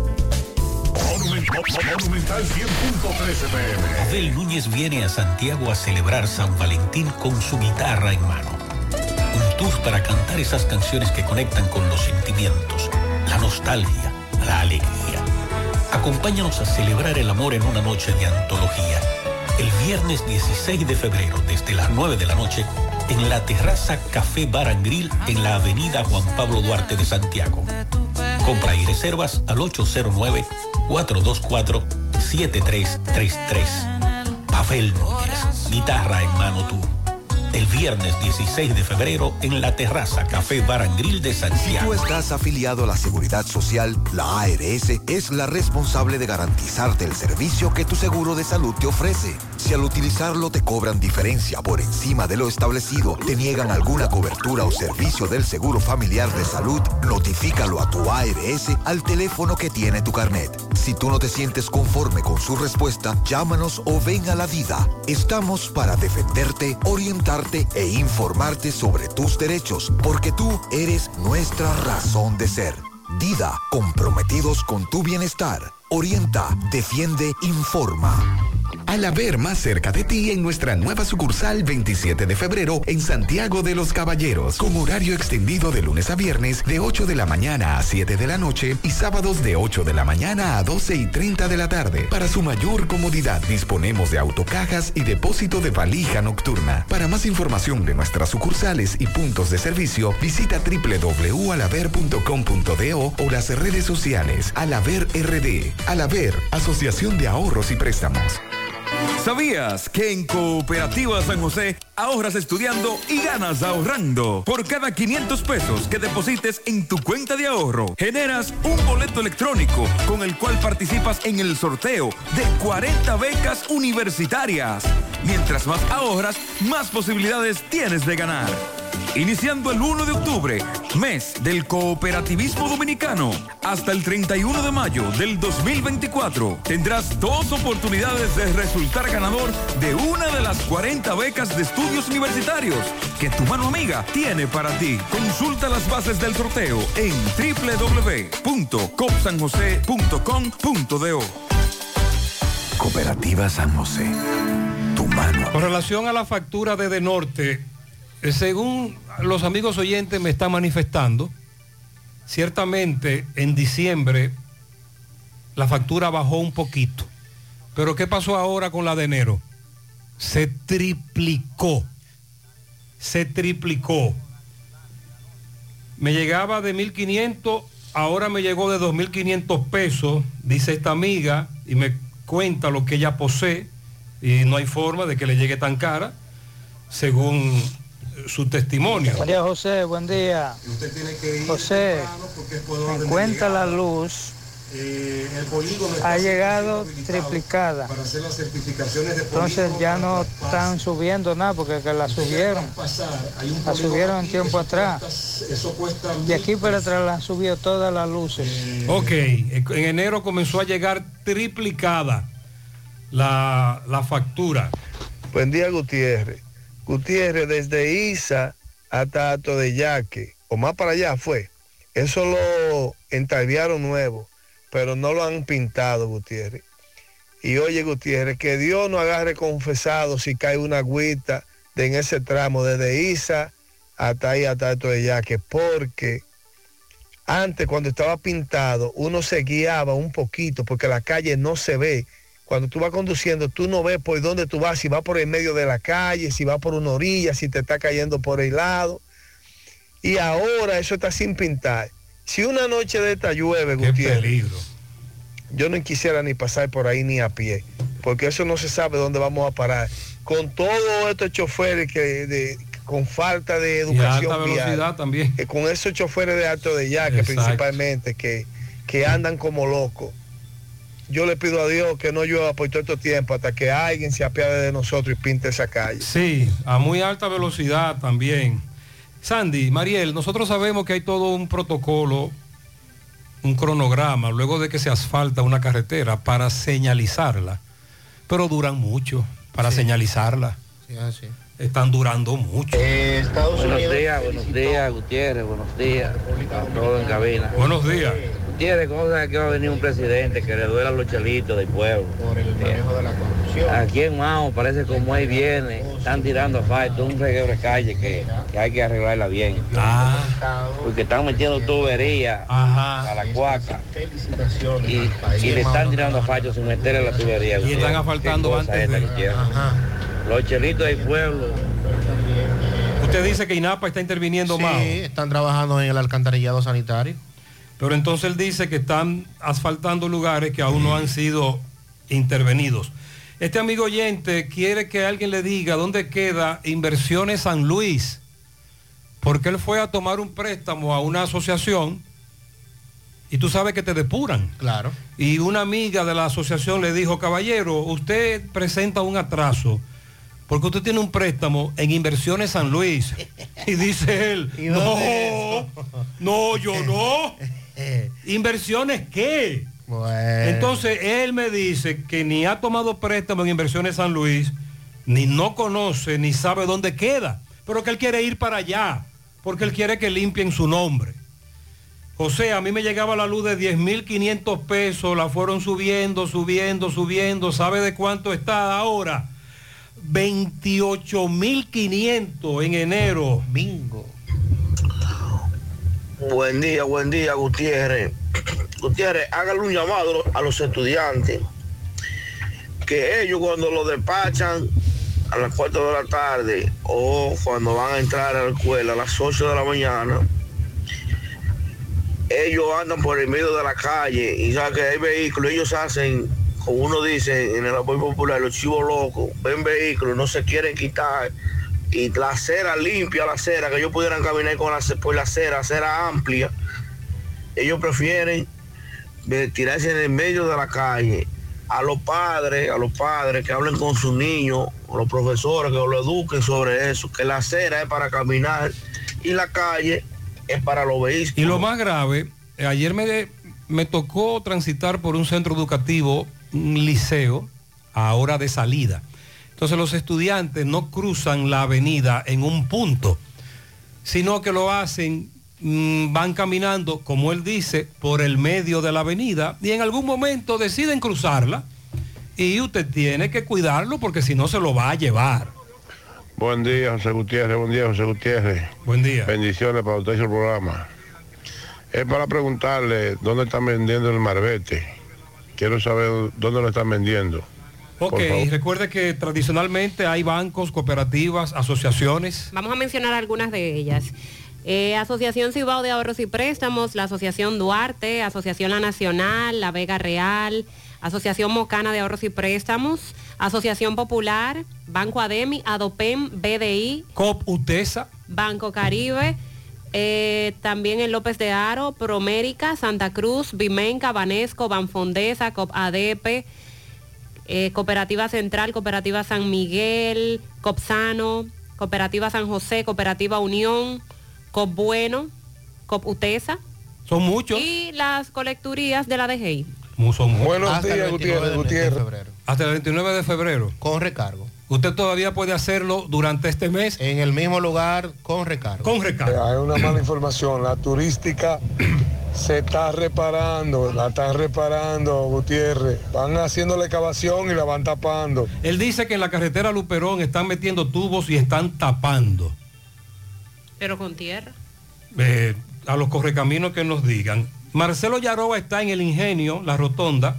Speaker 43: Monumental 100.13 pm.
Speaker 54: Abel Núñez viene a Santiago a celebrar San Valentín con su guitarra en mano. Un tour para cantar esas canciones que conectan con los sentimientos, la nostalgia, la alegría. Acompáñanos a celebrar el amor en una noche de antología. El viernes 16 de febrero, desde las 9 de la noche, en la terraza Café Bar and Grill en la avenida Juan Pablo Duarte de Santiago. Compra y reservas al 809-424-7333. Pavel Núñez, guitarra en mano tú. El viernes 16 de febrero en la terraza Café Bar and Grill de
Speaker 55: Si
Speaker 54: Santiago.
Speaker 55: tú estás afiliado a la Seguridad Social, la ARS es la responsable de garantizarte el servicio que tu seguro de salud te ofrece. Si al utilizarlo te cobran diferencia por encima de lo establecido, te niegan alguna cobertura o servicio del Seguro Familiar de Salud, notifícalo a tu ARS al teléfono que tiene tu carnet. Si tú no te sientes conforme con su respuesta, llámanos o ven a la vida. Estamos para defenderte, orientarte e informarte sobre tus derechos, porque tú eres nuestra razón de ser. Dida, comprometidos con tu bienestar. Orienta, defiende, informa.
Speaker 56: Al haber más cerca de ti en nuestra nueva sucursal 27 de febrero en Santiago de los Caballeros, con horario extendido de lunes a viernes de 8 de la mañana a 7 de la noche y sábados de 8 de la mañana a 12 y 30 de la tarde. Para su mayor comodidad disponemos de autocajas y depósito de valija nocturna. Para más información de nuestras sucursales y puntos de servicio, visita www.alaver.com.do o las redes sociales Alaver RD. Alaver, Asociación de Ahorros y Préstamos.
Speaker 57: ¿Sabías que en Cooperativa San José ahorras estudiando y ganas ahorrando? Por cada 500 pesos que deposites en tu cuenta de ahorro, generas un boleto electrónico con el cual participas en el sorteo de 40 becas universitarias. Mientras más ahorras, más posibilidades tienes de ganar. Iniciando el 1 de octubre, mes del cooperativismo dominicano, hasta el 31 de mayo del 2024, tendrás dos oportunidades de resultar ganador de una de las 40 becas de estudios universitarios que tu mano amiga tiene para ti. Consulta las bases del sorteo en www.copsanjose.com.do.
Speaker 56: Cooperativa San José. Tu mano.
Speaker 6: Con relación a la factura de De Norte, según los amigos oyentes me están manifestando, ciertamente en diciembre la factura bajó un poquito. Pero ¿qué pasó ahora con la de enero? Se triplicó. Se triplicó. Me llegaba de 1.500, ahora me llegó de 2.500 pesos, dice esta amiga, y me cuenta lo que ella posee, y no hay forma de que le llegue tan cara, según su testimonio.
Speaker 58: María José, buen día. José, en cuenta la luz ha llegado triplicada. Entonces ya no están subiendo nada porque que la subieron. La subieron en tiempo atrás. De aquí para atrás la han subido todas las luces.
Speaker 6: Ok, en enero comenzó a llegar triplicada la, la factura.
Speaker 59: Buen día, Gutiérrez. Gutiérrez, desde Isa hasta Ato de Yaque, o más para allá fue. Eso lo entalviaron nuevo, pero no lo han pintado, Gutiérrez. Y oye, Gutiérrez, que Dios no agarre confesado si cae una agüita en ese tramo, desde Isa hasta ahí, hasta Ato de Yaque, porque antes cuando estaba pintado, uno se guiaba un poquito, porque la calle no se ve cuando tú vas conduciendo, tú no ves por dónde tú vas, si vas por el medio de la calle, si vas por una orilla, si te está cayendo por el lado. Y ahora eso está sin pintar. Si una noche de esta llueve, Gutiérrez, yo no quisiera ni pasar por ahí ni a pie, porque eso no se sabe dónde vamos a parar. Con todos estos choferes que de- con falta de educación
Speaker 6: alta
Speaker 59: vial,
Speaker 6: velocidad también.
Speaker 59: eh, con esos choferes de alto de yaque
Speaker 6: Exacto.
Speaker 59: principalmente, que, que andan como locos yo le pido a Dios que no llueva por todo este tiempo hasta que alguien se apiade de nosotros y pinte esa calle.
Speaker 6: Sí, a muy alta velocidad también. Sandy, Mariel, nosotros sabemos que hay todo un protocolo, un cronograma, luego de que se asfalta una carretera para señalizarla, pero duran mucho para señalizarla. Están durando mucho.
Speaker 60: buenos días, buenos días, Gutiérrez, buenos días. Todo en cabina.
Speaker 6: Buenos días.
Speaker 60: ¿Cómo sabe que va a venir un presidente que le duela a los chelitos del pueblo? Por el manejo de la corrupción. Aquí en Mao parece como ahí viene, están tirando asfalto, un reguero de calle que, que hay que arreglarla bien. Porque están metiendo tubería a la cuaca. Y, y le están tirando asfalto sin meterle la tubería.
Speaker 6: Y están asfaltando antes de-.
Speaker 60: Los chelitos del pueblo.
Speaker 6: Usted dice que INAPA está interviniendo
Speaker 14: Sí,
Speaker 6: más.
Speaker 14: están trabajando en el alcantarillado sanitario.
Speaker 6: Pero entonces él dice que están asfaltando lugares que aún no han sido intervenidos. Este amigo oyente quiere que alguien le diga dónde queda Inversiones San Luis, porque él fue a tomar un préstamo a una asociación y tú sabes que te depuran.
Speaker 14: Claro.
Speaker 6: Y una amiga de la asociación le dijo, caballero, usted presenta un atraso porque usted tiene un préstamo en Inversiones San Luis. [laughs] Y dice él,
Speaker 14: ¿Y
Speaker 6: no, no, yo no. [laughs] ¿Inversiones qué? Entonces él me dice que ni ha tomado préstamo en Inversiones San Luis, ni no conoce, ni sabe dónde queda, pero que él quiere ir para allá, porque él quiere que limpien su nombre. José, a mí me llegaba la luz de 10.500 pesos, la fueron subiendo, subiendo, subiendo. ¿Sabe de cuánto está ahora? 28.500 en enero.
Speaker 14: Bingo.
Speaker 61: Buen día, buen día, Gutiérrez. Gutiérrez, hágale un llamado a los estudiantes que ellos cuando lo despachan a las 4 de la tarde o cuando van a entrar a la escuela a las 8 de la mañana, ellos andan por el medio de la calle y saben que hay vehículos, ellos hacen, como uno dice en el apoyo popular, los chivos locos, ven vehículos, no se quieren quitar y la acera limpia, la acera, que ellos pudieran caminar con la, por la acera, acera amplia, ellos prefieren de tirarse en el medio de la calle. A los padres, a los padres que hablen con sus niños, a los profesores que lo eduquen sobre eso, que la acera es para caminar y la calle es para los vehículos.
Speaker 6: Y lo más grave, eh, ayer me, me tocó transitar por un centro educativo, un liceo, a hora de salida. Entonces los estudiantes no cruzan la avenida en un punto, sino que lo hacen, mm, van caminando, como él dice, por el medio de la avenida y en algún momento deciden cruzarla y usted tiene que cuidarlo porque si no se lo va a llevar.
Speaker 59: Buen día, José Gutiérrez. Buen día, José Gutiérrez.
Speaker 6: Buen día.
Speaker 59: Bendiciones para usted y su programa. Es para preguntarle dónde están vendiendo el marbete. Quiero saber dónde lo están vendiendo.
Speaker 6: Ok, recuerde que tradicionalmente hay bancos, cooperativas, asociaciones.
Speaker 12: Vamos a mencionar algunas de ellas. Eh, Asociación Cibao de Ahorros y Préstamos, la Asociación Duarte, Asociación La Nacional, La Vega Real, Asociación Mocana de Ahorros y Préstamos, Asociación Popular, Banco Ademi, Adopem, BDI,
Speaker 6: COP UTESA,
Speaker 12: Banco Caribe, eh, también en López de Aro, Promérica, Santa Cruz, Vimenca, Banesco, Banfondesa, COP ADP, eh, Cooperativa Central, Cooperativa San Miguel, Copsano, Cooperativa San José, Cooperativa Unión, COP Bueno, COP UTESA
Speaker 6: Son muchos.
Speaker 12: y las colecturías de la DGI.
Speaker 6: Son muchos.
Speaker 59: Buenos
Speaker 14: Hasta el
Speaker 59: días,
Speaker 14: 29 de-
Speaker 59: Gutiérrez,
Speaker 14: de
Speaker 59: Gutiérrez.
Speaker 6: Hasta el 29 de febrero.
Speaker 14: Con recargo.
Speaker 6: Usted todavía puede hacerlo durante este mes.
Speaker 14: En el mismo lugar con recargo.
Speaker 6: Con recargo.
Speaker 59: Hay una mala información. La turística se está reparando, la están reparando, Gutiérrez. Van haciendo la excavación y la van tapando.
Speaker 6: Él dice que en la carretera Luperón están metiendo tubos y están tapando.
Speaker 12: Pero con tierra.
Speaker 6: Eh, a los correcaminos que nos digan. Marcelo Yaroba está en el ingenio, la rotonda,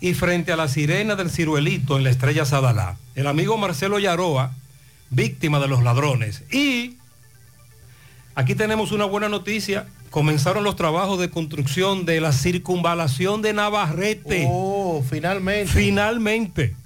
Speaker 6: y frente a la sirena del ciruelito en la estrella Sadalá. El amigo Marcelo Yaroa, víctima de los ladrones. Y aquí tenemos una buena noticia. Comenzaron los trabajos de construcción de la circunvalación de Navarrete.
Speaker 14: Oh, finalmente.
Speaker 6: Finalmente.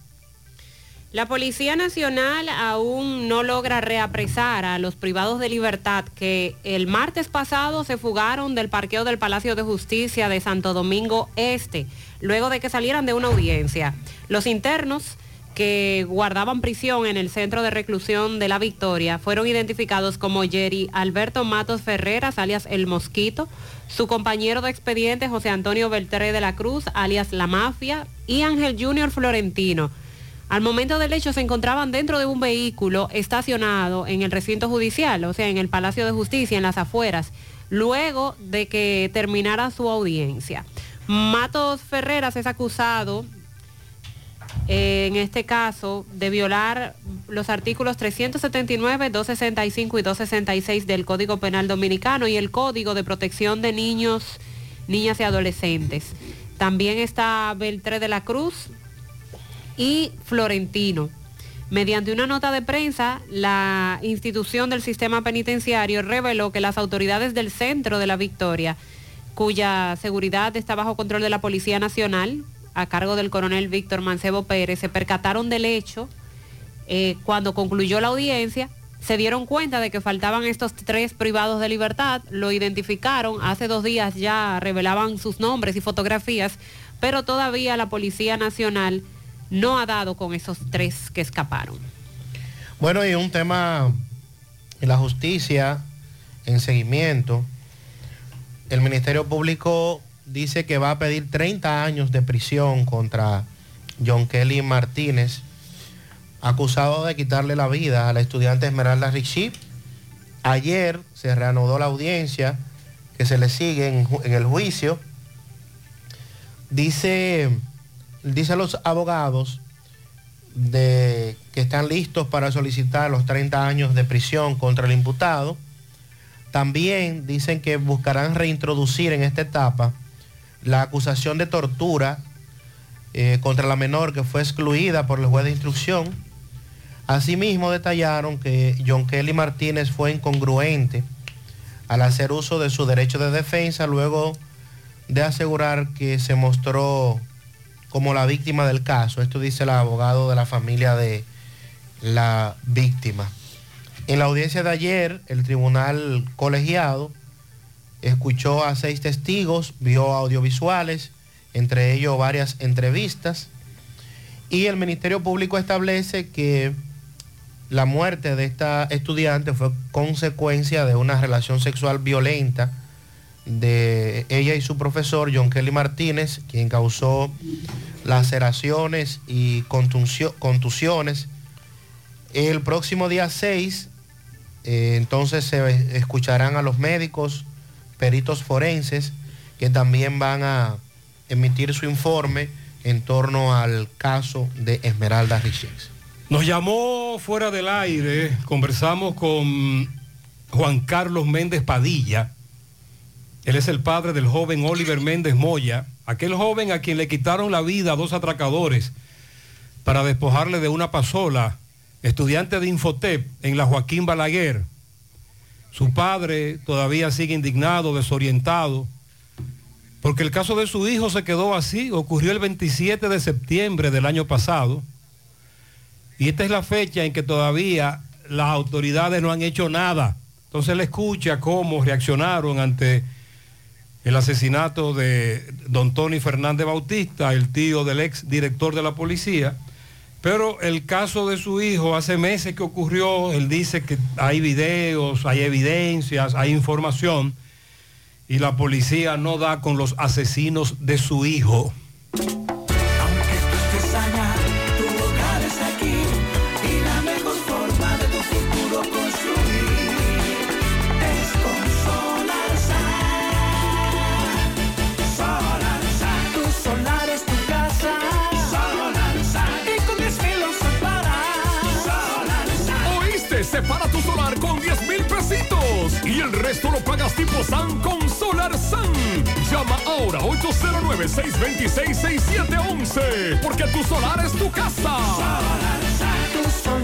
Speaker 12: La Policía Nacional aún no logra reapresar a los privados de libertad que el martes pasado se fugaron del parqueo del Palacio de Justicia de Santo Domingo Este, luego de que salieran de una audiencia. Los internos que guardaban prisión en el centro de reclusión de La Victoria fueron identificados como Jerry Alberto Matos Ferreras, alias El Mosquito, su compañero de expediente José Antonio Beltré de la Cruz, alias La Mafia, y Ángel Junior Florentino. Al momento del hecho se encontraban dentro de un vehículo estacionado en el recinto judicial, o sea, en el Palacio de Justicia, en las afueras, luego de que terminara su audiencia. Matos Ferreras es acusado, en este caso, de violar los artículos 379, 265 y 266 del Código Penal Dominicano y el Código de Protección de Niños, Niñas y Adolescentes. También está Beltré de la Cruz, y Florentino. Mediante una nota de prensa, la institución del sistema penitenciario reveló que las autoridades del centro de la Victoria, cuya seguridad está bajo control de la Policía Nacional, a cargo del coronel Víctor Mancebo Pérez, se percataron del hecho eh, cuando concluyó la audiencia. Se dieron cuenta de que faltaban estos tres privados de libertad, lo identificaron, hace dos días ya revelaban sus nombres y fotografías, pero todavía la Policía Nacional no ha dado con esos tres que escaparon.
Speaker 14: Bueno, y un tema la justicia, en seguimiento, el Ministerio Público dice que va a pedir 30 años de prisión contra John Kelly Martínez, acusado de quitarle la vida a la estudiante Esmeralda Richie. Ayer se reanudó la audiencia que se le sigue en, el juicio. Dice, dice los abogados de que están listos para solicitar los 30 años de prisión contra el imputado. También dicen que buscarán reintroducir en esta etapa la acusación de tortura eh, contra la menor que fue excluida por el juez de instrucción. Asimismo detallaron que John Kelly Martínez fue incongruente al hacer uso de su derecho de defensa luego de asegurar que se mostró como la víctima del caso. Esto dice el abogado de la familia de la víctima. En la audiencia de ayer, el tribunal colegiado escuchó a seis testigos, vio audiovisuales, entre ellos varias entrevistas, y el Ministerio Público establece que la muerte de esta estudiante fue consecuencia de una relación sexual violenta de ella y su profesor John Kelly Martínez, quien causó laceraciones y contusiones. El próximo día 6, eh, entonces se escucharán a los médicos, peritos forenses, que también van a emitir su informe en torno al caso de Esmeralda Richens.
Speaker 6: Nos llamó fuera del aire, conversamos con Juan Carlos Méndez Padilla, él es el padre del joven Oliver Méndez Moya, aquel joven a quien le quitaron la vida a dos atracadores para despojarle de una pasola, estudiante de Infotep en la Joaquín Balaguer. Su padre todavía sigue indignado, desorientado, porque el caso de su hijo se quedó así, ocurrió el 27 de septiembre del año pasado, y esta es la fecha en que todavía las autoridades no han hecho nada. Entonces él escucha cómo reaccionaron ante el asesinato de don Tony Fernández Bautista, el tío del ex director de la policía. Pero el caso de su hijo hace meses que ocurrió, él dice que hay videos, hay evidencias, hay información y la policía no da con los asesinos de su hijo.
Speaker 62: Resto lo pagas tipo SAN con Solar SAN. Llama ahora 809-626-6711 porque tu solar es tu casa. Solar
Speaker 63: solar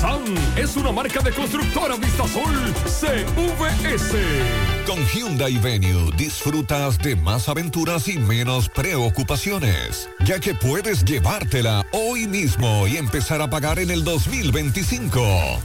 Speaker 62: Solar es una marca de constructora Vistasol CVS.
Speaker 64: Con Hyundai Venue disfrutas de más aventuras y menos preocupaciones, ya que puedes llevártela hoy mismo y empezar a pagar en el 2025.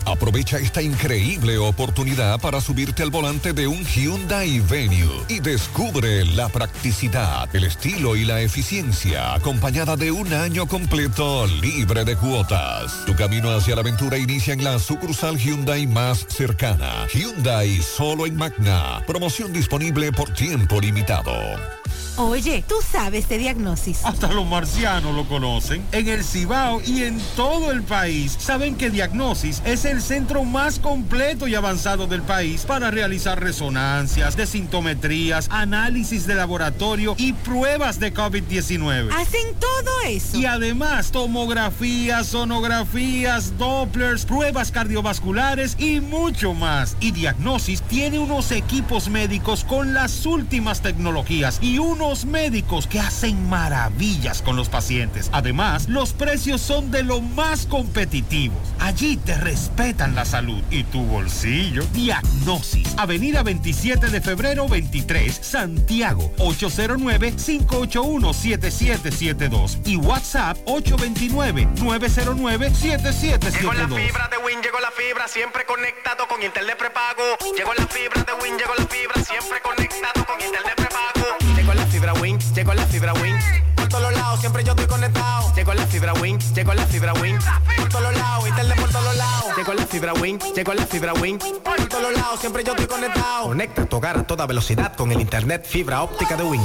Speaker 64: Aprovecha esta increíble oportunidad para subirte al volante de un Hyundai Venue y descubre la practicidad, el estilo y la eficiencia acompañada de un año completo libre de cuotas. Tu camino hacia la aventura inicia en la sucursal Hyundai más cercana. Hyundai solo en Magna. Promoción disponible por tiempo limitado.
Speaker 65: Oye, tú sabes de diagnosis.
Speaker 28: Hasta los marcianos lo conocen. En el Cibao y en todo el país saben que Diagnosis es el centro más completo y avanzado del país para realizar resonancias, desintometrías, análisis de laboratorio y pruebas de COVID-19.
Speaker 65: Hacen todo eso.
Speaker 28: Y además, tomografías, sonografías, Dopplers, pruebas cardiovasculares y mucho más. Y Diagnosis tiene unos equipos médicos con las últimas tecnologías y unos médicos que hacen maravillas con los pacientes. Además, los precios son de lo más competitivos. Allí te respetan la salud y tu bolsillo. Diagnosis, Avenida 27 de febrero 23, Santiago, 809-581-7772 y WhatsApp 829-909-7772.
Speaker 9: Llegó la fibra de Win, llegó la fibra, siempre conectado con internet prepago. Llegó la fibra de Win, llegó la fibra, siempre conectado con internet prepago. Llegó la fibra Win, llegó la fibra Win. Por todos lados, siempre yo estoy conectado. Llegó la fibra Win, llegó la fibra Win. Por todos lados, internet por todos lados. Llegó la fibra Win, llegó la fibra Win. Por todos lados, siempre yo estoy conectado. Conecta tu hogar a toda velocidad con el internet fibra óptica de Win.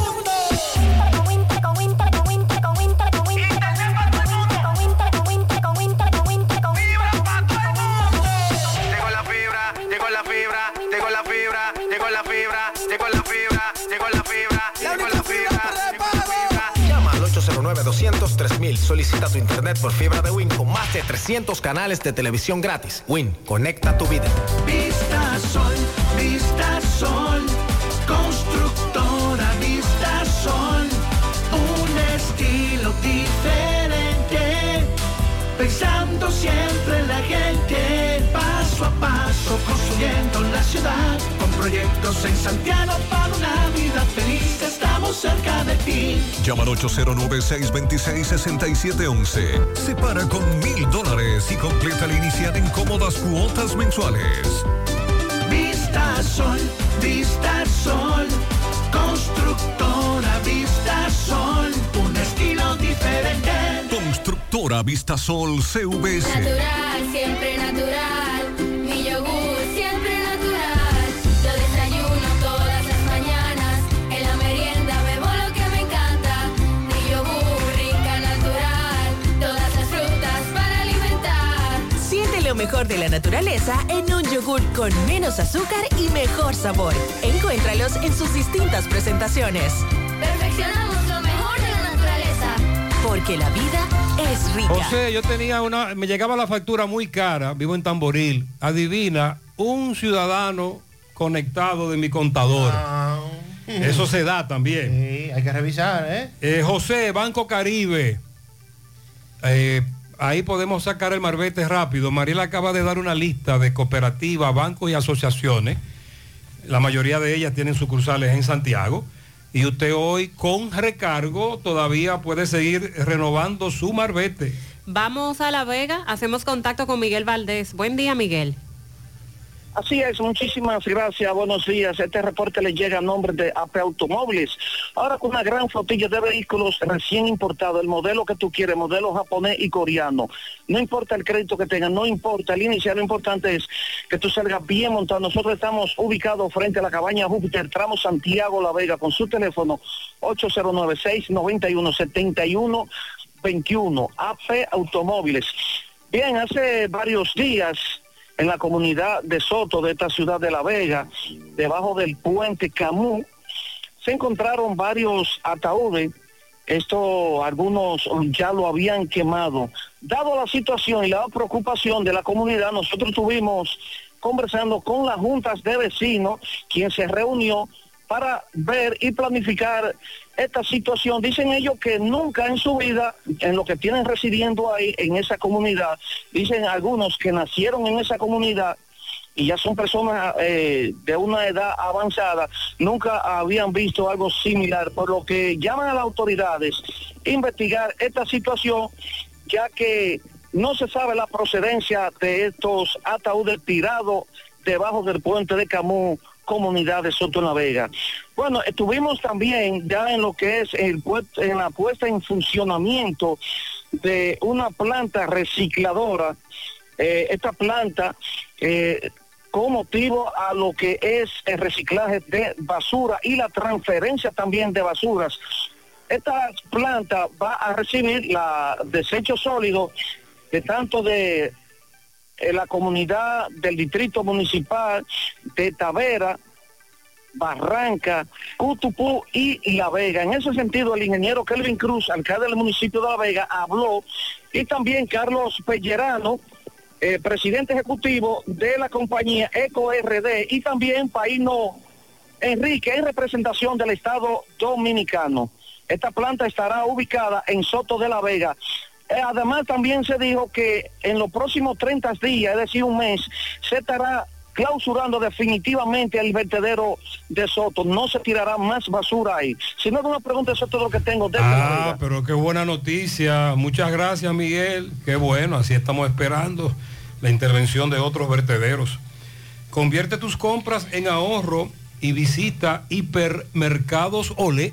Speaker 9: 809-200-3000. Solicita tu internet por fibra de Win con más de 300 canales de televisión gratis. Win, conecta tu vida.
Speaker 63: Vista Sol, Vista Sol, constructora Vista Sol, un estilo diferente, pensando siempre en la gente, paso a paso construyendo la ciudad, con proyectos en Santiago para cerca de ti.
Speaker 7: Llama al 809-626-6711. Separa con mil dólares y completa la inicial en cómodas cuotas mensuales.
Speaker 63: Vista Sol, Vista Sol, constructora Vista Sol, un estilo diferente.
Speaker 7: Constructora Vistasol CVS.
Speaker 66: Natural, siempre natural.
Speaker 67: Mejor de la naturaleza en un yogur con menos azúcar y mejor sabor. Encuéntralos en sus distintas presentaciones.
Speaker 66: Perfeccionamos lo mejor de la naturaleza.
Speaker 67: Porque la vida es rica.
Speaker 6: José, yo tenía una, me llegaba la factura muy cara, vivo en Tamboril. Adivina, un ciudadano conectado de mi contador. Eso se da también.
Speaker 14: Sí, hay que revisar, ¿eh?
Speaker 6: Eh, José, Banco Caribe. Eh, ahí podemos sacar el marbete rápido. Mariela acaba de dar una lista de cooperativas, bancos y asociaciones. La mayoría de ellas tienen sucursales en Santiago. Y usted hoy con recargo todavía puede seguir renovando su marbete.
Speaker 12: Vamos a La Vega, hacemos contacto con Miguel Valdés. Buen día, Miguel.
Speaker 68: Así es, muchísimas gracias, buenos días. Este reporte le llega a nombre de AP Automóviles. Ahora con una gran flotilla de vehículos recién importados, el modelo que tú quieres, modelo japonés y coreano. No importa el crédito que tengas, no importa el inicial, lo importante es que tú salgas bien montado. Nosotros estamos ubicados frente a la cabaña Júpiter, tramo Santiago La Vega, con su teléfono 809-691-7121, AP Automóviles. Bien, hace varios días en la comunidad de Soto de esta ciudad de La Vega, debajo del puente Camú, se encontraron varios ataúdes. Esto algunos ya lo habían quemado. Dado la situación y la preocupación de la comunidad, nosotros estuvimos conversando con las juntas de vecinos, quien se reunió para ver y planificar esta situación. Dicen ellos que nunca en su vida, en lo que tienen residiendo ahí, en esa comunidad, dicen algunos que nacieron en esa comunidad y ya son personas eh, de una edad avanzada, nunca habían visto algo similar, por lo que llaman a las autoridades a investigar esta situación, ya que no se sabe la procedencia de estos ataúdes tirados debajo del puente de Camus comunidad de Soto La Vega. Bueno, estuvimos también ya en lo que es en la puesta en funcionamiento de una planta recicladora. Eh, esta planta eh, con motivo a lo que es el reciclaje de basura y la transferencia también de basuras. Esta planta va a recibir la desecho sólido de tanto de eh, la comunidad del distrito municipal de Tavera, Barranca, Cutupú y La Vega. En ese sentido, el ingeniero Kelvin Cruz, alcalde del municipio de La Vega, habló y también Carlos Pellerano, eh, presidente ejecutivo de la compañía EcoRD y también Paino Enrique, en representación del Estado Dominicano. Esta planta estará ubicada en Soto de la Vega. Eh, además, también se dijo que en los próximos 30 días, es decir, un mes, se estará clausurando definitivamente el vertedero de Soto. No se tirará más basura ahí. Si no, una pregunta, eso es todo lo que tengo.
Speaker 6: Ah, pero qué buena noticia. Muchas gracias, Miguel. Qué bueno, así estamos esperando la intervención de otros vertederos. Convierte tus compras en ahorro y visita Hipermercados Ole.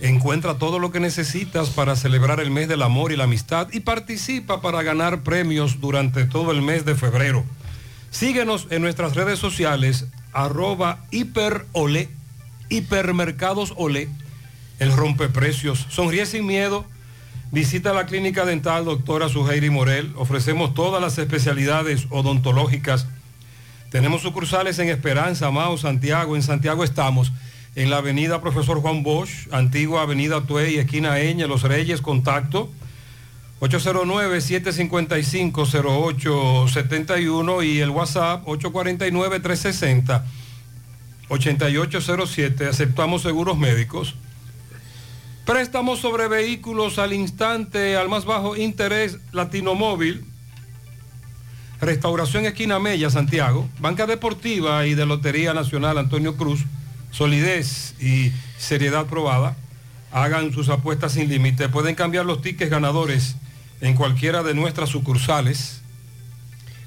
Speaker 6: Encuentra todo lo que necesitas para celebrar el mes del amor y la amistad y participa para ganar premios durante todo el mes de febrero. Síguenos en nuestras redes sociales, arroba hiperole, hipermercados ole, el rompeprecios. Sonríe sin miedo. Visita la clínica dental doctora Suheiri Morel. Ofrecemos todas las especialidades odontológicas. Tenemos sucursales en Esperanza, Mao, Santiago. En Santiago estamos en la avenida Profesor Juan Bosch, antigua avenida Tuey, esquina Eña, Los Reyes, contacto 809-755-0871 y el WhatsApp 849-360-8807. Aceptamos seguros médicos. Préstamos sobre vehículos al instante, al más bajo interés, Latino Móvil. Restauración Esquina Mella, Santiago. Banca Deportiva y de Lotería Nacional Antonio Cruz. Solidez y seriedad probada. Hagan sus apuestas sin límite. Pueden cambiar los tickets ganadores en cualquiera de nuestras sucursales.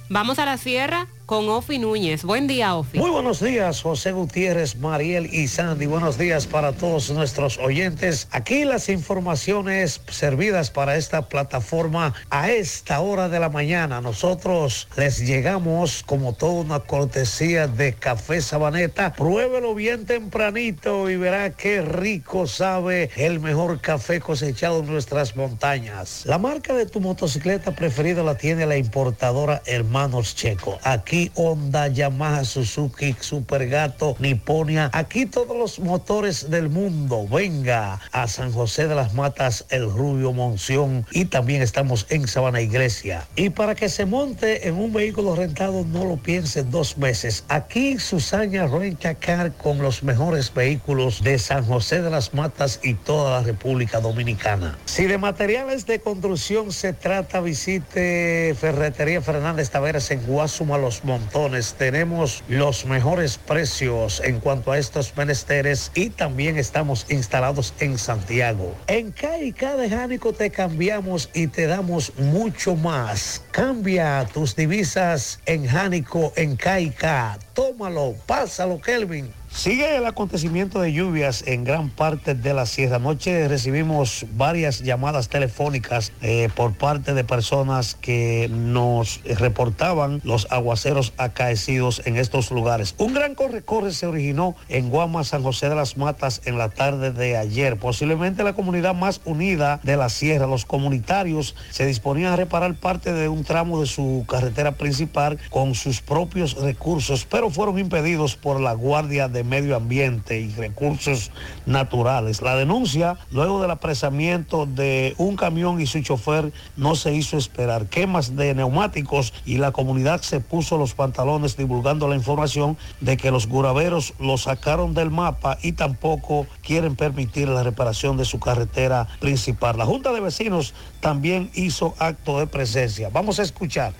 Speaker 12: Vamos a la sierra con Ofi Núñez. Buen día, Ofi.
Speaker 69: Muy buenos días, José Gutiérrez, Mariel y Sandy. Buenos días para todos nuestros oyentes. Aquí las informaciones servidas para esta plataforma a esta hora de la mañana. Nosotros les llegamos como toda una cortesía de Café Sabaneta. Pruébelo bien tempranito y verá qué rico sabe el mejor café cosechado en nuestras montañas. La marca de tu motocicleta preferida la tiene la importadora Hermanos Checo. Aquí Honda, Yamaha, Suzuki, Supergato, Niponia. Aquí todos los motores del mundo. Venga a San José de las Matas, El Rubio, Monción y también estamos en Sabana Iglesia. Y para que se monte en un vehículo rentado, no lo piense dos veces. Aquí Susana Renchacar con los mejores vehículos de San José de las Matas y toda la República Dominicana. Si de materiales de construcción se trata, visite Ferretería Fernández Taveras en Guasuma Los Montones. Tenemos los mejores precios en cuanto a estos menesteres y también estamos instalados en Santiago. En KIK de Jánico te cambiamos y te damos mucho más. Cambia tus divisas en Jánico, en KIK. Tómalo, pásalo, Kelvin. Sigue el acontecimiento de lluvias en gran parte de la Sierra. Anoche recibimos varias llamadas telefónicas eh, por parte de personas que nos reportaban los aguaceros acaecidos en estos lugares. Un gran corre-corre se originó en Guama, San José de las Matas en la tarde de ayer. Posiblemente la comunidad más unida de la Sierra. Los comunitarios se disponían a reparar parte de un tramo de su carretera principal con sus propios recursos, pero fueron impedidos por la Guardia de Medio Ambiente y Recursos Naturales. La denuncia, luego del apresamiento de un camión y su chofer, no se hizo esperar. Quemas de neumáticos y la comunidad se puso los pantalones divulgando la información de que los guraveros lo sacaron del mapa y tampoco quieren permitir la reparación de su carretera principal. La Junta de Vecinos también hizo acto de presencia. Vamos a escuchar.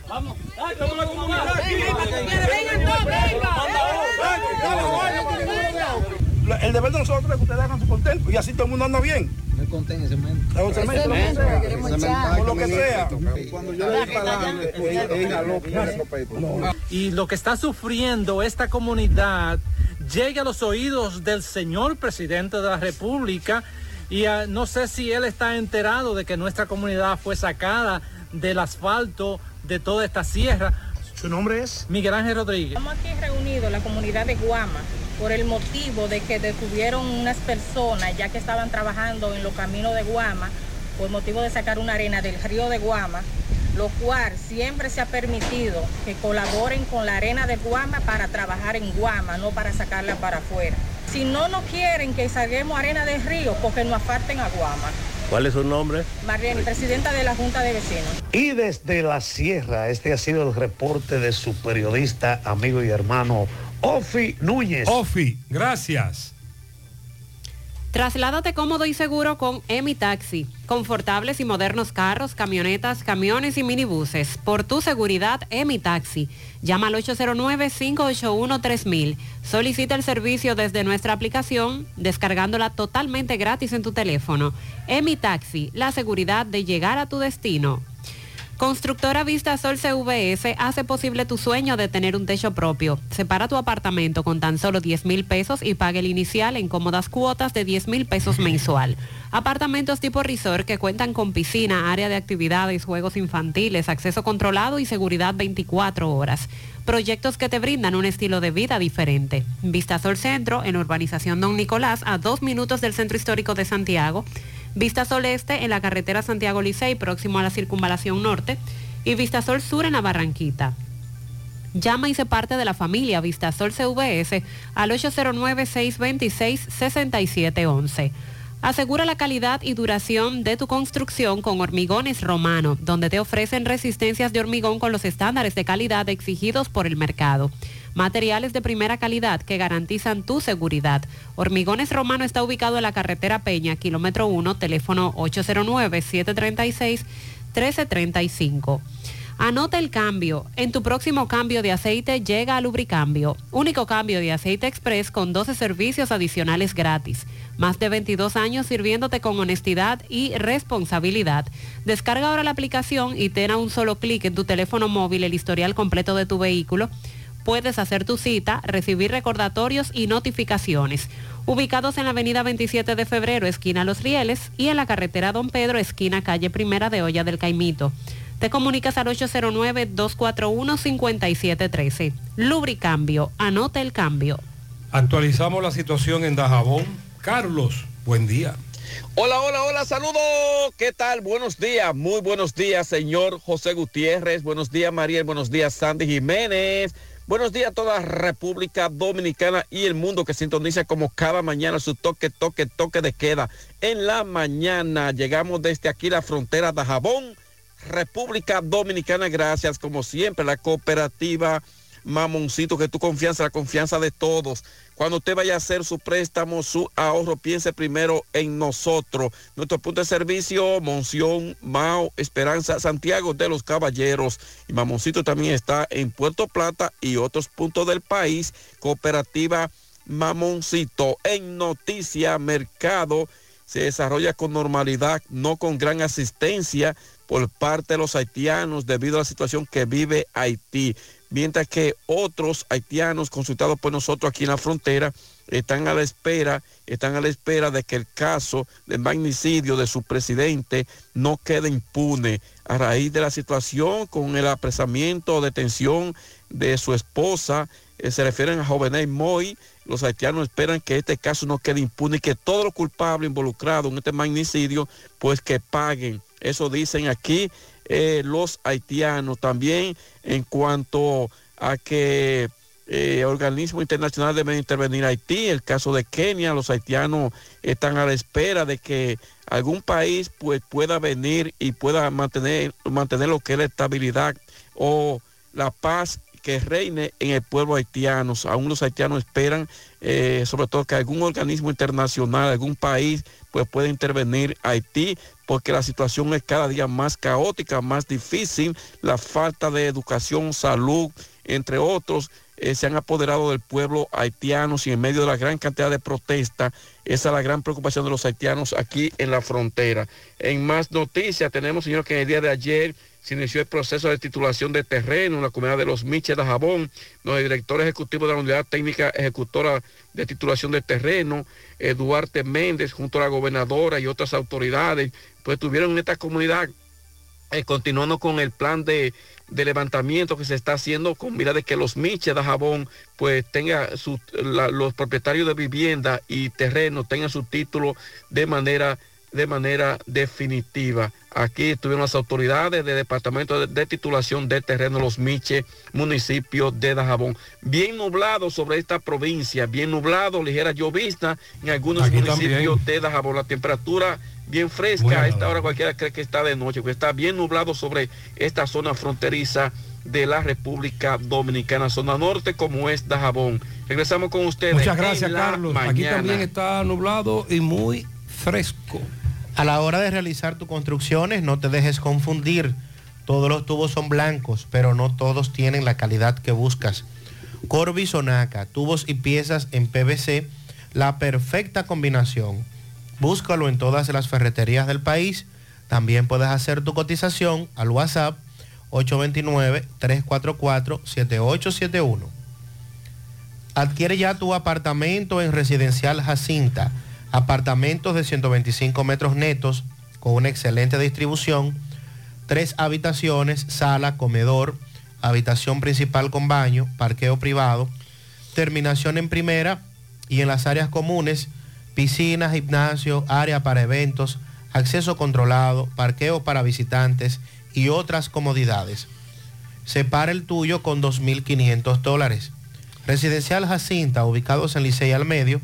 Speaker 70: El deber de nosotros es que ustedes hagan su contento y así todo el mundo anda bien.
Speaker 71: No conten ese cemento.
Speaker 70: Hago cemento, lo que sea, por lo que sea.
Speaker 71: Cuando yo le para adelante, ella lo
Speaker 72: Y lo que está sufriendo esta comunidad llega a los oídos del señor presidente de la República y ah, no sé si él está enterado de que nuestra comunidad fue sacada del asfalto de toda esta sierra.
Speaker 70: ¿Su nombre es?
Speaker 72: Miguel Ángel Rodríguez.
Speaker 73: Estamos aquí reunidos, la comunidad de Guama, por el motivo de que detuvieron unas personas ya que estaban trabajando en los caminos de Guama, por motivo de sacar una arena del río de Guama, lo cual siempre se ha permitido que colaboren con la arena de Guama para trabajar en Guama, no para sacarla para afuera. Si no nos quieren que saquemos arena del río, porque nos aparten a Guama.
Speaker 70: ¿Cuál es su nombre?
Speaker 73: Marlene, presidenta de la Junta de Vecinos.
Speaker 69: Y desde la sierra, este ha sido el reporte de su periodista, amigo y hermano Ofi Núñez.
Speaker 6: Ofi, gracias.
Speaker 12: Trasládate cómodo y seguro con Emi Taxi. Confortables y modernos carros, camionetas, camiones y minibuses. Por tu seguridad, Emi Taxi. Llama al 809-581-3000. Solicita el servicio desde nuestra aplicación, descargándola totalmente gratis en tu teléfono. Emi Taxi, la seguridad de llegar a tu destino. Constructora Vista Sol CVS hace posible tu sueño de tener un techo propio. Separa tu apartamento con tan solo 10 mil pesos y pague el inicial en cómodas cuotas de 10 mil pesos mensual. [laughs] Apartamentos tipo resort que cuentan con piscina, área de actividades, juegos infantiles, acceso controlado y seguridad 24 horas. Proyectos que te brindan un estilo de vida diferente. Vistasol Centro, en Urbanización Don Nicolás, a dos minutos del Centro Histórico de Santiago. Vistasol Este en la carretera Santiago Licey, próximo a la Circunvalación Norte. Y Vistasol Sur en la Barranquita. Llama y se parte de la familia Vistasol CVS al 809-626-6711. Asegura la calidad y duración de tu construcción con Hormigones Romano, donde te ofrecen resistencias de hormigón con los estándares de calidad exigidos por el mercado. Materiales de primera calidad que garantizan tu seguridad. Hormigones Romano está ubicado en la carretera Peña, kilómetro 1, teléfono 809-736-1335. Anota el cambio. En tu próximo cambio de aceite llega a Lubricambio. Único cambio de aceite express con 12 servicios adicionales gratis. Más de 22 años sirviéndote con honestidad y responsabilidad. Descarga ahora la aplicación y ten a un solo clic en tu teléfono móvil el historial completo de tu vehículo. Puedes hacer tu cita, recibir recordatorios y notificaciones. Ubicados en la avenida 27 de febrero, esquina Los Rieles, y en la carretera Don Pedro, esquina calle Primera de Olla del Caimito. Te comunicas al 809-241-5713. Lubricambio, anote el cambio.
Speaker 6: Actualizamos la situación en Dajabón. Carlos, buen día.
Speaker 74: Hola, hola, hola, saludos. ¿Qué tal? Buenos días, muy buenos días, señor José Gutiérrez. Buenos días, María. Buenos días, Sandy Jiménez. Buenos días a toda República Dominicana y el mundo que sintoniza como cada mañana su toque, toque, toque de queda. En la mañana llegamos desde aquí la frontera de Jabón, República Dominicana. Gracias, como siempre, la cooperativa Mamoncito, que tu confianza, la confianza de todos. Cuando usted vaya a hacer su préstamo, su ahorro, piense primero en nosotros. Nuestro punto de servicio, Monción, Mao, Esperanza, Santiago de los Caballeros. Y Mamoncito también está en Puerto Plata y otros puntos del país. Cooperativa Mamoncito. En Noticia Mercado se desarrolla con normalidad, no con gran asistencia por parte de los haitianos debido a la situación que vive Haití mientras que otros haitianos consultados por nosotros aquí en la frontera están a la espera, están a la espera de que el caso del magnicidio de su presidente no quede impune a raíz de la situación con el apresamiento o detención de su esposa. eh, se refieren a Jovenel Moy. Los haitianos esperan que este caso no quede impune y que todos los culpables involucrados en este magnicidio, pues que paguen. Eso dicen aquí eh, los haitianos. También en cuanto a que eh, organismos internacionales deben intervenir Haití, el caso de Kenia, los haitianos están a la espera de que algún país pues, pueda venir y pueda mantener, mantener lo que es la estabilidad o la paz que reine en el pueblo haitiano. Aún los haitianos esperan, eh, sobre todo que algún organismo internacional, algún país, pues pueda intervenir Haití, porque la situación es cada día más caótica, más difícil, la falta de educación, salud, entre otros, eh, se han apoderado del pueblo haitiano y en medio de la gran cantidad de protestas, esa es la gran preocupación de los haitianos aquí en la frontera. En más noticias, tenemos, señor, que en el día de ayer se inició el proceso de titulación de terreno en la comunidad de Los Miches de Jabón, donde el director ejecutivo de la Unidad Técnica Ejecutora de Titulación de Terreno, eh, Duarte Méndez, junto a la gobernadora y otras autoridades, pues estuvieron en esta comunidad eh, continuando con el plan de, de levantamiento que se está haciendo con mira de que los Miches de Jabón pues tenga su, los propietarios de vivienda y terreno tengan su título de manera de manera definitiva. Aquí estuvieron las autoridades del Departamento de, de Titulación de Terreno Los Miches, municipio de Dajabón. Bien nublado sobre esta provincia, bien nublado, ligera llovizna en algunos
Speaker 6: Aquí
Speaker 74: municipios
Speaker 6: también.
Speaker 74: de Dajabón. La temperatura bien fresca, a esta hora cualquiera cree que está de noche, porque está bien nublado sobre esta zona fronteriza de la República Dominicana, zona norte como es Dajabón. Regresamos con ustedes.
Speaker 6: Muchas gracias,
Speaker 74: en la
Speaker 6: Carlos. Aquí también está nublado y muy fresco.
Speaker 14: A la hora de realizar tus construcciones, no te dejes confundir. Todos los tubos son blancos, pero no todos tienen la calidad que buscas. Corby Sonaca, tubos y piezas en PVC, la perfecta combinación. Búscalo en todas las ferreterías del país. También puedes hacer tu cotización al WhatsApp 829-344-7871. Adquiere ya tu apartamento en Residencial Jacinta. Apartamentos de 125 metros netos con una excelente distribución. Tres habitaciones, sala, comedor, habitación principal con baño, parqueo privado, terminación en primera y en las áreas comunes, piscina, gimnasio, área para eventos, acceso controlado, parqueo para visitantes y otras comodidades. Separa el tuyo con 2.500 dólares. Residencial Jacinta, ubicados en Licey al Medio,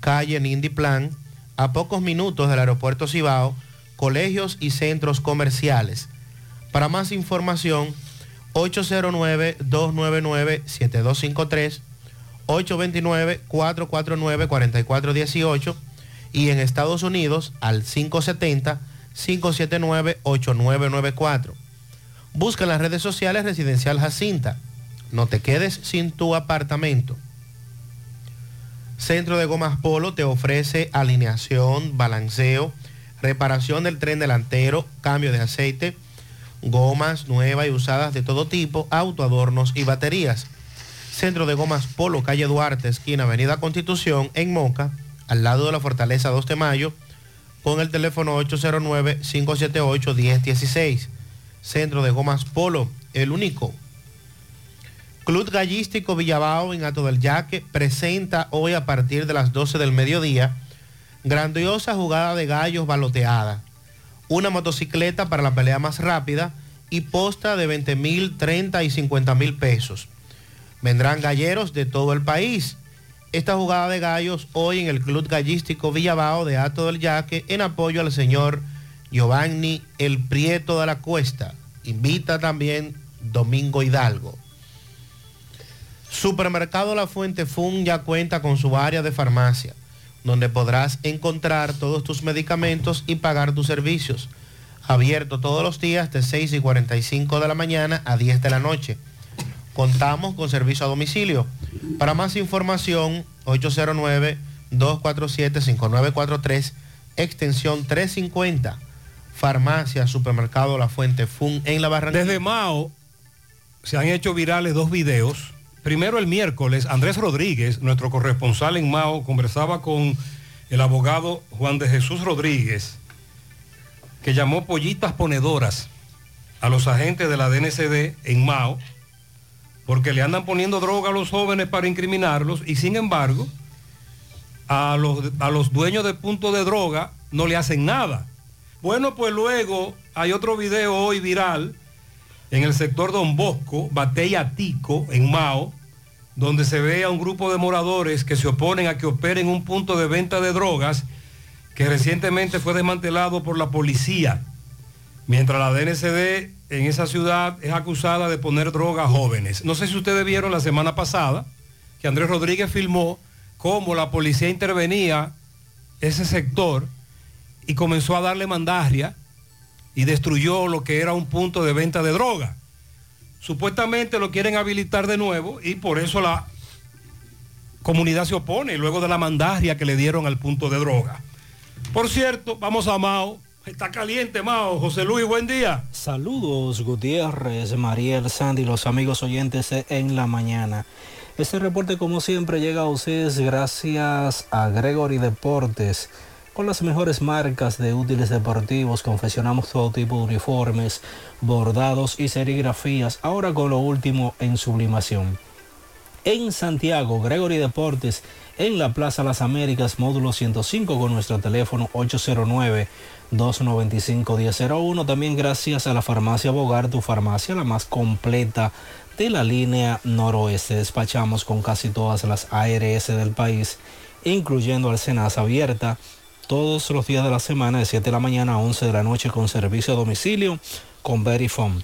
Speaker 14: calle Nindy Plan, a pocos minutos del aeropuerto Cibao, colegios y centros comerciales. Para más información, 809-299-7253, 829-449-4418 y en Estados Unidos al 570-579-8994. Busca en las redes sociales Residencial Jacinta. No te quedes sin tu apartamento. Centro de Gomas Polo te ofrece alineación, balanceo, reparación del tren delantero, cambio de aceite, gomas nuevas y usadas de todo tipo, autoadornos y baterías. Centro de Gomas Polo, calle Duarte, esquina Avenida Constitución, en Moca, al lado de la Fortaleza 2 de Mayo, con el teléfono 809-578-1016. Centro de Gomas Polo, el único. Club Gallístico Villabao en Ato del Yaque presenta hoy a partir de las 12 del mediodía grandiosa jugada de gallos baloteada, una motocicleta para la pelea más rápida y posta de 20 mil, 30 y 50 mil pesos. Vendrán galleros de todo el país. Esta jugada de gallos hoy en el Club Gallístico Villabao de Ato del Yaque en apoyo al señor Giovanni El Prieto de la Cuesta. Invita también Domingo Hidalgo. Supermercado La Fuente Fun ya cuenta con su área de farmacia, donde podrás encontrar todos tus medicamentos y pagar tus servicios. Abierto todos los días de 6 y 45 de la mañana a 10 de la noche. Contamos con servicio a domicilio. Para más información, 809-247-5943, extensión 350. Farmacia, supermercado La Fuente Fun en la Barranquilla.
Speaker 6: Desde Mao se han hecho virales dos videos. Primero el miércoles, Andrés Rodríguez, nuestro corresponsal en Mao, conversaba con el abogado Juan de Jesús Rodríguez, que llamó pollitas ponedoras a los agentes de la DNCD en Mao, porque le andan poniendo droga a los jóvenes para incriminarlos y sin embargo a los, a los dueños de puntos de droga no le hacen nada. Bueno, pues luego hay otro video hoy viral en el sector Don Bosco, Batella Tico, en Mao, donde se ve a un grupo de moradores que se oponen a que operen un punto de venta de drogas que recientemente fue desmantelado por la policía, mientras la DNCD en esa ciudad es acusada de poner droga a jóvenes. No sé si ustedes vieron la semana pasada que Andrés Rodríguez filmó cómo la policía intervenía ese sector y comenzó a darle mandaria y destruyó lo que era un punto de venta de droga. Supuestamente lo quieren habilitar de nuevo y por eso la comunidad se opone luego de la mandaria que le dieron al punto de droga. Por cierto, vamos a Mao. Está caliente, Mao. José Luis, buen día.
Speaker 75: Saludos, Gutiérrez, Mariel, Sandy, los amigos oyentes en la mañana. Este reporte, como siempre, llega a ustedes gracias a Gregory Deportes. Con las mejores marcas de útiles deportivos, confeccionamos todo tipo de uniformes, bordados y serigrafías, ahora con lo último en sublimación. En Santiago, Gregory Deportes, en la Plaza Las Américas, módulo 105, con nuestro teléfono 809-295-1001. También gracias a la farmacia Bogar, tu farmacia, la más completa de la línea noroeste. Despachamos con casi todas las ARS del país, incluyendo Alcenas abierta todos los días de la semana de 7 de la mañana a 11 de la noche con servicio a domicilio con Verifone.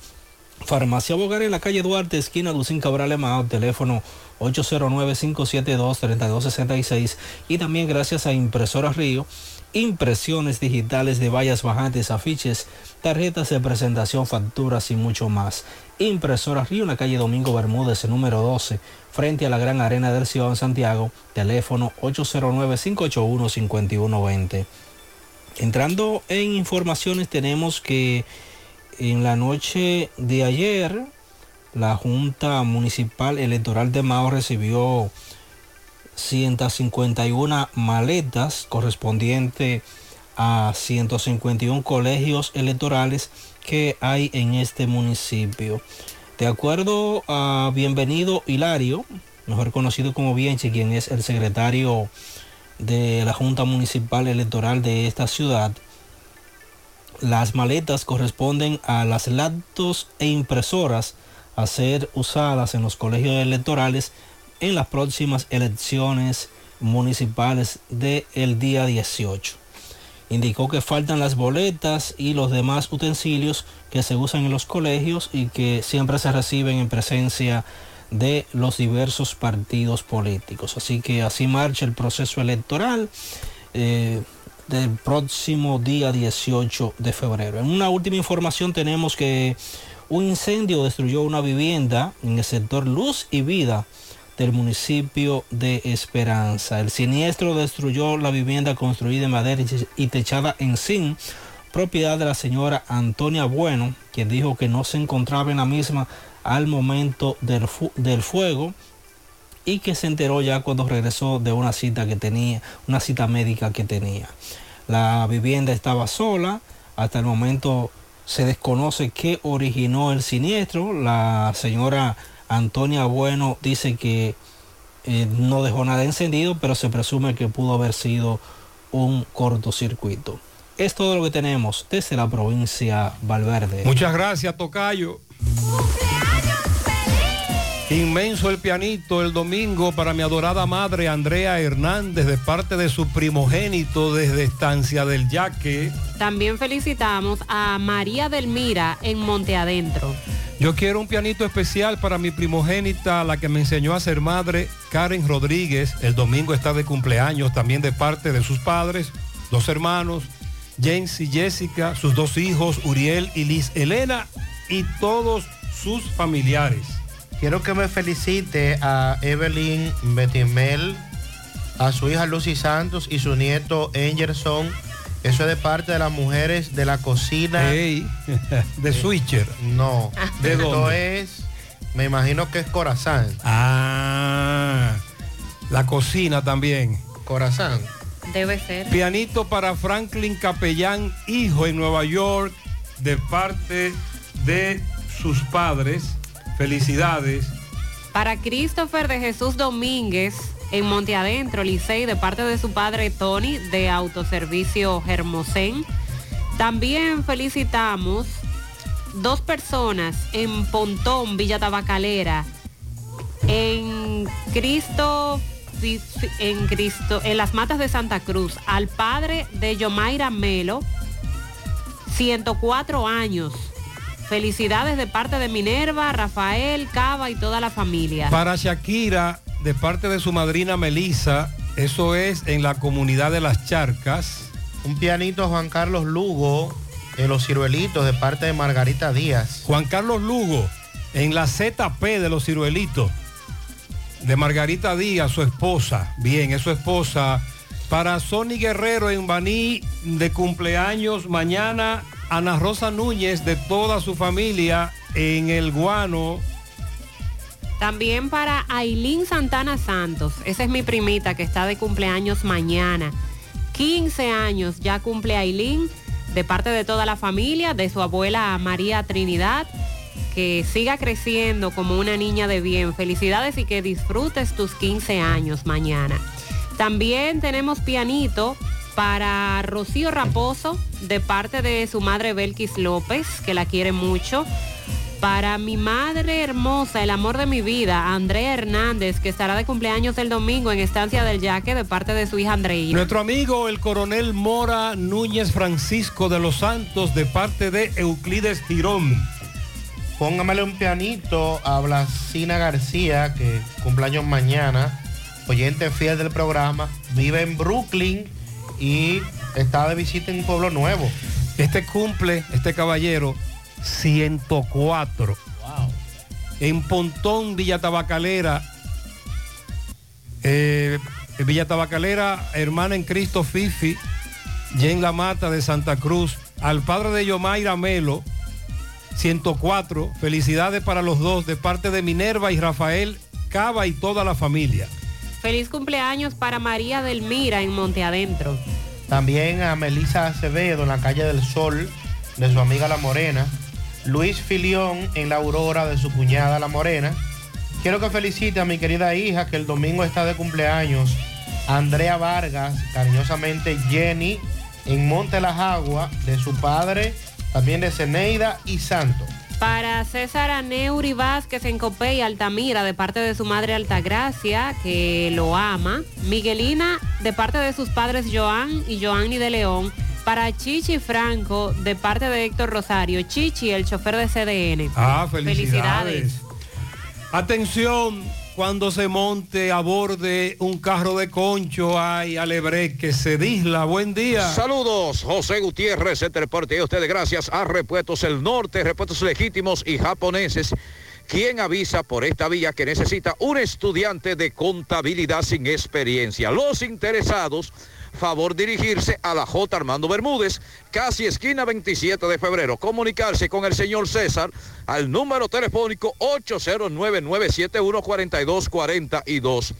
Speaker 75: Farmacia Bogar en la calle Duarte, esquina Lucín Cabral Emao, teléfono 809-572-3266 y también gracias a Impresora Río, impresiones digitales de vallas bajantes, afiches, tarjetas de presentación, facturas y mucho más. Impresora Río en la calle Domingo Bermúdez, número 12, frente a la Gran Arena del Ciudad en Santiago, teléfono 809-581-5120. Entrando en informaciones tenemos que en la noche de ayer la Junta Municipal Electoral de Mao recibió 151 maletas correspondientes a 151 colegios electorales que hay en este municipio. De acuerdo a Bienvenido Hilario, mejor conocido como Bienchi, quien es el secretario de la Junta Municipal Electoral de esta ciudad, las maletas corresponden a las laptops e impresoras a ser usadas en los colegios electorales en las próximas elecciones municipales del día 18. Indicó que faltan las boletas y los demás utensilios que se usan en los colegios y que siempre se reciben en presencia de los diversos partidos políticos. Así que así marcha el proceso electoral. Eh, del próximo día 18 de febrero. En una última información tenemos que un incendio destruyó una vivienda en el sector Luz y Vida del municipio de Esperanza. El siniestro destruyó la vivienda construida en madera y techada en zinc, propiedad de la señora Antonia Bueno, quien dijo que no se encontraba en la misma al momento del, del fuego y que se enteró ya cuando regresó de una cita que tenía, una cita médica que tenía. La vivienda estaba sola, hasta el momento se desconoce qué originó el siniestro. La señora Antonia Bueno dice que eh, no dejó nada encendido, pero se presume que pudo haber sido un cortocircuito. Es todo lo que tenemos desde la provincia Valverde.
Speaker 6: Muchas gracias, Tocayo. Inmenso el pianito el domingo para mi adorada madre Andrea Hernández de parte de su primogénito desde Estancia del Yaque.
Speaker 12: También felicitamos a María Delmira en Monte Adentro.
Speaker 6: Yo quiero un pianito especial para mi primogénita, la que me enseñó a ser madre, Karen Rodríguez. El domingo está de cumpleaños también de parte de sus padres, dos hermanos, James y Jessica, sus dos hijos, Uriel y Liz Elena y todos sus familiares.
Speaker 14: Quiero que me felicite a Evelyn Betimel, a su hija Lucy Santos y su nieto Angerson. Eso es de parte de las mujeres de la cocina.
Speaker 6: Hey, [laughs] de Switcher.
Speaker 14: No.
Speaker 6: ¿De
Speaker 14: Esto
Speaker 6: dónde?
Speaker 14: es, me imagino que es Corazán.
Speaker 6: Ah, la cocina también.
Speaker 14: Corazán.
Speaker 12: Debe ser.
Speaker 6: Pianito para Franklin Capellán, hijo en Nueva York, de parte de sus padres. Felicidades.
Speaker 12: Para Christopher de Jesús Domínguez en Monte Adentro, Licey, de parte de su padre Tony de Autoservicio Hermosén. También felicitamos dos personas en Pontón, Villa Tabacalera, en Cristo, en Cristo, en las matas de Santa Cruz, al padre de Yomaira Melo, 104 años. Felicidades de parte de Minerva, Rafael, Cava y toda la familia.
Speaker 6: Para Shakira, de parte de su madrina Melissa, eso es en la comunidad de las Charcas.
Speaker 14: Un pianito a Juan Carlos Lugo en los ciruelitos de parte de Margarita Díaz.
Speaker 6: Juan Carlos Lugo, en la ZP de los ciruelitos, de Margarita Díaz, su esposa. Bien, es su esposa. Para Sony Guerrero en Baní, de cumpleaños mañana, Ana Rosa Núñez, de toda su familia, en el Guano.
Speaker 12: También para Ailín Santana Santos, esa es mi primita que está de cumpleaños mañana. 15 años ya cumple Ailín, de parte de toda la familia, de su abuela María Trinidad, que siga creciendo como una niña de bien. Felicidades y que disfrutes tus 15 años mañana. También tenemos pianito para Rocío Raposo, de parte de su madre Belkis López, que la quiere mucho. Para mi madre hermosa, el amor de mi vida, Andrea Hernández, que estará de cumpleaños el domingo en Estancia del Yaque, de parte de su hija Andreina.
Speaker 6: Nuestro amigo el coronel Mora Núñez Francisco de los Santos, de parte de Euclides Girón.
Speaker 14: Póngamele un pianito a Blasina García, que cumpleaños mañana, oyente fiel del programa, vive en Brooklyn y está de visita en Pueblo Nuevo.
Speaker 6: Este cumple, este caballero, 104. En Pontón, Villa Tabacalera. eh, Villa Tabacalera, hermana en Cristo Fifi, Jen La Mata de Santa Cruz, al padre de Yomaira Melo, 104. Felicidades para los dos de parte de Minerva y Rafael Cava y toda la familia.
Speaker 12: Feliz cumpleaños para María del Mira en Monte Adentro.
Speaker 14: También a Melisa Acevedo en la calle del Sol, de su amiga La Morena. Luis Filión en la Aurora de su cuñada La Morena. Quiero que felicite a mi querida hija que el domingo está de cumpleaños. Andrea Vargas, cariñosamente Jenny, en Monte Las Aguas, de su padre, también de Ceneida y Santo.
Speaker 12: Para César Aneuri Vázquez en Copey, Altamira, de parte de su madre Altagracia, que lo ama. Miguelina, de parte de sus padres Joan y Joanny de León. Para Chichi Franco, de parte de Héctor Rosario. Chichi, el chofer de CDN.
Speaker 6: Ah, felicidades. Atención, cuando se monte a borde un carro de concho, hay alebre que se disla. Buen día.
Speaker 76: Saludos, José Gutiérrez, el transporte a ustedes gracias a Repuestos El Norte, Repuestos Legítimos y Japoneses, quien avisa por esta vía que necesita un estudiante de contabilidad sin experiencia. Los interesados, favor dirigirse a la J. Armando Bermúdez, casi esquina 27 de febrero. Comunicarse con el señor César al número telefónico 809-971-4242.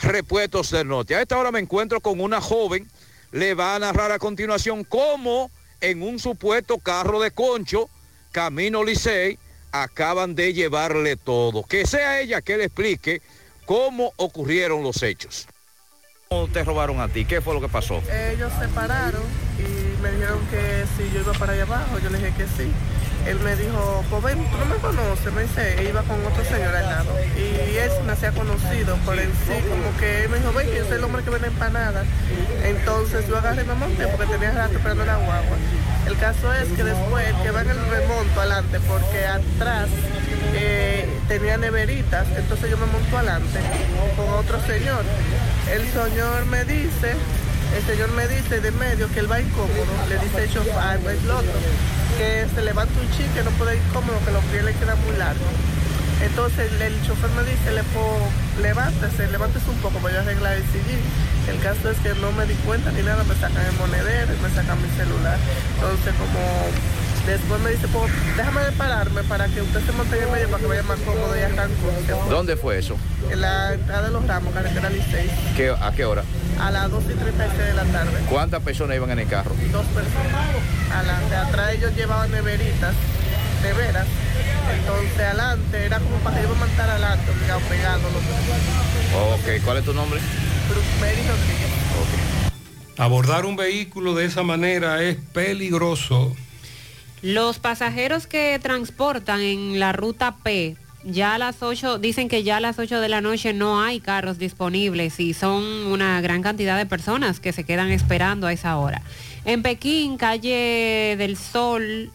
Speaker 76: Repuestos del Norte. A esta hora me encuentro con una joven. Le va a narrar a continuación cómo en un supuesto carro de concho, Camino Licey, acaban de llevarle todo. Que sea ella que le explique cómo ocurrieron los hechos. ¿Cómo te robaron a ti? ¿Qué fue lo que pasó?
Speaker 77: Ellos se pararon y me dijeron que si yo iba para allá abajo, yo le dije que sí. Él me dijo, pues ven, tú no me conoces, me dice, e iba con otro señor al lado. Y él me hacía conocido por en sí, como que él me dijo, ven, que yo soy el hombre que vende empanadas. Entonces yo agarré y me monté porque tenía rato esperando la guagua. El caso es que después el que va en el remonto adelante, porque atrás eh, tenía neveritas, entonces yo me monto adelante con otro señor. El señor me dice, el señor me dice de medio que él va incómodo, le dice el chofer, el otro, que se levanta un chico que no puede ir cómodo, que los pies le quedan muy largos. Entonces el, chofer me dice, le puedo, levántese, levántese un poco, voy a arreglar el sillín. El caso es que no me di cuenta ni nada, me sacan el monedero me sacan mi celular. Entonces como después me dice, pues déjame de pararme para que usted se mantenga en medio para que vaya más cómodo y arranco.
Speaker 76: ¿Dónde fue eso?
Speaker 77: En la entrada de los ramos, carretera Licey,
Speaker 76: ¿Qué, ¿A qué hora?
Speaker 77: a las 2 y 36 de la tarde.
Speaker 76: ¿Cuántas personas iban en el carro?
Speaker 77: Dos personas. Adelante, atrás ellos llevaban neveritas, neveras. Entonces adelante, era como para que yo me mantar adelante, obligado, pegándolo.
Speaker 76: Ok, ¿cuál es tu nombre?
Speaker 77: Mary Rodríguez.
Speaker 6: Abordar un vehículo de esa manera es peligroso.
Speaker 12: Los pasajeros que transportan en la ruta P, ya a las 8, dicen que ya a las 8 de la noche no hay carros disponibles y son una gran cantidad de personas que se quedan esperando a esa hora. En Pekín, calle del Sol,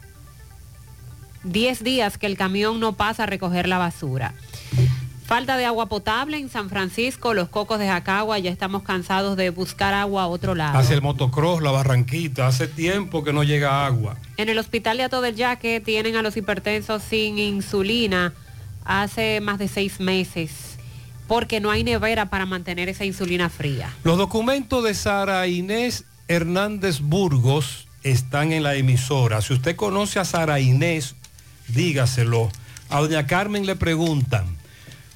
Speaker 12: 10 días que el camión no pasa a recoger la basura. Falta de agua potable en San Francisco, los cocos de Jacagua, ya estamos cansados de buscar agua a otro lado.
Speaker 6: Hacia el motocross, la barranquita, hace tiempo que no llega agua.
Speaker 12: En el hospital de Ato del Yaque tienen a los hipertensos sin insulina hace más de seis meses porque no hay nevera para mantener esa insulina fría.
Speaker 6: Los documentos de Sara Inés Hernández Burgos están en la emisora. Si usted conoce a Sara Inés, dígaselo. A doña Carmen le preguntan,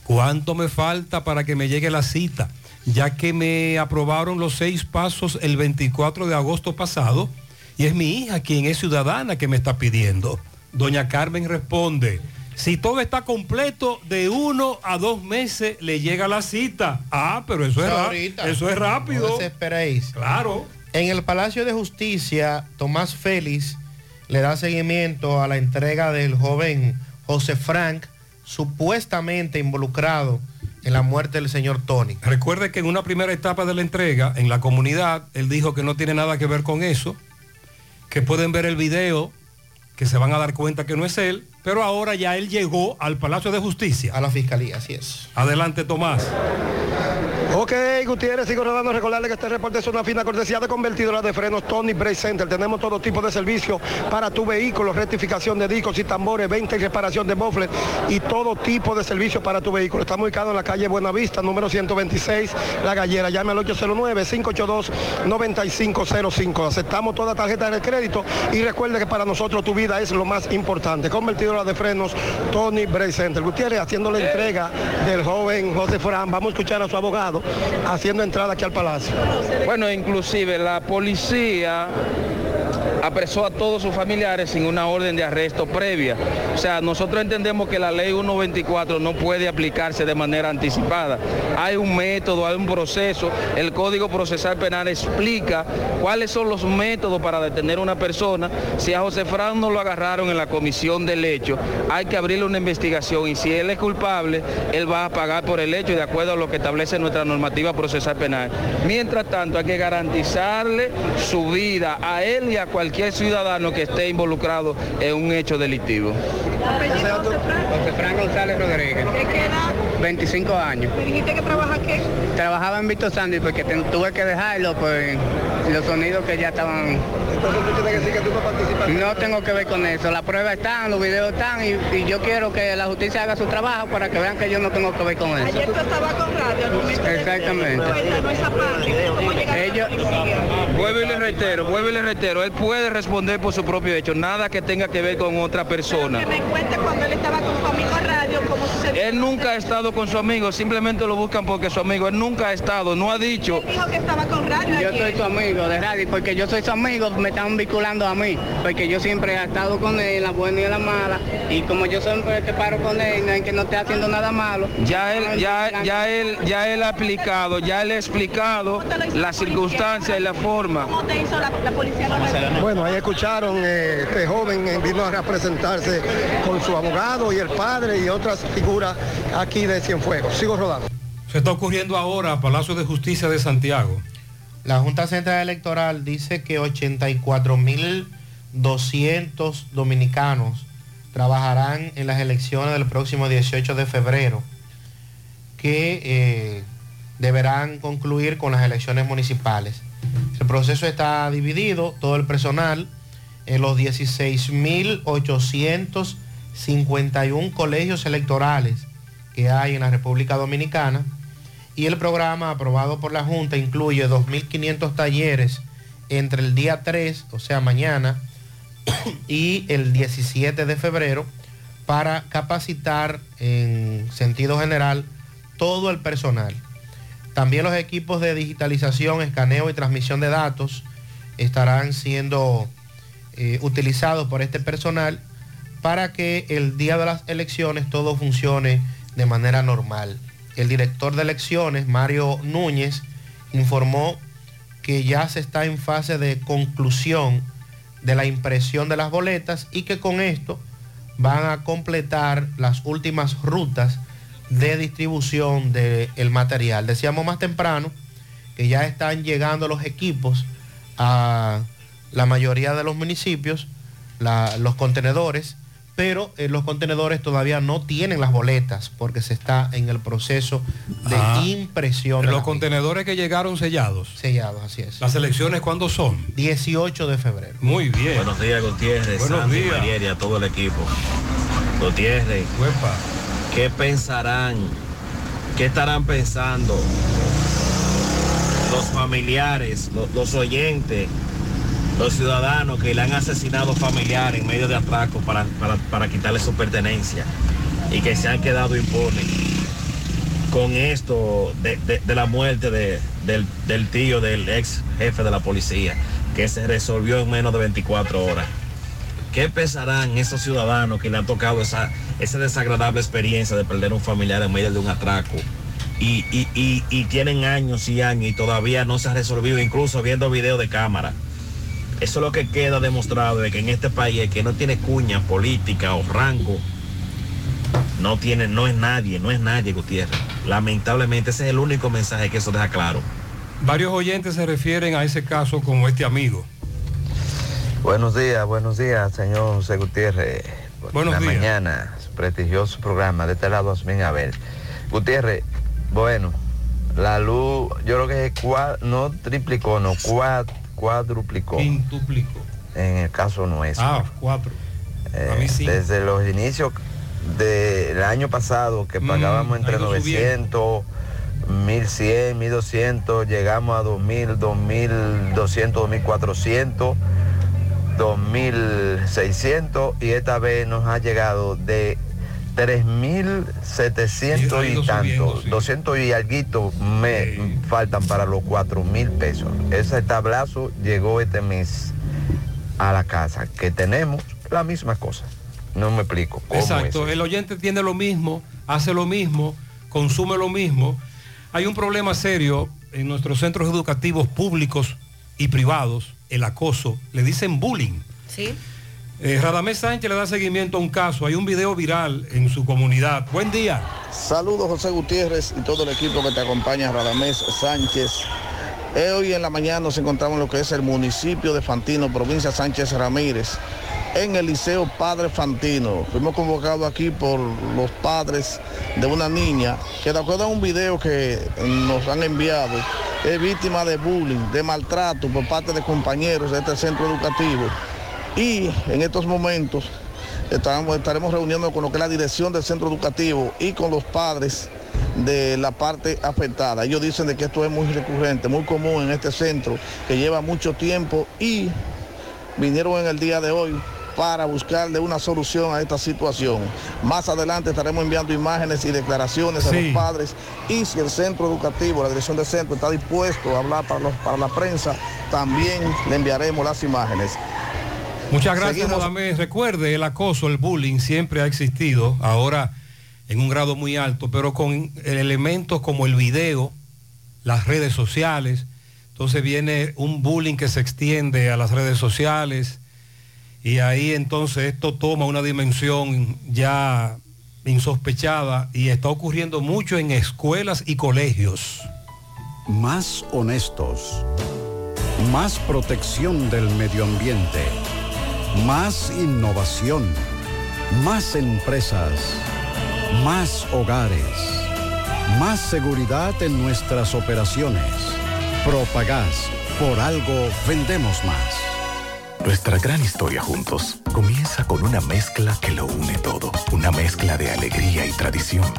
Speaker 6: ¿cuánto me falta para que me llegue la cita? Ya que me aprobaron los seis pasos el 24 de agosto pasado y es mi hija quien es ciudadana que me está pidiendo. Doña Carmen responde, si todo está completo, de uno a dos meses le llega la cita. Ah, pero eso, es,
Speaker 14: ahorita.
Speaker 6: eso es rápido.
Speaker 14: No desesperéis.
Speaker 6: Claro.
Speaker 14: En el Palacio de Justicia, Tomás Félix le da seguimiento a la entrega del joven José Frank, supuestamente involucrado en la muerte del señor Tony.
Speaker 6: Recuerde que en una primera etapa de la entrega, en la comunidad, él dijo que no tiene nada que ver con eso, que pueden ver el video que se van a dar cuenta que no es él, pero ahora ya él llegó al Palacio de Justicia.
Speaker 14: A la Fiscalía, así es.
Speaker 6: Adelante, Tomás.
Speaker 70: Ok, Gutiérrez, sigo rodando. Recordarle que este reporte es una fina cortesía de convertidora de frenos Tony Brake Center. Tenemos todo tipo de servicio para tu vehículo, rectificación de discos y tambores, venta y reparación de mofles y todo tipo de servicio para tu vehículo. Estamos ubicados en la calle Buenavista, número 126, La Gallera. Llame al 809-582-9505. Aceptamos toda tarjeta de crédito y recuerde que para nosotros tu vida es lo más importante. Convertidora de frenos Tony Brake Center. Gutiérrez haciendo la entrega del joven José Fran. Vamos a escuchar a su abogado haciendo entrada aquí al Palacio.
Speaker 45: Bueno, inclusive la policía apresó a todos sus familiares sin una orden de arresto previa. O sea, nosotros entendemos que la ley 124 no puede aplicarse de manera anticipada. Hay un método, hay un proceso. El Código Procesal Penal explica cuáles son los métodos para detener a una persona. Si a José Fran no lo agarraron en la comisión del hecho, hay que abrirle una investigación y si él es culpable, él va a pagar por el hecho de acuerdo a lo que establece nuestra normativa procesal penal. Mientras tanto, hay que garantizarle su vida a él y a cualquier ciudadano que esté involucrado en un hecho delictivo.
Speaker 74: José Fran González Rodríguez.
Speaker 78: ¿De qué edad?
Speaker 74: 25 años.
Speaker 78: ¿Me dijiste que trabaja qué?
Speaker 74: Trabajaba en Víctor Sandy porque te- tuve que dejarlo por los sonidos que ya estaban.
Speaker 70: Entonces tú tienes que decir que tú no participas.
Speaker 74: No tengo que ver con eso. Las pruebas están, los videos están y, y yo quiero que la justicia haga su trabajo para que vean que yo no tengo que ver con eso.
Speaker 78: Ayer tú estabas con radio al momento
Speaker 74: Exactamente.
Speaker 78: Cuéntanos esa parte. ¿Cómo llegaste
Speaker 74: Ellos,
Speaker 78: a la?
Speaker 45: Vuelvo y le reitero, vuelvo y le reitero, él puede responder por su propio hecho, nada que tenga que ver con otra persona.
Speaker 78: Que me cuente cuando él estaba con su amigo en radio, cómo sucedió.
Speaker 45: Él nunca ha estado con su amigo, simplemente lo buscan porque su amigo, él nunca ha estado, no ha dicho.
Speaker 78: Él dijo que estaba con radio
Speaker 74: yo
Speaker 78: ayer.
Speaker 74: soy su amigo de radio porque yo soy su amigo, me están vinculando a mí, porque yo siempre he estado con él, en la buena y en la mala, y como yo siempre que paro con él, no es que no esté haciendo nada malo.
Speaker 45: Ya él, ya, ya él, ya él ha explicado, ya él ha explicado las circunstancias y la forma.
Speaker 78: ¿Cómo te hizo la, la policía? No
Speaker 70: Bueno, ahí escucharon, eh, este joven eh, vino a representarse con su abogado y el padre y otras figuras aquí de Cienfuegos. Sigo rodando.
Speaker 6: Se está ocurriendo ahora Palacio de Justicia de Santiago.
Speaker 14: La Junta Central Electoral dice que 84.200 dominicanos trabajarán en las elecciones del próximo 18 de febrero, que eh, deberán concluir con las elecciones municipales. El proceso está dividido, todo el personal, en los 16.851 colegios electorales que hay en la República Dominicana y el programa aprobado por la Junta incluye 2.500 talleres entre el día 3, o sea, mañana, [coughs] y el 17 de febrero para capacitar en sentido general todo el personal. También los equipos de digitalización, escaneo y transmisión de datos estarán siendo eh, utilizados por este personal para que el día de las elecciones todo funcione de manera normal. El director de elecciones, Mario Núñez, informó que ya se está en fase de conclusión de la impresión de las boletas y que con esto van a completar las últimas rutas de distribución del material. Decíamos más temprano que ya están llegando los equipos a la mayoría de los municipios, los contenedores, pero eh, los contenedores todavía no tienen las boletas porque se está en el proceso de
Speaker 6: Ah,
Speaker 14: impresión. de
Speaker 6: Los contenedores que llegaron sellados.
Speaker 14: Sellados, así es.
Speaker 6: ¿Las elecciones cuándo son?
Speaker 14: 18 de febrero.
Speaker 6: Muy bien.
Speaker 79: Buenos días, Gutiérrez,
Speaker 6: Buenos
Speaker 79: Sandy,
Speaker 6: días.
Speaker 79: Mariel y a todo el equipo. Gutiérrez, ¿qué pensarán, qué estarán pensando los familiares, lo- los, oyentes, los ciudadanos que le han asesinado familiares en medio de atracos para, para, para quitarle su pertenencia y que se han quedado impunes con esto de, de- la muerte de- del, del tío del ex jefe de la policía, que se resolvió en menos de 24 horas. ¿Qué pensarán esos ciudadanos que le han tocado esa, esa desagradable experiencia de perder un familiar en medio de un atraco? Y, y- y- y tienen años y años y todavía no se ha resolvido, incluso viendo video de cámara. Eso es lo que queda demostrado de que en este país el que no tiene cuña política o rango, no tiene, no es nadie, no es nadie, Gutiérrez. Lamentablemente ese es el único mensaje que eso deja claro.
Speaker 6: Varios oyentes se refieren a ese caso como este amigo.
Speaker 79: Buenos días, buenos días, señor José Gutiérrez.
Speaker 6: Buenos
Speaker 79: la
Speaker 6: días.
Speaker 79: mañana, su prestigioso programa. De este lado, Abel. Gutiérrez, bueno, la luz, yo creo que cua- no triplicó, no, cuad- cuadruplicó.
Speaker 6: Quintuplicó.
Speaker 79: En el caso nuestro.
Speaker 6: Ah, cuatro.
Speaker 79: Eh,
Speaker 6: a mí cinco.
Speaker 79: desde los inicios del año pasado, que
Speaker 6: Mm,
Speaker 79: pagábamos entre
Speaker 6: ha ido
Speaker 79: 900, 1100, 1200, llegamos a 2000, 2200, 2400, 2600 y esta vez nos ha llegado de 3700 y tanto, 200 y algo me faltan para los 4000 pesos. Ese tablazo llegó este mes a la casa, que tenemos la misma cosa. No me explico. ¿cómo
Speaker 6: Exacto,
Speaker 79: es?
Speaker 6: el oyente tiene lo mismo, hace lo mismo, consume lo mismo. Hay un problema serio en nuestros centros educativos públicos y privados, el acoso, le dicen bullying.
Speaker 12: Sí.
Speaker 6: Eh, Radamés Sánchez le da seguimiento a un caso, hay un video viral en su comunidad. Buen día.
Speaker 19: Saludos José Gutiérrez y todo el equipo que te acompaña, Radamés Sánchez. Eh, hoy en la mañana nos encontramos en lo que es el municipio de Fantino, provincia Sánchez Ramírez, en el Liceo Padre Fantino. Fuimos convocados aquí por los padres de una niña que de acuerdo a un video que nos han enviado, es víctima de bullying, de maltrato por parte de compañeros de este centro educativo. Y en estos momentos estamos, estaremos reuniendo con lo que es la dirección del centro educativo y con los padres de la parte afectada. Ellos dicen de que esto es muy recurrente, muy común en este centro, que lleva mucho tiempo y vinieron en el día de hoy para buscarle una solución a esta situación. Más adelante estaremos enviando imágenes y declaraciones a los padres y si el centro educativo, la dirección del centro está dispuesto a hablar para, los- para la prensa, también le enviaremos las imágenes.
Speaker 6: Muchas gracias. Recuerde, el acoso, el bullying siempre ha existido, ahora en un grado muy alto, pero con elementos como el video, las redes sociales. Entonces viene un bullying que se extiende a las redes sociales y ahí entonces esto toma una dimensión ya insospechada y está ocurriendo mucho en escuelas y colegios.
Speaker 80: Más honestos. Más protección del medio ambiente. Más innovación. Más empresas. Más hogares. Más seguridad en nuestras operaciones. Propagás. Por algo vendemos más.
Speaker 81: Nuestra gran historia juntos comienza con una mezcla que lo une todo. Una mezcla de alegría y tradición.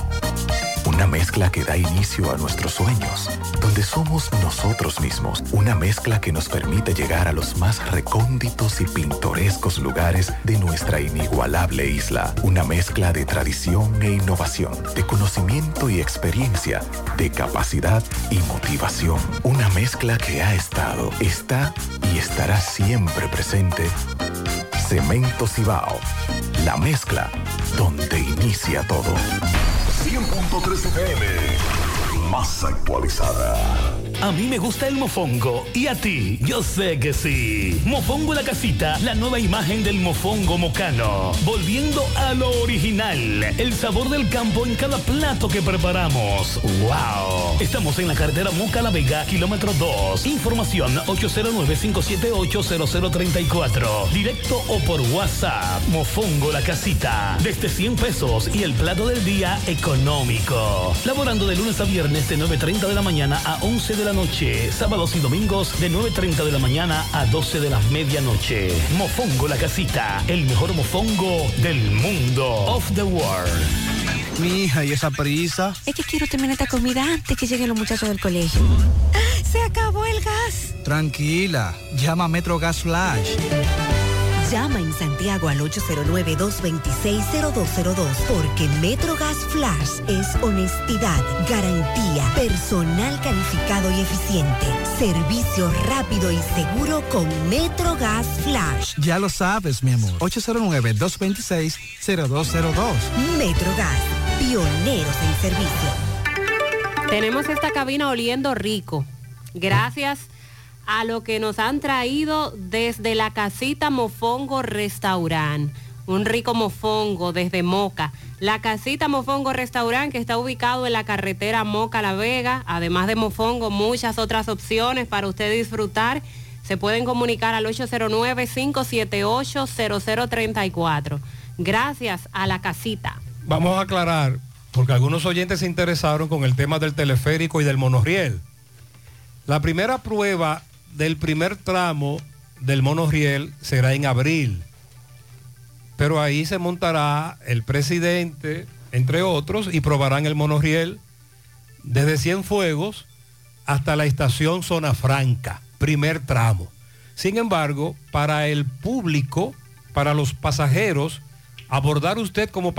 Speaker 81: Una mezcla que da inicio a nuestros sueños, donde somos nosotros mismos. Una mezcla que nos permite llegar a los más recónditos y pintorescos lugares de nuestra inigualable isla. Una mezcla de tradición e innovación, de conocimiento y experiencia, de capacidad y motivación. Una mezcla que ha estado, está y estará siempre presente. Cemento Cibao. La mezcla donde inicia todo.
Speaker 11: 100.3 FM. Más actualizada.
Speaker 82: A mí me gusta el mofongo. ¿Y a ti? Yo sé que sí. Mofongo la casita, la nueva imagen del mofongo mocano. Volviendo a lo original. El sabor del campo en cada plato que preparamos. ¡Wow! Estamos en la carretera Moca La Vega, kilómetro 2. Información 809-578-0034. Directo o por WhatsApp. Mofongo la casita. Desde 100 pesos y el plato del día económico. Laborando de lunes a viernes de 9.30 de la mañana a 11 de la noche. Sábados y domingos de 9.30 de la mañana a 12 de la medianoche. Mofongo la casita. El mejor mofongo del mundo. Of the world.
Speaker 83: Mi hija, ¿y esa prisa?
Speaker 84: Es que quiero terminar esta comida antes que lleguen los muchachos del colegio. ¡Se acabó el gas!
Speaker 83: Tranquila, llama a Metro Gas Flash.
Speaker 84: Llama en Santiago al 809-226-0202 porque MetroGas Flash es honestidad, garantía, personal calificado y eficiente, servicio rápido y seguro con MetroGas Flash.
Speaker 83: Ya lo sabes, mi amor. 809-226-0202.
Speaker 84: MetroGas, pioneros en servicio.
Speaker 12: Tenemos esta cabina oliendo rico. Gracias a lo que nos han traído desde la casita Mofongo Restaurant. Un rico mofongo desde Moca. La casita Mofongo Restaurant que está ubicado en la carretera Moca La Vega. Además de mofongo, muchas otras opciones para usted disfrutar Se pueden comunicar al 809-578-0034. Gracias a la casita.
Speaker 6: Vamos a aclarar, porque algunos oyentes se interesaron con el tema del teleférico y del monorriel. La primera prueba del primer tramo del monorriel será en abril, pero ahí se montará el presidente, entre otros, y probarán el monorriel desde Cienfuegos hasta la estación Zona Franca, primer tramo. Sin embargo, para el público, para los pasajeros, abordar usted como pasajero,